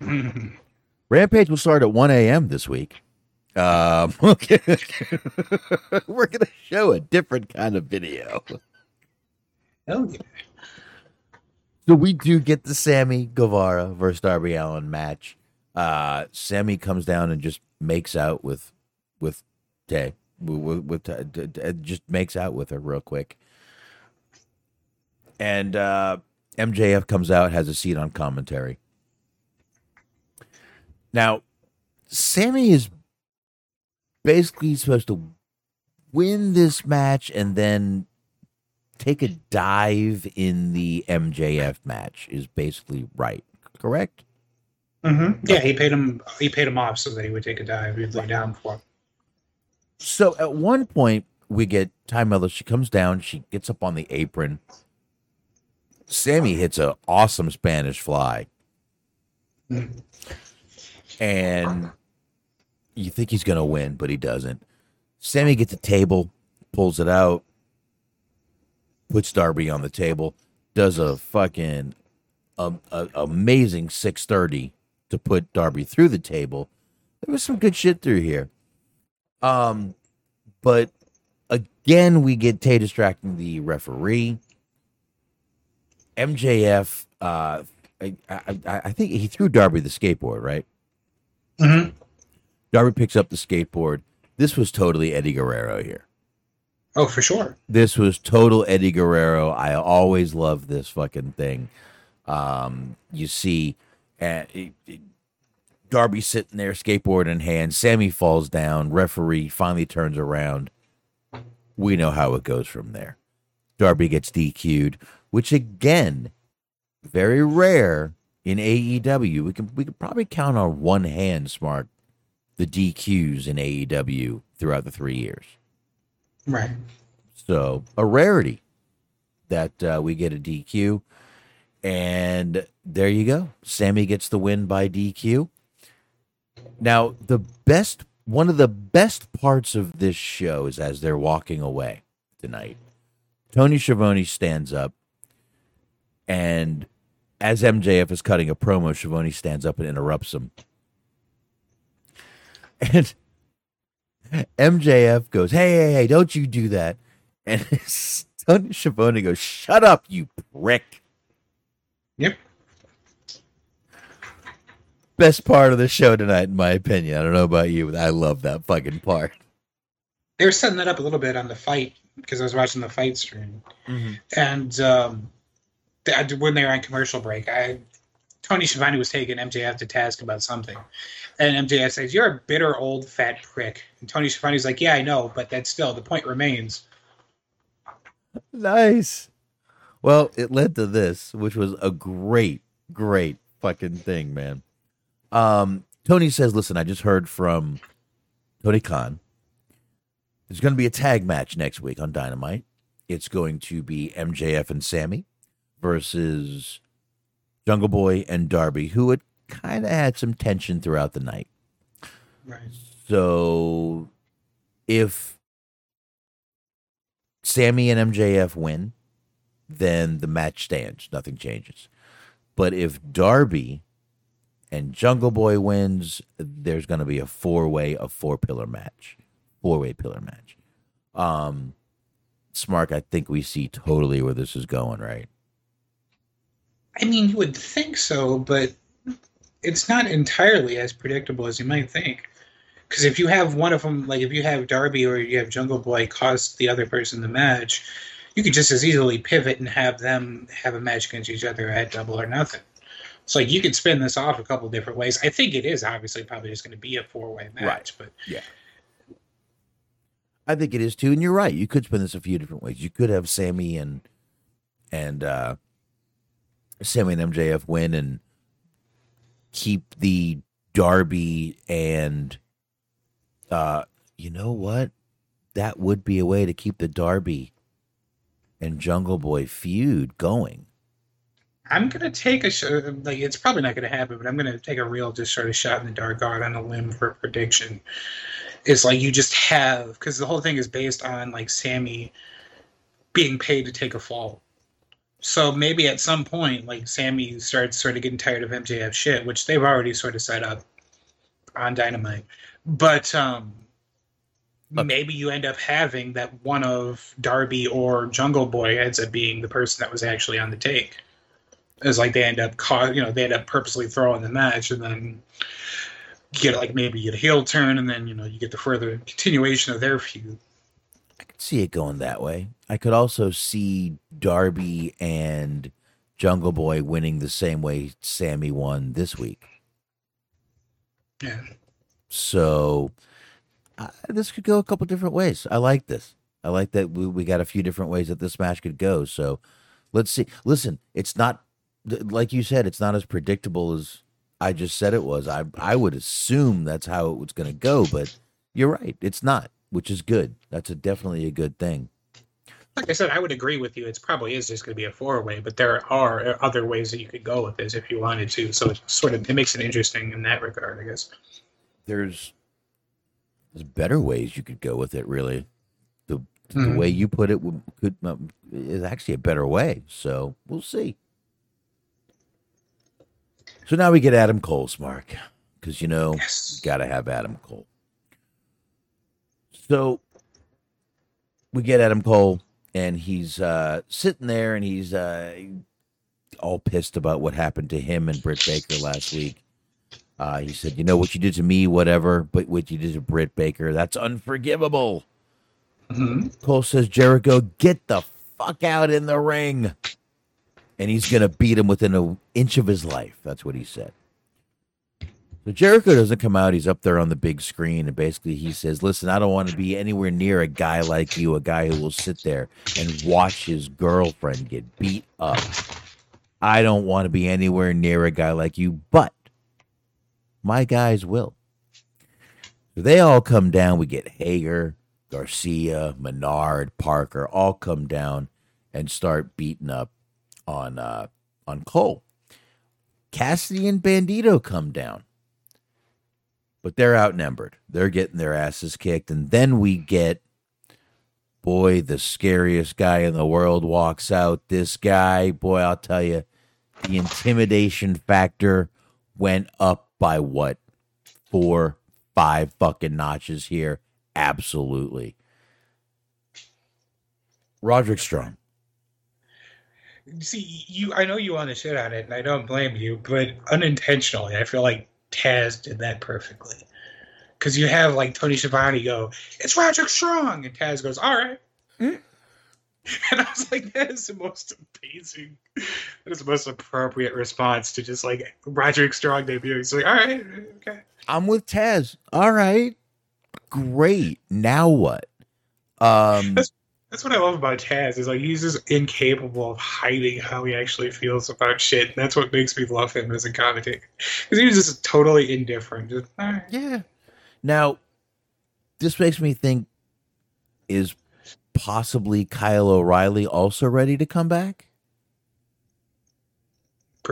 Rampage will start at 1 a.m. this week. Um, okay. We're gonna show a different kind of video. Hell yeah. So we do get the Sammy Guevara versus Darby Allin match. Uh, Sammy comes down and just makes out with with Tay, with, with, d- just makes out with her real quick. And uh, MJF comes out, has a seat on commentary. Now, Sammy is basically supposed to win this match and then take a dive in the MJF match is basically right. Correct? Mm-hmm. Yeah, he paid him. He paid him off so that he would take a dive. He'd lay down for. him. So at one point we get Ty Miller. She comes down. She gets up on the apron. Sammy hits an awesome Spanish fly, and you think he's gonna win, but he doesn't. Sammy gets a table, pulls it out, puts Darby on the table, does a fucking um, a, amazing six thirty to put Darby through the table. There was some good shit through here. Um, but again, we get Tay distracting the referee. MJF, uh, I, I, I think he threw Darby the skateboard, right? Mm-hmm. Darby picks up the skateboard. This was totally Eddie Guerrero here. Oh, for sure. This was total Eddie Guerrero. I always love this fucking thing. Um, you see, uh, it- it- Darby sitting there, skateboard in hand. Sammy falls down. Referee finally turns around. We know how it goes from there. Darby gets DQ'd, which again, very rare in AEW. We can we could probably count on one hand, Smark, the DQs in AEW throughout the three years. Right. So a rarity that uh, we get a DQ, and there you go. Sammy gets the win by DQ. Now the best, one of the best parts of this show is as they're walking away tonight. Tony Schiavone stands up, and as MJF is cutting a promo, Schiavone stands up and interrupts him. And MJF goes, "Hey, hey, hey! Don't you do that!" And Tony Schiavone goes, "Shut up, you prick!" Yep. Best part of the show tonight, in my opinion. I don't know about you, but I love that fucking part. They were setting that up a little bit on the fight because I was watching the fight stream, and um, when they were on commercial break, I Tony Schiavone was taking MJF to task about something, and MJF says, "You're a bitter old fat prick." And Tony Schiavone's like, "Yeah, I know, but that's still the point remains." Nice. Well, it led to this, which was a great, great fucking thing, man. Um, Tony says, "Listen, I just heard from Tony Khan. There's going to be a tag match next week on Dynamite. It's going to be MJF and Sammy versus Jungle Boy and Darby, who had kind of had some tension throughout the night. Right. So if Sammy and MJF win, then the match stands. Nothing changes. But if Darby and Jungle Boy wins, there's going to be a four way, a four pillar match, four way pillar match. Um, Smark, I think we see totally where this is going, right? I mean, you would think so, but it's not entirely as predictable as you might think. Because if you have one of them, like if you have Darby or you have Jungle Boy cost the other person the match, you could just as easily pivot and have them have a match against each other at Double or Nothing. So like you could spin this off a couple different ways. I think it is obviously probably just going to be a four way match, right. but yeah. I think it is too, and you're right. You could spin this a few different ways. You could have Sammy and and uh Sammy and MJF win and keep the Darby and uh you know what? That would be a way to keep the Darby and Jungle Boy feud going. I'm gonna take a sh- like it's probably not gonna happen, but I'm gonna take a real just sort of shot in the dark out on a limb for a prediction. It's like you just have because the whole thing is based on like Sammy being paid to take a fall. So maybe at some point, like Sammy starts sort of getting tired of MJF shit, which they've already sort of set up on Dynamite. But um, maybe you end up having that one of Darby or Jungle Boy ends up being the person that was actually on the take. It's like they end up, ca- you know, they end up purposely throwing the match, and then you get like maybe you get a heel turn, and then you know you get the further continuation of their feud. I could see it going that way. I could also see Darby and Jungle Boy winning the same way Sammy won this week. Yeah. So uh, this could go a couple different ways. I like this. I like that we, we got a few different ways that this match could go. So let's see. Listen, it's not like you said. It's not as predictable as I just said it was. I I would assume that's how it was going to go, but you're right. It's not, which is good. That's a, definitely a good thing. Like I said, I would agree with you. It's probably is just going to be a four way, but there are other ways that you could go with this if you wanted to. So it sort of it makes it interesting in that regard, I guess. There's there's better ways you could go with it. Really, the the Mhm. way you put it would, could um, is actually a better way. So we'll see. So now we get Adam Cole's mark because you know Yes. got to have Adam Cole. So we get Adam Cole, and he's uh, sitting there, and he's uh, all pissed about what happened to him and Britt Baker last week. Uh, he said, "You know what you did to me, whatever, but what you did to Britt Baker, that's unforgivable." Mhm. Cole says, "Jericho, get the fuck out in the ring," and he's gonna beat him within an inch of his life. That's what he said. So Jericho doesn't come out. He's up there on the big screen, and basically he says, "Listen, I don't want to be anywhere near a guy like you, a guy who will sit there and watch his girlfriend get beat up. I don't want to be anywhere near a guy like you, but my guys will. So they all come down. We get Hager, Garcia, Menard, Parker all come down and start beating up on uh on Cole. Cassidy and Bandido come down. But they're outnumbered. They're getting their asses kicked. And then we get boy, the scariest guy in the world walks out. This guy, boy, I'll tell you, the intimidation factor went up by what? Four, five fucking notches here. Absolutely. Roderick Strong. See, you. I know you want to shit on it, and I don't blame you, but unintentionally, I feel like Taz did that perfectly. Because you have like Tony Schiavone go, "It's Roderick Strong," and Taz goes, "All right." And I was like, that is the most amazing, that is the most appropriate response to just like Roderick Strong debut. He's like, all right, okay. I'm with Taz. All right. Great. Now what? Um That's what I love about Taz is like he's just incapable of hiding how he actually feels about shit. And that's what makes me love him as a commentator because he was just totally indifferent. Just, right. Yeah. Now, this makes me think is possibly Kyle O'Reilly also ready to come back?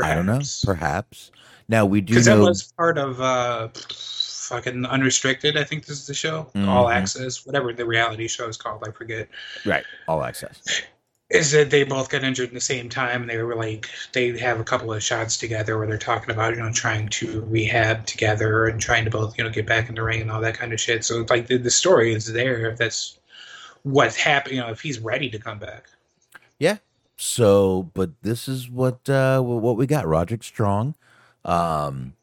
I don't know. Perhaps. Perhaps. Now we do Because that was part of uh, fucking Unrestricted. I think this is the show, All Mhm. Access, whatever the reality show is called. I forget. right all access. is that they both got injured at the same time. And they were like, they have a couple of shots together where they're talking about, you know, trying to rehab together and trying to both, you know, get back in the ring and all that kind of shit. So, like, the, the story is there if that's what's happening, you know, if he's ready to come back. Yeah. So, but this is what uh what we got. Roderick Strong, um,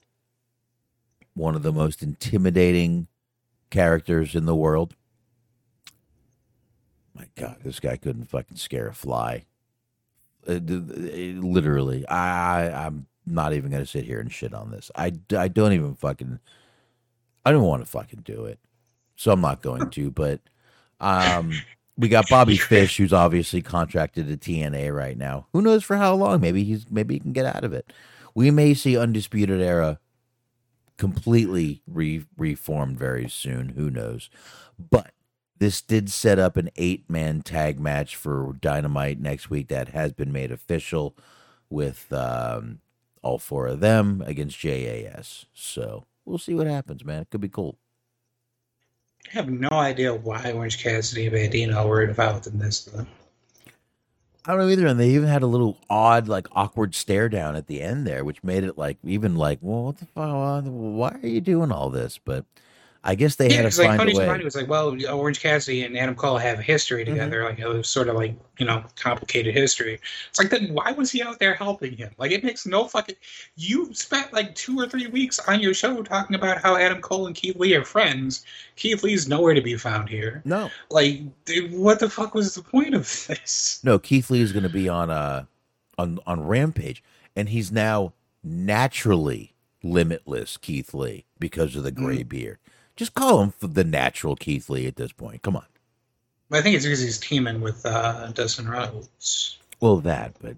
one of the most intimidating characters in the world. My God, this guy couldn't fucking scare a fly. Uh, d- literally, I I'm not even gonna sit here and shit on this. I, I don't even fucking. I don't want to fucking do it, so I'm not going to. But um, we got Bobby Fish, who's obviously contracted to TNA right now. Who knows for how long? Maybe he's maybe he can get out of it. We may see Undisputed Era completely re- reformed very soon. Who knows? But this did set up an eight man tag match for Dynamite next week that has been made official with um, all four of them against JAS. So we'll see what happens, man. It could be cool. I have no idea why Orange Cassidy and Bandido were involved in this. Though. I don't know either. And they even had a little odd, like awkward stare down at the end there, which made it like even like, well, what the fuck? Why are you doing all this? But I guess they Yeah, had to like find Tony a way. Was like, well, Orange Cassidy and Adam Cole have history Mm-hmm. together. Like it was sort of like you know complicated history. It's like then why was he out there helping him? Like it makes no fucking. You spent like two or three weeks on your show talking about how Adam Cole and Keith Lee are friends. Keith Lee's nowhere to be found here. No, Like, dude, what the fuck was the point of this? no. Keith Lee is going to be on uh on on Rampage, and he's now naturally limitless Keith Lee because of the gray beard. Just call him for the natural Keith Lee at this point. Come on. I think it's because he's teaming with uh, Dustin Rhodes. Well, that, but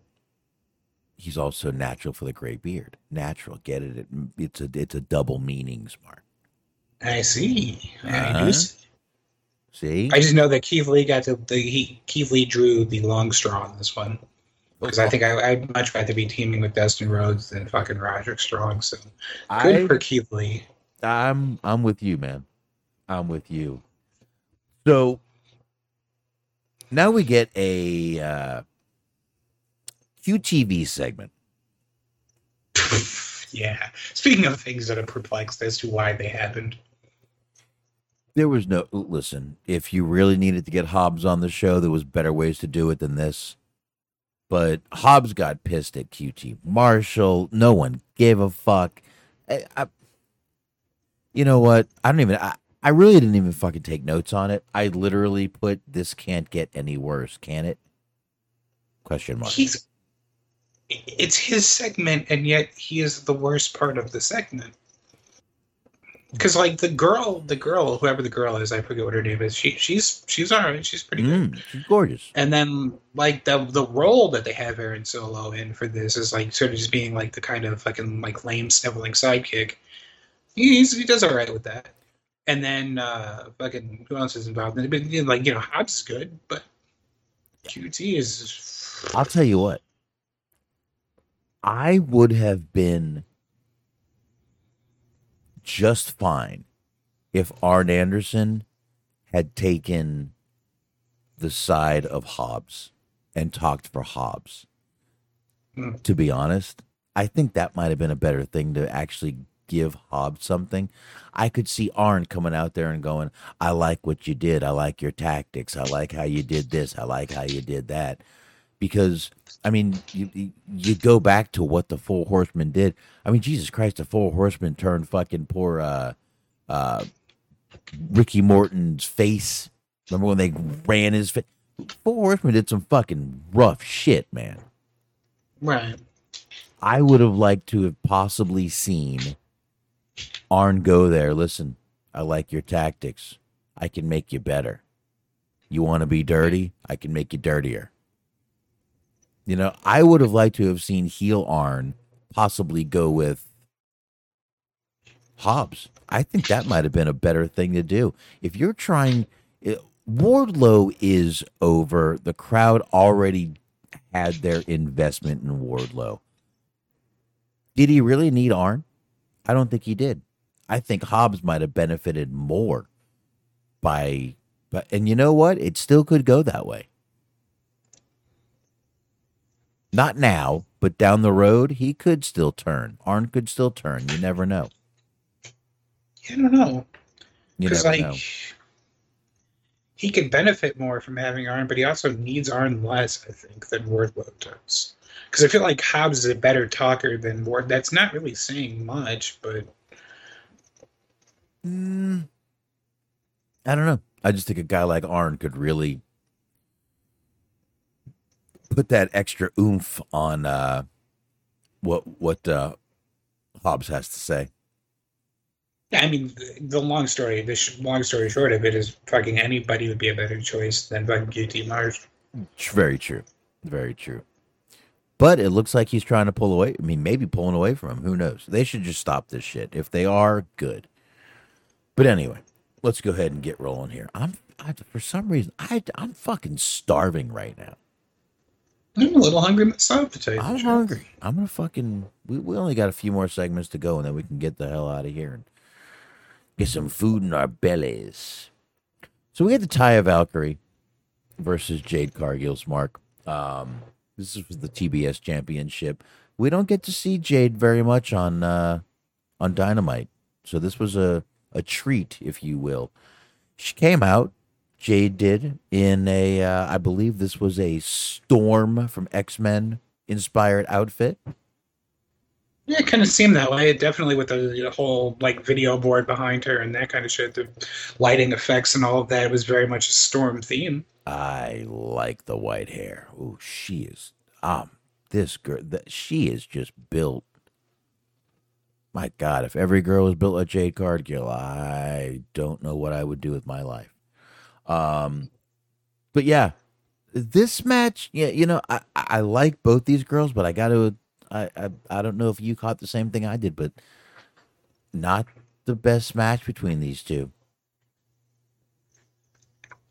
he's also natural for the gray beard. Natural, get it? it it's a it's a double meaning, Smark. I see. I, Uh-huh. do see. See, I just know that Keith Lee got to the he, Keith Lee drew the long straw on this one because I think I, I'd much rather be teaming with Dustin Rhodes than fucking Roderick Strong. So good I, for Keith Lee. I'm I'm with you, man. I'm with you. So now we get a uh, QTV segment. yeah. Speaking of things that are perplexed as to why they happened, There was no listen. If you really needed to get Hobbs on the show, there was better ways to do it than this. But Hobbs got pissed at QT Marshall. No one gave a fuck. I, I, you know what? I don't even. I, I really didn't even fucking take notes on it. I literally put this can't get any worse, can it? Question mark. he's it's his segment, and yet he is the worst part of the segment. Because like the girl, the girl, whoever the girl is, I forget what her name is. She she's she's alright. She's pretty good. Mm, she's gorgeous. And then like the the role that they have Aaron Solo in for this is like sort of just being like the kind of fucking like lame sniveling sidekick. He's, he does all right with that. And then uh fucking who else is involved? in it? But, you know, like you know Hobbs is good, but QT is I'll tell you what. I would have been just fine if Arn Anderson had taken the side of Hobbs and talked for Hobbs. Hmm. To be honest, I think that might have been a better thing to actually give Hobbs something. I could see Arn coming out there and going, I like what you did. I like your tactics. I like how you did this. I like how you did that. Because, I mean, you, you- you go back to what the Four Horsemen did. I mean, Jesus Christ, the Four Horsemen turned fucking poor uh, uh, Ricky Morton's face. Remember when they ran his face? Four Horsemen did some fucking rough shit, man. right. I would have liked to have possibly seen Arn go there. Listen, I like your tactics. I can make you better. You want to be dirty? I can make you dirtier. You know, I would have liked to have seen heel Arn possibly go with Hobbs. I think that might have been a better thing to do. If you're trying, it, Wardlow is over. The crowd already had their investment in Wardlow. Did he really need Arn? I don't think he did. I think Hobbs might have benefited more by, but and you know what? It still could go that way. Not now, but down the road, he could still turn. Arn could still turn. You never know. I don't know. You Because never like know. he could benefit more from having Arn, but he also needs Arn less, I think, than Wardlow does. Because I feel like Hobbs is a better talker than Ward. That's not really saying much, but Mm, I don't know. I just think a guy like Arn could really put that extra oomph on uh, what what uh, Hobbs has to say. yeah, I mean, the, the long story, the sh- long story short of it is, fucking anybody would be a better choice than fucking QT Marsh. Very true. Very true. But it looks like he's trying to pull away. I mean, maybe pulling away from him. Who knows? They should just stop this shit. If they are, good. But anyway, let's go ahead and get rolling here. I'm I, for some reason I I'm fucking starving right now. I'm a little hungry myself, to tell you I'm hungry. I'm gonna fucking. We, we only got a few more segments to go, and then we can get the hell out of here and get some food in our bellies. So we had the Taya Valkyrie versus Jade Cargill's Mark. Um, this was the TBS Championship. We don't get to see Jade very much on uh, on Dynamite, so this was a a treat, if you will. She came out. Jade did in a, uh, I believe this was a Storm from X Men inspired outfit. Yeah, it kind of seemed that way. Definitely with the, the whole like video board behind her and that kind of shit, the lighting effects and all of that. It was very much a storm theme. I like the white hair. Oh, she is. Um, this girl, that she is just built. My God, if every girl was built like Jade Cargill, I don't know what I would do with my life. Um, but yeah, this match, yeah, you know, I I I like both these girls, but I got to, I, I I don't know if you caught the same thing I did, but not the best match between these two.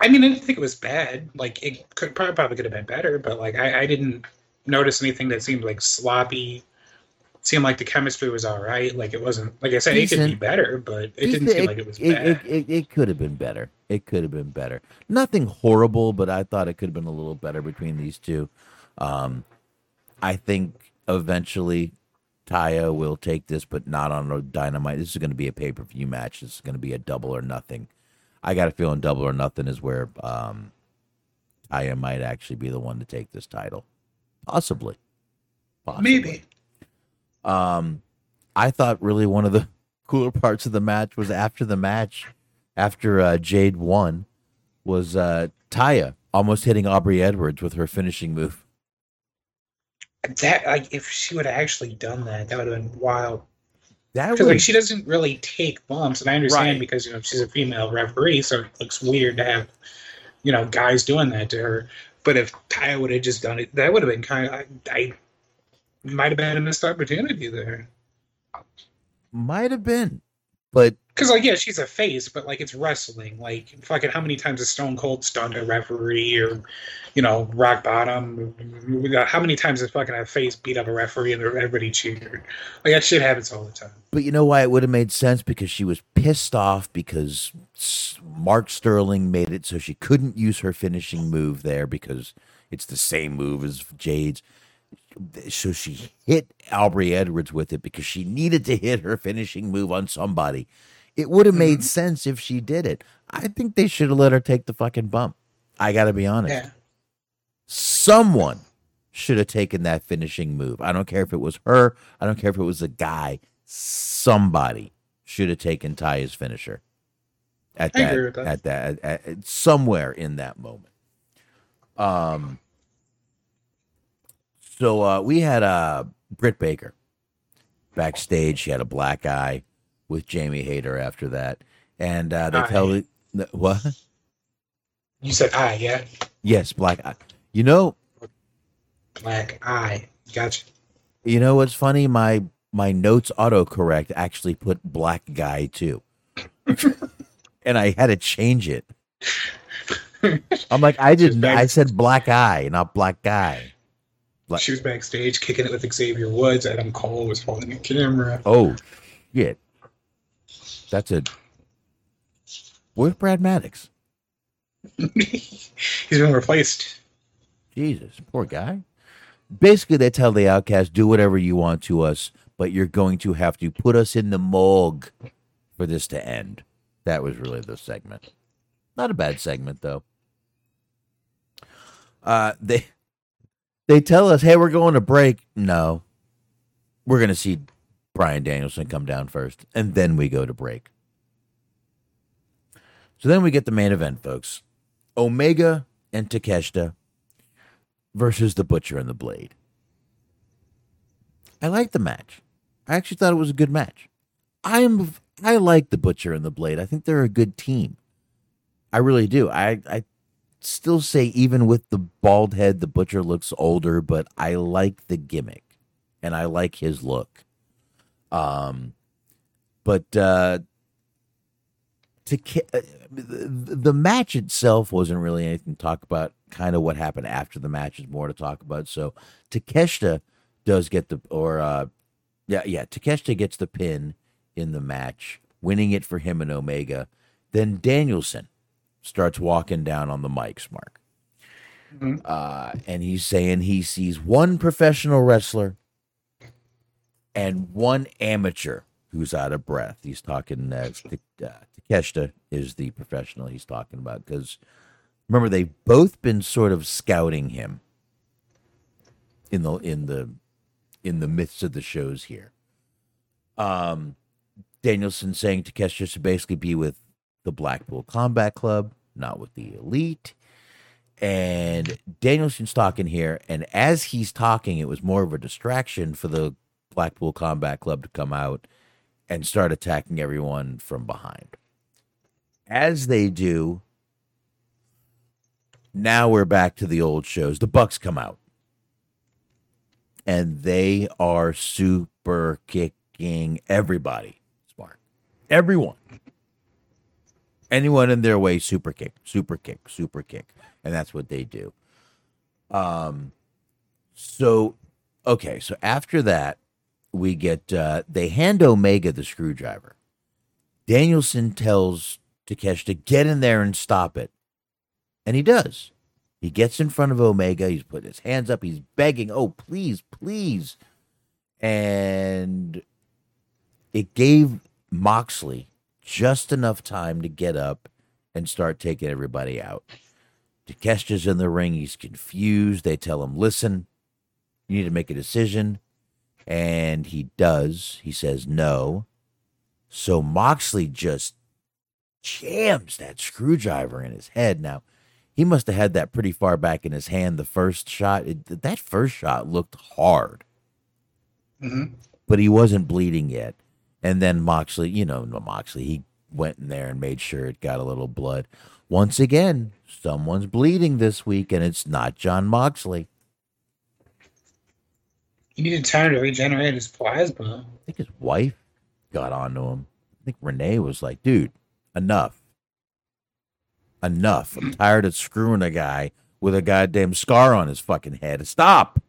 I mean, I didn't think it was bad. Like it could probably, probably could have been better, but like I, I didn't notice anything that seemed like sloppy. It seemed like the chemistry was all right. Like it wasn't like I said, it could be better, but it Just didn't seem like it was it, bad. It, it, it could have been better. It could have been better. Nothing horrible, but I thought it could have been a little better between these two. Um, I think eventually Taya will take this, but not on a dynamite. This is going to be a pay per view match. This is going to be a double or nothing. I got a feeling double or nothing is where um, Taya might actually be the one to take this title. Possibly. Possibly. Maybe. Um, I thought really one of the cooler parts of the match was after the match, after uh, Jade won, was uh, Taya almost hitting Aubrey Edwards with her finishing move. That like if she would have actually done that, that would have been wild. That Because would like she doesn't really take bumps, and I understand Right. because you know she's a female referee, so it looks weird to have you know guys doing that to her. But if Taya would have just done it, that would have been kind of I, I might have been a missed opportunity there. might have been, but Because like yeah, she's a face, but like it's wrestling. Like fucking, how many times has Stone Cold stunned a referee or you know Rock Bottom? How many times has fucking a face beat up a referee and everybody cheered? Like that shit happens all the time. But you know why it would have made sense? Because she was pissed off because Mark Sterling made it so she couldn't use her finishing move there because it's the same move as Jade's. So she hit Aubrey Edwards with it because she needed to hit her finishing move on somebody. It would have made sense if she did it. I think they should have let her take the fucking bump. I got to be honest. Yeah. Someone should have taken that finishing move. I don't care if it was her. I don't care if it was a guy. Somebody should have taken Taya's finisher at I that, agree with that. at that at, at- somewhere in that moment. Um. So uh, we had uh, Britt Baker backstage. She had a black eye with Jamie Hayter after that, and uh, they Eye. tell the what? You said I, yeah. Yes, black eye. You know, Black eye. Gotcha. You know what's funny? My my notes autocorrect actually put black guy too. and I had to change it. I'm like, I didn't I said black eye, not black guy. Black- She was backstage kicking it with Xavier Woods. Adam Cole was holding the camera. Oh shit. That's a Where's Brad Maddox? He's been replaced. Jesus, poor guy. Basically, they tell the outcast, do whatever you want to us, but you're going to have to put us in the morgue for this to end. That was really the segment. Not a bad segment, though. Uh, they they tell us, hey, we're going to break. No, we're going to see Bryan Danielson come down first, and then we go to break. So then we get the main event, folks. Omega and Takeshita versus the Butcher and the Blade. I like the match. I actually thought it was a good match. I am I like the Butcher and the Blade. I think they're a good team. I really do. I I still say even with the bald head, the Butcher looks older, but I like the gimmick and I like his look. Um, but uh, to uh, the, the match itself wasn't really anything to talk about. Kind of what happened after the match is more to talk about. So Takeshita does get the or uh, yeah yeah Takeshita gets the pin in the match, winning it for him and Omega. Then Danielson starts walking down on the mics, Mark. Uh, and he's saying he sees one professional wrestler and one amateur who's out of breath. He's talking uh, Ta- uh, Takeshita is the professional he's talking about because remember they've both been sort of scouting him in the in the in the midst of the shows here. Um, Danielson saying Takeshita should basically be with the Blackpool Combat Club, not with the Elite. And Danielson's talking here, and as he's talking, it was more of a distraction for the Blackpool Combat Club to come out and start attacking everyone from behind. As they do, now we're back to the old shows. The Bucks come out. And they are super kicking everybody. Smark. Everyone. Anyone in their way, super kick, super kick, super kick. And that's what they do. Um so okay, so after that, we get uh they hand Omega the screwdriver. Danielson tells Takesh to get in there and stop it. And he does. He gets in front of Omega. He's putting his hands up. He's begging, oh, please, please. And it gave Moxley just enough time to get up and start taking everybody out. Takeshita's in the ring. He's confused. They tell him, listen, you need to make a decision. And he does. He says no. So Moxley just jams that screwdriver in his head. Now, he must have had that pretty far back in his hand the first shot. It, that first shot looked hard, Mm-hmm. but he wasn't bleeding yet. And then Moxley, you know, Moxley, he went in there and made sure it got a little blood. Once again, someone's bleeding this week, and it's not Jon Moxley. He needed time to regenerate his plasma. I think his wife got onto him. I think Renee was like, dude, enough. Enough. I'm tired of screwing a guy with a goddamn scar on his fucking head. Stop.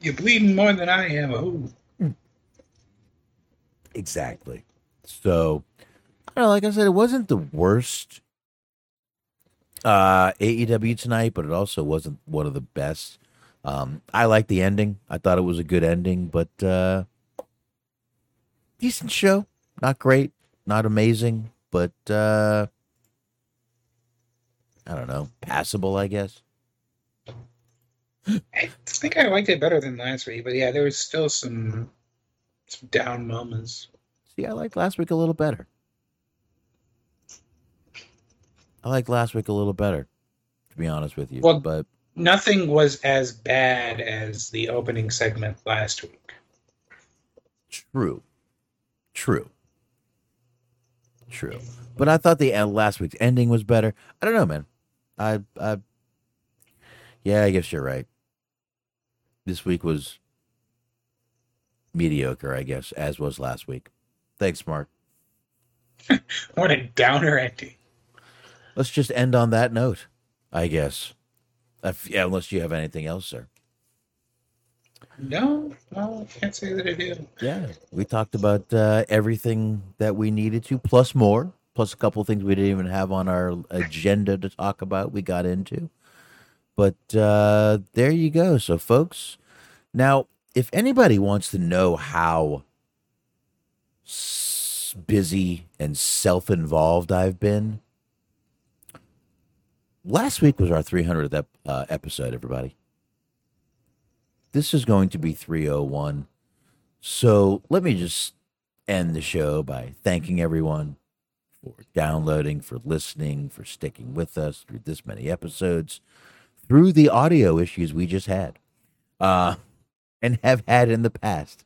You're bleeding more than I am. Oh, Exactly. So, I don't know, like I said, it wasn't the worst uh AEW tonight, but it also wasn't one of the best. Um, I like the ending. I thought it was a good ending, but uh decent show. Not great, not amazing, but uh I don't know, passable, I guess. I think I liked it better than last week, but yeah, there was still some some down moments. See, I liked last week a little better. I liked last week a little better, to be honest with you. Well- but Nothing was as bad as the opening segment last week. true, true, true. But I thought the uh, last week's ending was better. I don't know, man. I, I, yeah, I guess you're right. This week was mediocre, I guess, as was last week. Thanks, Mark. What a downer ending. Let's just end on that note, I guess. If, yeah, unless you have anything else, sir. No, no, I can't say that I do. Yeah, we talked about uh, everything that we needed to, plus more, plus a couple things we didn't even have on our agenda to talk about. We got into, but uh, there you go. So, folks, now if anybody wants to know how s- busy and self-involved I've been, last week was our 300th ep- uh, episode. Everybody, this is going to be 301. So let me just end the show by thanking everyone for downloading, for listening, for sticking with us through this many episodes, through the audio issues we just had, uh, and have had in the past.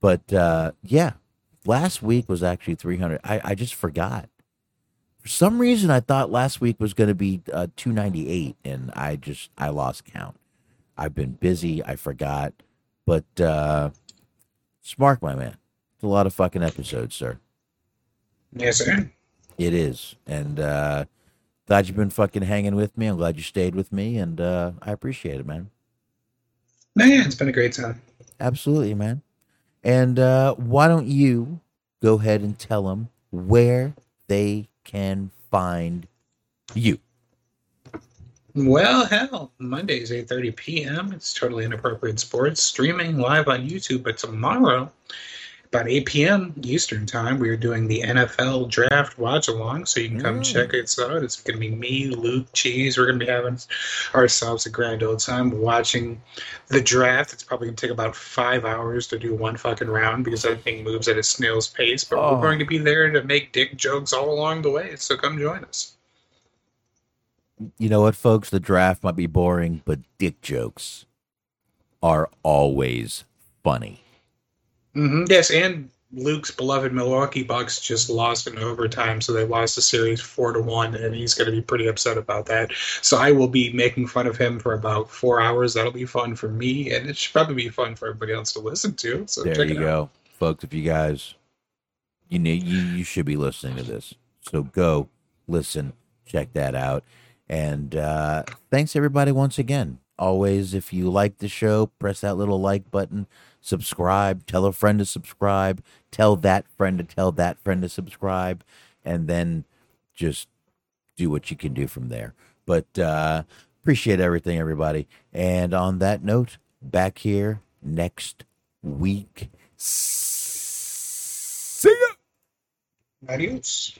But uh, yeah, last week was actually 300. I, I just forgot. For some reason, I thought last week was going to be uh, 298, and I just I lost count. I've been busy. I forgot. But uh, Smark, my man. It's a lot of fucking episodes, sir. Yes, sir. It is. And uh glad you've been fucking hanging with me. I'm glad you stayed with me and uh I appreciate it, man. No, yeah, it's been a great time. Absolutely, man. And uh why don't you go ahead and tell them where they can find you? Well, hell, Mondays, 8.30 p.m. It's Totally Inappropriate Sports, streaming live on YouTube. But tomorrow, about 8 p.m. Eastern Time, we are doing the NFL Draft Watch Along, so you can come Mm. check it out. It's going to be me, Luke, Cheese. We're going to be having ourselves a grand old time watching the draft. It's probably going to take about five hours to do one fucking round because everything moves at a snail's pace. But Oh. we're going to be there to make dick jokes all along the way, so come join us. You know what, folks? The draft might be boring, but dick jokes are always funny. Hmm Yes, and Luke's beloved Milwaukee Bucks just lost in overtime, so they lost the series four to one, and he's going to be pretty upset about that. So I will be making fun of him for about four hours. That'll be fun for me, and it should probably be fun for everybody else to listen to. So there you go out. folks if you guys you need you, you should be listening to this so go listen check that out and uh thanks everybody once again always if you like the show press that little like button subscribe tell a friend to subscribe tell that friend to tell that friend to subscribe and then just do what you can do from there but uh appreciate everything everybody and on that note back here next week See ya. Adios.